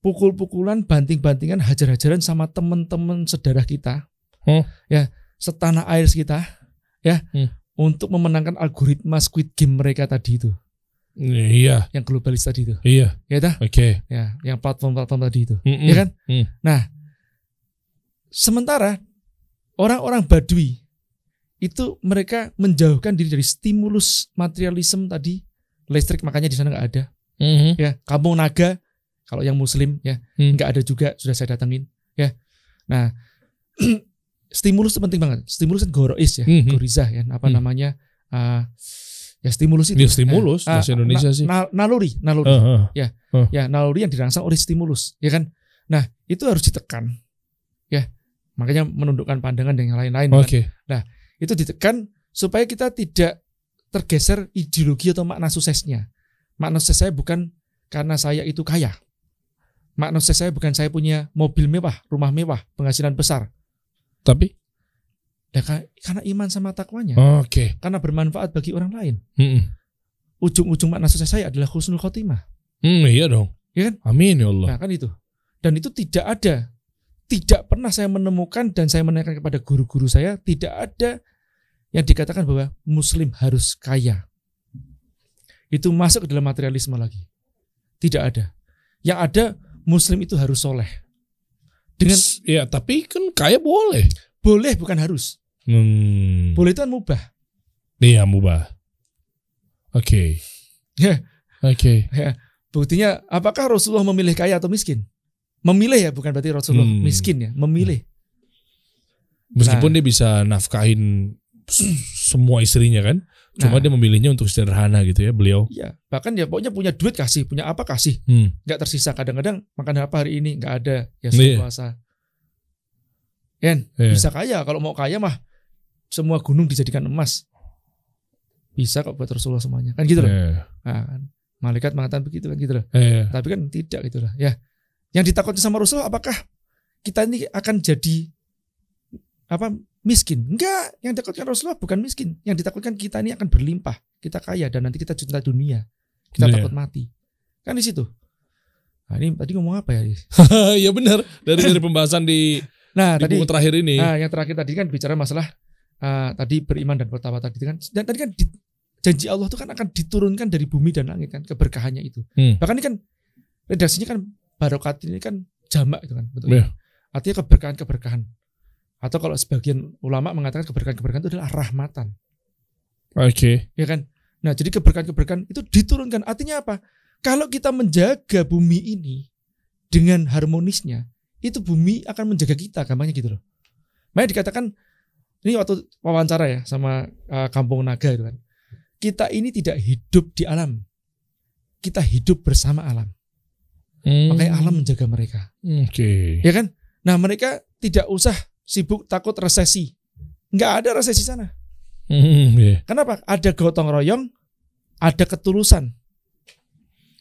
[SPEAKER 1] pukul-pukulan, banting-bantingan, hajar-hajaran sama teman-teman sedarah kita,
[SPEAKER 2] Hmm.
[SPEAKER 1] ya setanah air kita, ya
[SPEAKER 2] Hmm.
[SPEAKER 1] untuk memenangkan algoritma Squid Game mereka tadi itu,
[SPEAKER 2] Iya.
[SPEAKER 1] yang globalis tadi itu,
[SPEAKER 2] Iya.
[SPEAKER 1] ya dah,
[SPEAKER 2] Oke.
[SPEAKER 1] ya yang platform-platform tadi itu,
[SPEAKER 2] Mm-mm.
[SPEAKER 1] ya kan?
[SPEAKER 2] Hmm.
[SPEAKER 1] Nah, sementara orang-orang Badui itu mereka menjauhkan diri dari stimulus materialisme tadi, listrik makanya di sana nggak ada.
[SPEAKER 2] Mhm.
[SPEAKER 1] ya kampung naga kalau yang muslim ya
[SPEAKER 2] Hmm.
[SPEAKER 1] nggak ada juga sudah saya datengin ya nah stimulus itu penting banget stimulus kan gorois ya
[SPEAKER 2] Mhm.
[SPEAKER 1] gorizah ya apa
[SPEAKER 2] Hmm.
[SPEAKER 1] namanya ah, ya stimulus itu
[SPEAKER 2] Ya, stimulus,
[SPEAKER 1] Ah,
[SPEAKER 2] bahasa Indonesia sih.
[SPEAKER 1] na- naluri naluri
[SPEAKER 2] Heeh.
[SPEAKER 1] ya naluri yang dirangsang oleh stimulus ya kan nah itu harus ditekan ya makanya menundukkan pandangan dan yang lain-lain kan.
[SPEAKER 2] Oke.
[SPEAKER 1] itu ditekan supaya kita tidak tergeser ideologi atau makna suksesnya. Makna sukses saya bukan karena saya itu kaya. Makna sukses saya bukan saya punya mobil mewah, rumah mewah, penghasilan besar.
[SPEAKER 2] Tapi
[SPEAKER 1] Ya, karena iman sama takwanya,
[SPEAKER 2] oke.
[SPEAKER 1] karena bermanfaat bagi orang lain.
[SPEAKER 2] Mm-mm.
[SPEAKER 1] Ujung-ujung makna sukses saya adalah husnul khotimah.
[SPEAKER 2] Hmm, iya dong.
[SPEAKER 1] Iya kan?
[SPEAKER 2] Amin ya Allah.
[SPEAKER 1] Nah, kan itu. Dan itu tidak ada tidak pernah saya menemukan dan saya menanyakan kepada guru-guru saya tidak ada yang dikatakan bahwa muslim harus kaya. Itu masuk ke dalam materialisme lagi. Tidak ada. Yang ada muslim itu harus soleh. Dengan
[SPEAKER 2] ya, tapi kan kaya boleh.
[SPEAKER 1] boleh bukan harus.
[SPEAKER 2] Hmm.
[SPEAKER 1] Boleh itu kan mubah.
[SPEAKER 2] Iya, mubah. Oke.
[SPEAKER 1] Ya,
[SPEAKER 2] Oke.
[SPEAKER 1] buktinya apakah Rasulullah memilih kaya atau miskin? Memilih ya, bukan berarti Rasulullah
[SPEAKER 2] Hmm.
[SPEAKER 1] miskin ya, memilih.
[SPEAKER 2] Meskipun
[SPEAKER 1] Nah.
[SPEAKER 2] dia bisa nafkahin semua istrinya kan, cuma
[SPEAKER 1] Nah.
[SPEAKER 2] dia memilihnya untuk sederhana gitu ya beliau.
[SPEAKER 1] Iya, bahkan ya pokoknya punya duit kasih, punya apa kasih.
[SPEAKER 2] Hmm.
[SPEAKER 1] nggak tersisa kadang-kadang makan apa hari ini nggak ada ya
[SPEAKER 2] Iya.
[SPEAKER 1] sudah puasa Yen
[SPEAKER 2] Iya.
[SPEAKER 1] bisa kaya kalau mau kaya mah semua gunung dijadikan emas. Bisa kok buat Rasulullah semuanya. Kan gitu loh.
[SPEAKER 2] Eh,
[SPEAKER 1] Nah, kan. malaikat mengatakan begitu kan gitu loh.
[SPEAKER 2] Eh.
[SPEAKER 1] tapi kan tidak gitu loh ya. Yang ditakutkan sama Rasulullah apakah kita ini akan jadi apa miskin? Enggak. Yang ditakutkan Rasulullah bukan miskin. Yang ditakutkan kita ini akan berlimpah. Kita kaya dan nanti kita cinta dunia. Kita
[SPEAKER 2] Iya.
[SPEAKER 1] takut mati. Kan di situ. Nah, ini tadi ngomong apa ya
[SPEAKER 2] ya benar. Dari dari pembahasan di
[SPEAKER 1] Nah,
[SPEAKER 2] di
[SPEAKER 1] tadi.
[SPEAKER 2] terakhir ini.
[SPEAKER 1] Nah, yang terakhir tadi kan bicara masalah uh, tadi beriman dan bertawakal tadi kan. Dan tadi kan di, janji Allah itu kan akan diturunkan dari bumi dan langit kan keberkahannya itu.
[SPEAKER 2] Hmm.
[SPEAKER 1] Bahkan ini kan redaksinya kan barokat ini kan jamak itu kan betul.
[SPEAKER 2] Iya.
[SPEAKER 1] Artinya keberkahan-keberkahan. Atau kalau sebagian ulama mengatakan keberkahan-keberkahan itu adalah rahmatan,
[SPEAKER 2] Oke.
[SPEAKER 1] ya kan? Nah, jadi keberkahan-keberkahan itu diturunkan. Artinya apa? Kalau kita menjaga bumi ini dengan harmonisnya, itu bumi akan menjaga kita, gampangnya gitu loh. Makanya dikatakan ini waktu wawancara ya sama uh, Kampung Naga itu kan. Kita ini tidak hidup di alam. Kita hidup bersama alam.
[SPEAKER 2] Hmm.
[SPEAKER 1] Makanya alam menjaga mereka.
[SPEAKER 2] Oke.
[SPEAKER 1] Ya kan? Nah, mereka tidak usah sibuk takut resesi. Nggak ada resesi sana.
[SPEAKER 2] Hmm, iya.
[SPEAKER 1] Kenapa? Ada gotong royong, ada ketulusan.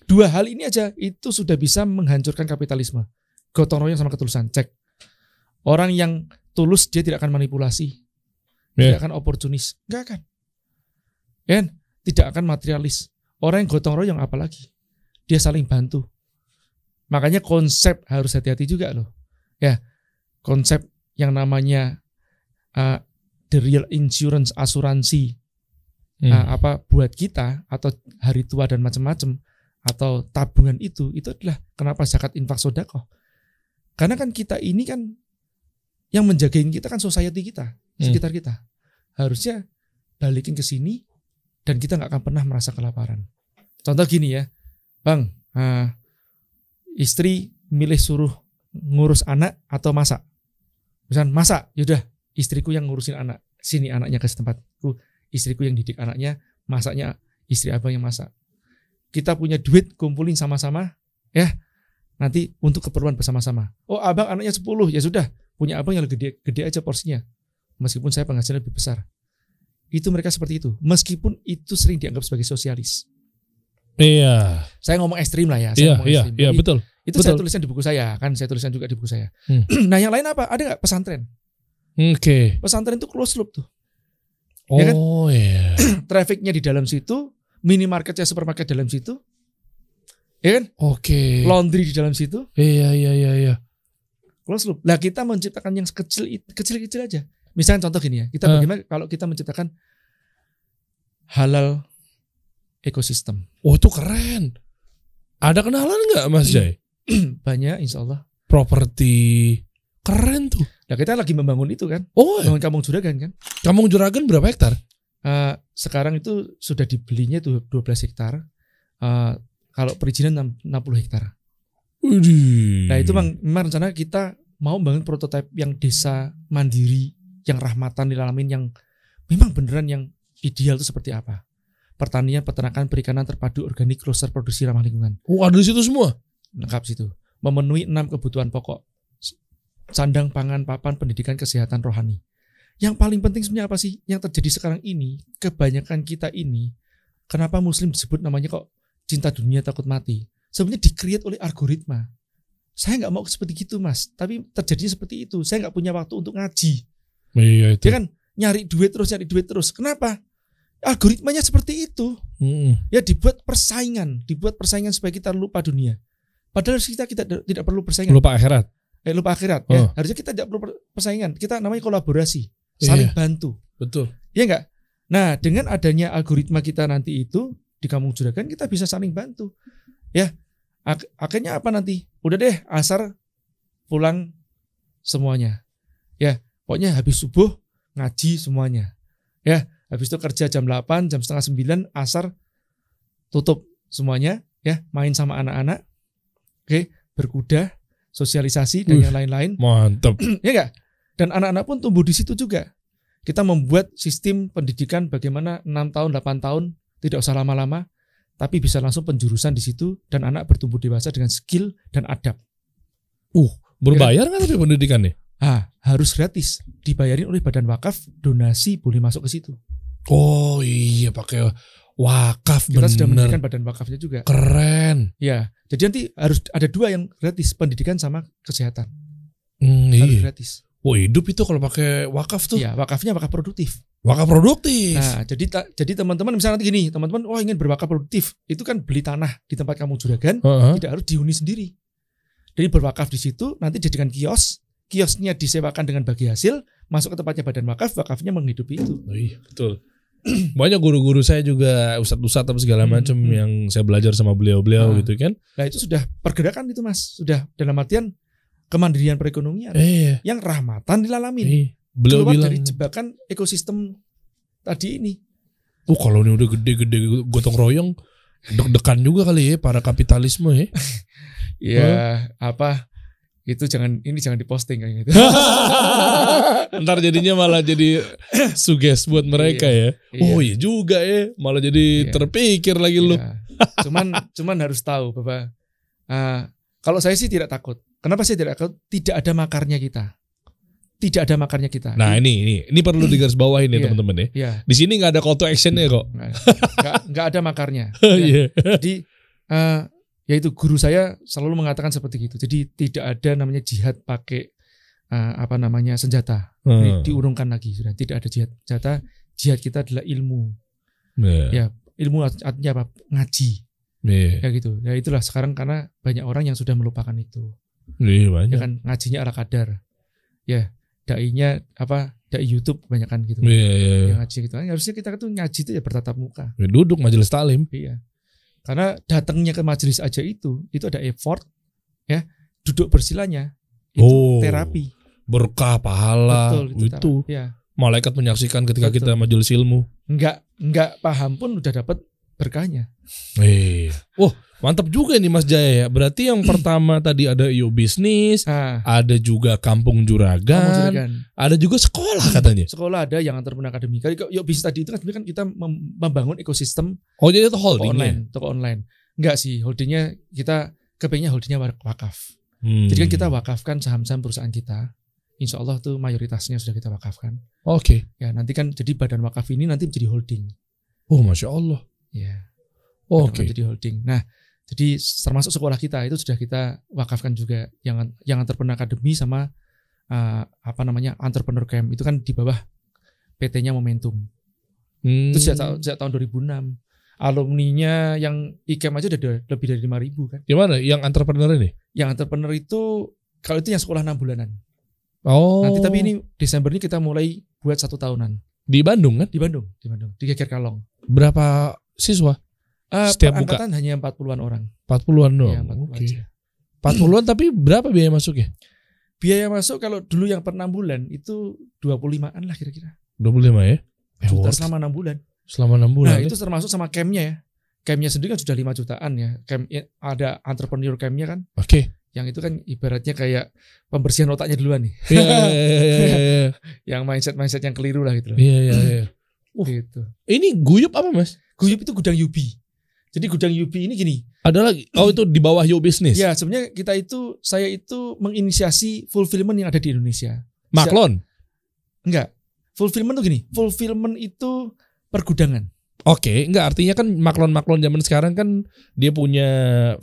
[SPEAKER 1] Dua hal ini aja itu sudah bisa menghancurkan kapitalisme. Gotong royong sama ketulusan. Cek. Orang yang tulus dia tidak akan manipulasi.
[SPEAKER 2] Iya.
[SPEAKER 1] Tidak akan oportunis. Nggak akan. Kan? Tidak akan materialis. Orang yang gotong royong apalagi. Dia saling bantu. Makanya konsep harus hati-hati juga loh. Ya. Konsep yang namanya uh, the real insurance asuransi
[SPEAKER 2] Hmm.
[SPEAKER 1] uh, apa buat kita atau hari tua dan macam-macam atau tabungan itu itu adalah kenapa zakat infak sodakoh karena kan kita ini kan yang menjagain kita kan society kita sekitar kita. Harusnya balikin ke sini dan kita nggak akan pernah merasa kelaparan. Contoh gini ya bang uh, istri milih suruh ngurus anak atau masak? Misal masak yaudah istriku yang ngurusin anak sini anaknya ke tempatku istriku yang didik anaknya masaknya istri abang yang masak. Kita punya duit kumpulin sama-sama ya nanti untuk keperluan bersama-sama. Oh abang anaknya 10 ya sudah punya abang yang gede gede aja porsinya meskipun saya penghasilan lebih besar itu mereka seperti itu meskipun itu sering dianggap sebagai sosialis
[SPEAKER 2] Iya.
[SPEAKER 1] saya ngomong ekstrim lah ya saya
[SPEAKER 2] Iya, iya,
[SPEAKER 1] ekstrim.
[SPEAKER 2] iya
[SPEAKER 1] Jadi,
[SPEAKER 2] betul.
[SPEAKER 1] itu saya
[SPEAKER 2] betul.
[SPEAKER 1] tuliskan di buku saya kan saya tuliskan juga di buku saya
[SPEAKER 2] Hmm.
[SPEAKER 1] nah yang lain apa ada nggak pesantren
[SPEAKER 2] Oke.
[SPEAKER 1] pesantren itu close loop tuh
[SPEAKER 2] Oh
[SPEAKER 1] Ya kan?
[SPEAKER 2] iya.
[SPEAKER 1] trafficnya di dalam situ, minimarketnya supermarket dalam situ, ya kan?
[SPEAKER 2] Oke.
[SPEAKER 1] Laundry di dalam situ,
[SPEAKER 2] Iya iya iya iya.
[SPEAKER 1] Close loop. Lah kita menciptakan yang kecil kecil kecil aja. Misalnya contoh gini ya, kita
[SPEAKER 2] Ah.
[SPEAKER 1] bagaimana kalau kita menciptakan halal ekosistem
[SPEAKER 2] Oh itu keren. Ada kenalan nggak Mas Jai?
[SPEAKER 1] banyak, insya Allah.
[SPEAKER 2] Properti keren tuh.
[SPEAKER 1] Nah kita lagi membangun itu kan,
[SPEAKER 2] Oh,
[SPEAKER 1] membangun kampung juragan kan.
[SPEAKER 2] Kampung Juragan berapa hektar?
[SPEAKER 1] Eh, sekarang itu sudah dibelinya tuh 12 hektar. Eh, kalau perizinan 60 hektar.
[SPEAKER 2] Widih.
[SPEAKER 1] Nah itu memang, memang rencana kita mau bangun prototipe yang desa mandiri, yang rahmatan lil alamin, yang memang beneran yang ideal itu seperti apa. Pertanian, peternakan, perikanan terpadu organik, kloster produksi ramah lingkungan.
[SPEAKER 2] Oh ada di situ semua.
[SPEAKER 1] Lengkap situ. Memenuhi enam kebutuhan pokok. Sandang, pangan, papan, pendidikan, kesehatan, rohani. Yang paling penting sebenarnya apa sih? Yang terjadi sekarang ini, kebanyakan kita ini, kenapa muslim disebut namanya kok cinta dunia takut mati? Sebenarnya di-create oleh algoritma. Saya nggak mau seperti itu mas, tapi terjadinya seperti itu. Saya nggak punya waktu untuk ngaji.
[SPEAKER 2] Iya itu.
[SPEAKER 1] Dia kan nyari duit terus, nyari duit terus. Kenapa? Algoritmanya seperti itu.
[SPEAKER 2] Mm-mm.
[SPEAKER 1] Ya dibuat persaingan, dibuat persaingan supaya kita lupa dunia. Padahal kita kita tidak perlu persaingan
[SPEAKER 2] Lupa akhirat.
[SPEAKER 1] eh, lupa akhirat
[SPEAKER 2] Oh.
[SPEAKER 1] ya. Harusnya kita tidak perlu per- persaingan. Kita namanya kolaborasi, saling
[SPEAKER 2] Iya.
[SPEAKER 1] bantu.
[SPEAKER 2] Betul.
[SPEAKER 1] Iya enggak? Nah, dengan adanya algoritma kita nanti itu di kampung juragan kita bisa saling bantu. Ya. Ak- akhirnya apa nanti? Udah deh, asar pulang semuanya. Ya, pokoknya habis subuh ngaji semuanya. Ya, habis itu kerja jam 8, jam setengah 9, asar tutup semuanya, ya, main sama anak-anak. Oke, berkuda, sosialisasi dan
[SPEAKER 2] Wih.
[SPEAKER 1] yang lain-lain
[SPEAKER 2] Mantap.
[SPEAKER 1] ya enggak? Dan anak-anak pun tumbuh di situ juga. Kita membuat sistem pendidikan bagaimana 6 tahun, 8 tahun, tidak usah lama-lama, tapi bisa langsung penjurusan di situ dan anak bertumbuh dewasa dengan skill dan adab.
[SPEAKER 2] Berbayar nggak tapi pendidikannya?
[SPEAKER 1] Ah, harus gratis, dibayarin oleh badan wakaf, donasi boleh masuk ke situ.
[SPEAKER 2] Oh iya pakai wakaf
[SPEAKER 1] Kita sudah
[SPEAKER 2] bener.
[SPEAKER 1] mendirikan badan wakafnya juga.
[SPEAKER 2] Keren.
[SPEAKER 1] Ya, jadi nanti harus ada dua yang gratis, pendidikan sama kesehatan.
[SPEAKER 2] Hmm,
[SPEAKER 1] Harus
[SPEAKER 2] iya.
[SPEAKER 1] gratis.
[SPEAKER 2] Oh hidup itu kalau pakai wakaf tuh.
[SPEAKER 1] Ya, wakafnya wakaf produktif.
[SPEAKER 2] Wakaf produktif.
[SPEAKER 1] Nah, jadi ta- jadi teman-teman misalnya nanti gini, teman-teman wah ingin berwakaf produktif, itu kan beli tanah di tempat kamu juragan,
[SPEAKER 2] Heeh.
[SPEAKER 1] tidak harus dihuni sendiri. Jadi berwakaf di situ, nanti jadikan kios, kiosnya disewakan dengan bagi hasil, masuk ke tempatnya badan wakaf, wakafnya menghidupi itu.
[SPEAKER 2] Iya, betul. Banyak guru-guru saya juga ustadz-ustadz apa segala
[SPEAKER 1] Hmm,
[SPEAKER 2] macam
[SPEAKER 1] hmm.
[SPEAKER 2] yang saya belajar sama beliau-beliau
[SPEAKER 1] Ah.
[SPEAKER 2] gitu kan.
[SPEAKER 1] Nah itu sudah pergerakan itu mas, sudah dalam artian kemandirian perekonomian
[SPEAKER 2] Eh,
[SPEAKER 1] yang rahmatan dilalamin.
[SPEAKER 2] eh, beliau
[SPEAKER 1] Keluar
[SPEAKER 2] bilang,
[SPEAKER 1] dari jebakan ekosistem tadi ini.
[SPEAKER 2] "Oh, kalau ini udah gede-gede gotong royong, deg-degan juga kali ya para kapitalisme ya."
[SPEAKER 1] Ya apa itu jangan ini jangan diposting kayak gitu.
[SPEAKER 2] Ntar jadinya malah jadi suges buat mereka ya. Oh iya juga ya, malah jadi
[SPEAKER 1] Iya.
[SPEAKER 2] terpikir lagi lu.
[SPEAKER 1] Iya. Cuman cuman harus tahu bahwa uh, kalau saya sih tidak takut. Kenapa saya tidak takut? Tidak ada makarnya kita. Tidak ada makarnya kita.
[SPEAKER 2] Nah ini ini ini perlu digarisbawahi nih
[SPEAKER 1] Iya.
[SPEAKER 2] teman-teman ya.
[SPEAKER 1] ya
[SPEAKER 2] Di sini nggak ada call to actionnya kok.
[SPEAKER 1] nggak ada makarnya. Ya.
[SPEAKER 2] Iya.
[SPEAKER 1] Jadi uh, yaitu guru saya selalu mengatakan seperti itu. Jadi tidak ada namanya jihad pakai uh, apa namanya senjata. Ini
[SPEAKER 2] Hmm.
[SPEAKER 1] diurungkan lagi sudah tidak ada jihad senjata. Jihad kita adalah ilmu.
[SPEAKER 2] Iya.
[SPEAKER 1] Ya, ilmu artinya apa? Ngaji.
[SPEAKER 2] Iya.
[SPEAKER 1] Ya gitu. Ya itulah sekarang karena banyak orang yang sudah melupakan itu.
[SPEAKER 2] Iya
[SPEAKER 1] Ya
[SPEAKER 2] banyak.
[SPEAKER 1] kan ngajinya ala kadar. Ya, dai-nya apa? Dai YouTube kebanyakan gitu.
[SPEAKER 2] Iya, iya, iya.
[SPEAKER 1] Yang ngaji gitu. Harusnya kita tuh ngaji itu ya bertatap muka.
[SPEAKER 2] Ya, Duduk majelis taklim.
[SPEAKER 1] Iya. Karena datangnya ke majelis aja itu, itu ada effort ya. Duduk bersilanya itu
[SPEAKER 2] Oh.
[SPEAKER 1] terapi.
[SPEAKER 2] Berkah pahala
[SPEAKER 1] Betul
[SPEAKER 2] itu.
[SPEAKER 1] terapi. Ya.
[SPEAKER 2] Malaikat menyaksikan ketika
[SPEAKER 1] Betul.
[SPEAKER 2] kita majelis ilmu.
[SPEAKER 1] Enggak enggak paham pun udah dapat berkahnya.
[SPEAKER 2] Eh. Wah, mantap juga nih Mas Jaya ya. Berarti yang pertama tadi ada yo bisnis,
[SPEAKER 1] Nah,
[SPEAKER 2] ada juga kampung juragan,
[SPEAKER 1] juragan.
[SPEAKER 2] ada juga sekolah katanya.
[SPEAKER 1] sekolah ada yang entrepreneur academy. Kali yuk bisnis tadi itu kan sebenarnya kan kita mem- membangun ekosistem
[SPEAKER 2] Oh jadi itu
[SPEAKER 1] toko
[SPEAKER 2] holdingnya.
[SPEAKER 1] online, toko online. Enggak sih, holdingnya kita kepengennya holdingnya wa- wakaf.
[SPEAKER 2] Hmm.
[SPEAKER 1] Jadi kan kita wakafkan saham-saham perusahaan kita. Insya Allah tuh mayoritasnya sudah kita wakafkan.
[SPEAKER 2] Oke.
[SPEAKER 1] Ya nanti kan jadi badan wakaf ini nanti menjadi holding.
[SPEAKER 2] Oh masya Allah.
[SPEAKER 1] Ya.
[SPEAKER 2] Oke.
[SPEAKER 1] Menjadi holding. Nah, jadi termasuk sekolah kita itu sudah kita wakafkan juga yang yang entrepreneur academy sama uh, apa namanya entrepreneur camp itu kan di bawah PT-nya Momentum.
[SPEAKER 2] Hmm.
[SPEAKER 1] Itu sejak, tahun- sejak tahun 2006. Alumninya yang IKEM aja udah lebih dari 5000 kan.
[SPEAKER 2] Gimana? Yang entrepreneur ini?
[SPEAKER 1] Yang entrepreneur itu kalau itu yang sekolah 6 bulanan.
[SPEAKER 2] Oh.
[SPEAKER 1] Nanti tapi ini Desember ini kita mulai buat satu tahunan
[SPEAKER 2] di Bandung kan?
[SPEAKER 1] di Bandung, di Bandung, di Geger Kalong.
[SPEAKER 2] Berapa siswa?
[SPEAKER 1] Uh,
[SPEAKER 2] Setiap
[SPEAKER 1] per
[SPEAKER 2] buka?
[SPEAKER 1] angkatan hanya 40-an orang.
[SPEAKER 2] 40-an dong.
[SPEAKER 1] Iya, 40
[SPEAKER 2] Oke.
[SPEAKER 1] aja.
[SPEAKER 2] 40-an tapi berapa biaya masuknya?
[SPEAKER 1] Biaya masuk kalau dulu yang per 6 bulan itu 25-an lah kira-kira.
[SPEAKER 2] 25 ya? Eh,
[SPEAKER 1] Juta selama 6 bulan.
[SPEAKER 2] Selama 6 bulan.
[SPEAKER 1] Nah,
[SPEAKER 2] ya?
[SPEAKER 1] itu termasuk sama campnya ya. Campnya sendiri kan sudah 5 jutaan ya. Camp ada entrepreneur campnya kan.
[SPEAKER 2] Oke.
[SPEAKER 1] Yang itu kan ibaratnya kayak pembersihan otaknya duluan nih.
[SPEAKER 2] Iya, iya, iya, iya, iya.
[SPEAKER 1] Yang mindset-mindset yang keliru lah gitu loh.
[SPEAKER 2] Iya, iya, iya. Uh.
[SPEAKER 1] Gitu.
[SPEAKER 2] Ini guyup apa, Mas?
[SPEAKER 1] Guyup itu gudang Yubi. Jadi gudang Yubi ini gini.
[SPEAKER 2] Ada lagi. Oh, itu di bawah Yo Business.
[SPEAKER 1] Ya, sebenarnya kita itu saya itu menginisiasi fulfillment yang ada di Indonesia.
[SPEAKER 2] Maklon.
[SPEAKER 1] Enggak. Fulfillment tuh gini. Fulfillment itu pergudangan.
[SPEAKER 2] Oke, enggak artinya kan maklon-maklon zaman sekarang kan dia punya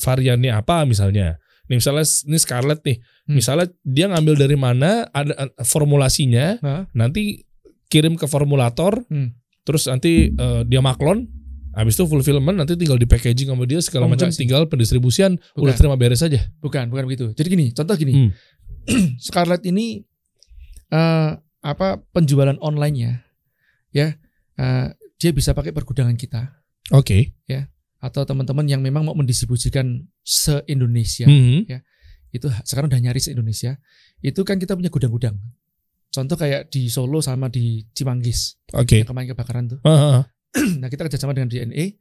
[SPEAKER 2] variannya apa misalnya. Nih misalnya ini Scarlett nih.
[SPEAKER 1] Hmm.
[SPEAKER 2] Misalnya dia ngambil dari mana ada eh, formulasinya,
[SPEAKER 1] Hah?
[SPEAKER 2] nanti kirim ke formulator,
[SPEAKER 1] Hmm.
[SPEAKER 2] terus nanti eh, dia maklon, habis itu fulfillment nanti tinggal di packaging sama dia segala
[SPEAKER 1] Oh,
[SPEAKER 2] macam, tinggal pendistribusian udah
[SPEAKER 1] Bukan.
[SPEAKER 2] terima beres aja.
[SPEAKER 1] Bukan, bukan begitu. Jadi gini, contoh gini.
[SPEAKER 2] Hmm.
[SPEAKER 1] Scarlett ini eh apa penjualan online-nya ya eh, dia bisa pakai pergudangan kita
[SPEAKER 2] Oke.
[SPEAKER 1] atau teman-teman yang memang mau mendistribusikan se-Indonesia
[SPEAKER 2] Hmm.
[SPEAKER 1] itu sekarang udah nyari se-Indonesia itu kan kita punya gudang-gudang contoh kayak di Solo sama di Cimanggis
[SPEAKER 2] Oke.
[SPEAKER 1] yang kemarin kebakaran tuh
[SPEAKER 2] Ah, ah.
[SPEAKER 1] nah kita kerjasama dengan DNE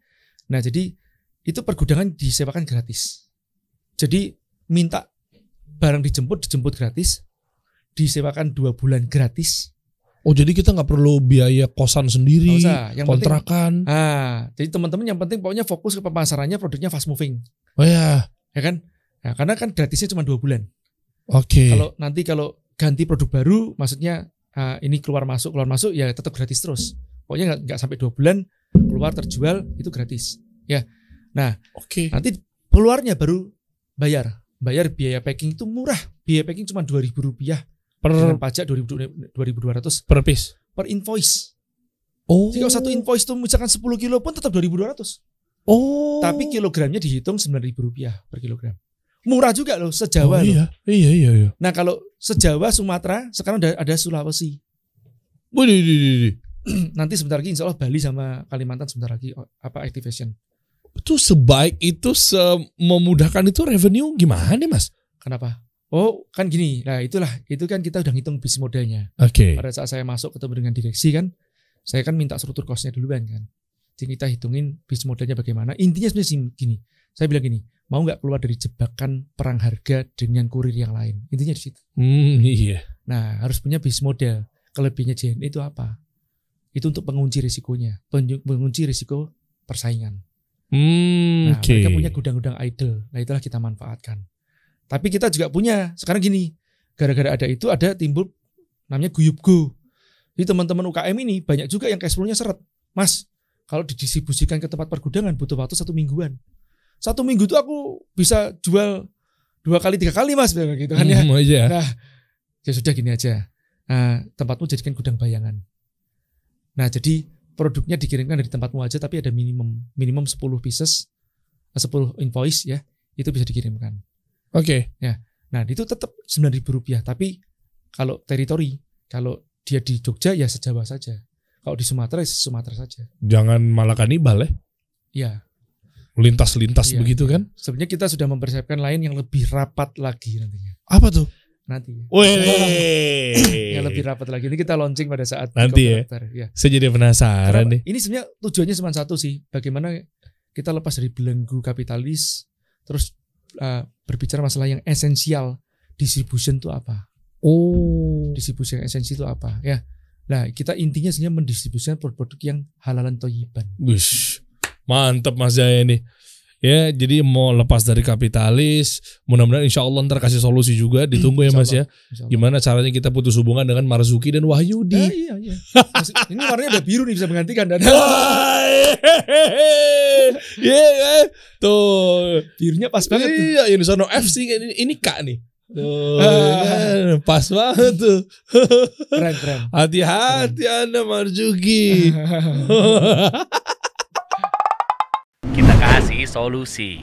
[SPEAKER 1] nah jadi itu pergudangan disewakan gratis. Jadi minta barang dijemput dijemput gratis. Disewakan dua bulan gratis.
[SPEAKER 2] Oh jadi kita nggak perlu biaya kosan sendiri,
[SPEAKER 1] usah. Yang penting
[SPEAKER 2] kontrakan.
[SPEAKER 1] ah jadi teman-teman yang penting pokoknya fokus ke pemasarannya produknya fast moving.
[SPEAKER 2] Oh ya.
[SPEAKER 1] ya kan? Nah, karena kan gratisnya cuma dua bulan.
[SPEAKER 2] Oke.
[SPEAKER 1] kalau nanti kalau ganti produk baru maksudnya ah, ini keluar masuk keluar masuk ya tetap gratis terus pokoknya nggak sampai dua bulan keluar terjual itu gratis
[SPEAKER 2] Oke.
[SPEAKER 1] nanti keluarnya baru bayar bayar biaya packing itu murah biaya packing cuma dua ribu rupiah
[SPEAKER 2] Per
[SPEAKER 1] dengan pajak dua ribu dua ratus
[SPEAKER 2] per piece.
[SPEAKER 1] per invoice
[SPEAKER 2] Oh.
[SPEAKER 1] jadi kalau satu invoice itu misalkan 10 kilo pun tetap dua ribu dua ratus
[SPEAKER 2] Oh.
[SPEAKER 1] tapi kilogramnya dihitung sembilan ribu rupiah per kilogram Murah juga loh
[SPEAKER 2] Oh,
[SPEAKER 1] sejawa loh.
[SPEAKER 2] iya, iya, iya, iya.
[SPEAKER 1] Nah kalau sejawa Sumatera sekarang ada, ada Sulawesi.
[SPEAKER 2] Waduh.
[SPEAKER 1] Nanti sebentar lagi Insya Allah Bali sama Kalimantan sebentar lagi oh, apa activation.
[SPEAKER 2] Itu sebaik itu memudahkan itu revenue gimana mas?
[SPEAKER 1] Kenapa? Oh kan gini, nah itulah itu kan kita udah ngitung bisnis modelnya.
[SPEAKER 2] Oke.
[SPEAKER 1] Pada saat saya masuk ketemu dengan direksi kan, saya kan minta struktur costnya duluan kan. Jadi kita hitungin bisnis modelnya bagaimana. Intinya sebenarnya gini, saya bilang gini, mau nggak keluar dari jebakan perang harga dengan kurir yang lain. Intinya di situ.
[SPEAKER 2] Hmm, iya.
[SPEAKER 1] Nah harus punya bisnis model. Kelebihannya JNE itu apa? Itu untuk pengunci risikonya, pengunci risiko persaingan.
[SPEAKER 2] Hmm,
[SPEAKER 1] Nah,
[SPEAKER 2] oke.
[SPEAKER 1] mereka punya gudang-gudang idle. Nah, itulah kita manfaatkan. Tapi kita juga punya. Sekarang gini, gara-gara ada itu ada timbul namanya guyup go. Jadi teman-teman UKM ini banyak juga yang cash flow-nya seret. Mas, kalau didistribusikan ke tempat pergudangan butuh waktu satu mingguan. Satu minggu itu aku bisa jual dua kali tiga kali mas gitu kan ya.
[SPEAKER 2] Hmm, aja.
[SPEAKER 1] Nah, ya sudah gini aja. Nah, tempatmu jadikan gudang bayangan. Nah, jadi produknya dikirimkan dari tempatmu aja tapi ada minimum minimum 10 pieces, eh, 10 invoice ya, itu bisa dikirimkan.
[SPEAKER 2] Oke.
[SPEAKER 1] Nah, itu tetap Rp9.000 rupiah, tapi kalau teritori, kalau dia di Jogja ya sejawa saja. Kalau di Sumatera ya Sumatera saja.
[SPEAKER 2] Jangan malah kanibal ya.
[SPEAKER 1] Ya,
[SPEAKER 2] Lintas-lintas
[SPEAKER 1] Iya,
[SPEAKER 2] begitu kan?
[SPEAKER 1] sebenarnya kita sudah mempersiapkan lain yang lebih rapat lagi nantinya.
[SPEAKER 2] Apa tuh?
[SPEAKER 1] Nanti.
[SPEAKER 2] Wih.
[SPEAKER 1] Yang lebih rapat lagi. Ini kita launching pada saat
[SPEAKER 2] Nanti ya.
[SPEAKER 1] Ya.
[SPEAKER 2] Saya jadi penasaran
[SPEAKER 1] Karena
[SPEAKER 2] nih.
[SPEAKER 1] Ini sebenarnya tujuannya cuma satu sih, bagaimana kita lepas dari belenggu kapitalis, terus uh, berbicara masalah yang esensial, distribution itu apa?
[SPEAKER 2] Oh.
[SPEAKER 1] Distribusi yang esensi itu apa? Ya, nah kita intinya sebenarnya mendistribusikan produk-produk yang halalan toyiban.
[SPEAKER 2] Wish. Mantep Mas Jaya nih. Ya, jadi mau lepas dari kapitalis, mudah-mudahan insya Allah ntar kasih solusi juga, ditunggu ya Mas ya. Gimana caranya kita putus hubungan dengan Marzuki dan
[SPEAKER 1] Eh,
[SPEAKER 2] Wahyudi?
[SPEAKER 1] iya iya. Masih- ini warnanya udah biru nih bisa menggantikan dan
[SPEAKER 2] Wah, Iya kan? Tuh.
[SPEAKER 1] birunya pas banget tuh.
[SPEAKER 2] Iya, ini sono FC kan ini, ini Kak nih. Tuh,
[SPEAKER 1] Ah.
[SPEAKER 2] kan? pas banget tuh.
[SPEAKER 1] Keren keren.
[SPEAKER 2] Hati-hati Anda Marzuki.
[SPEAKER 3] Kasih solusi.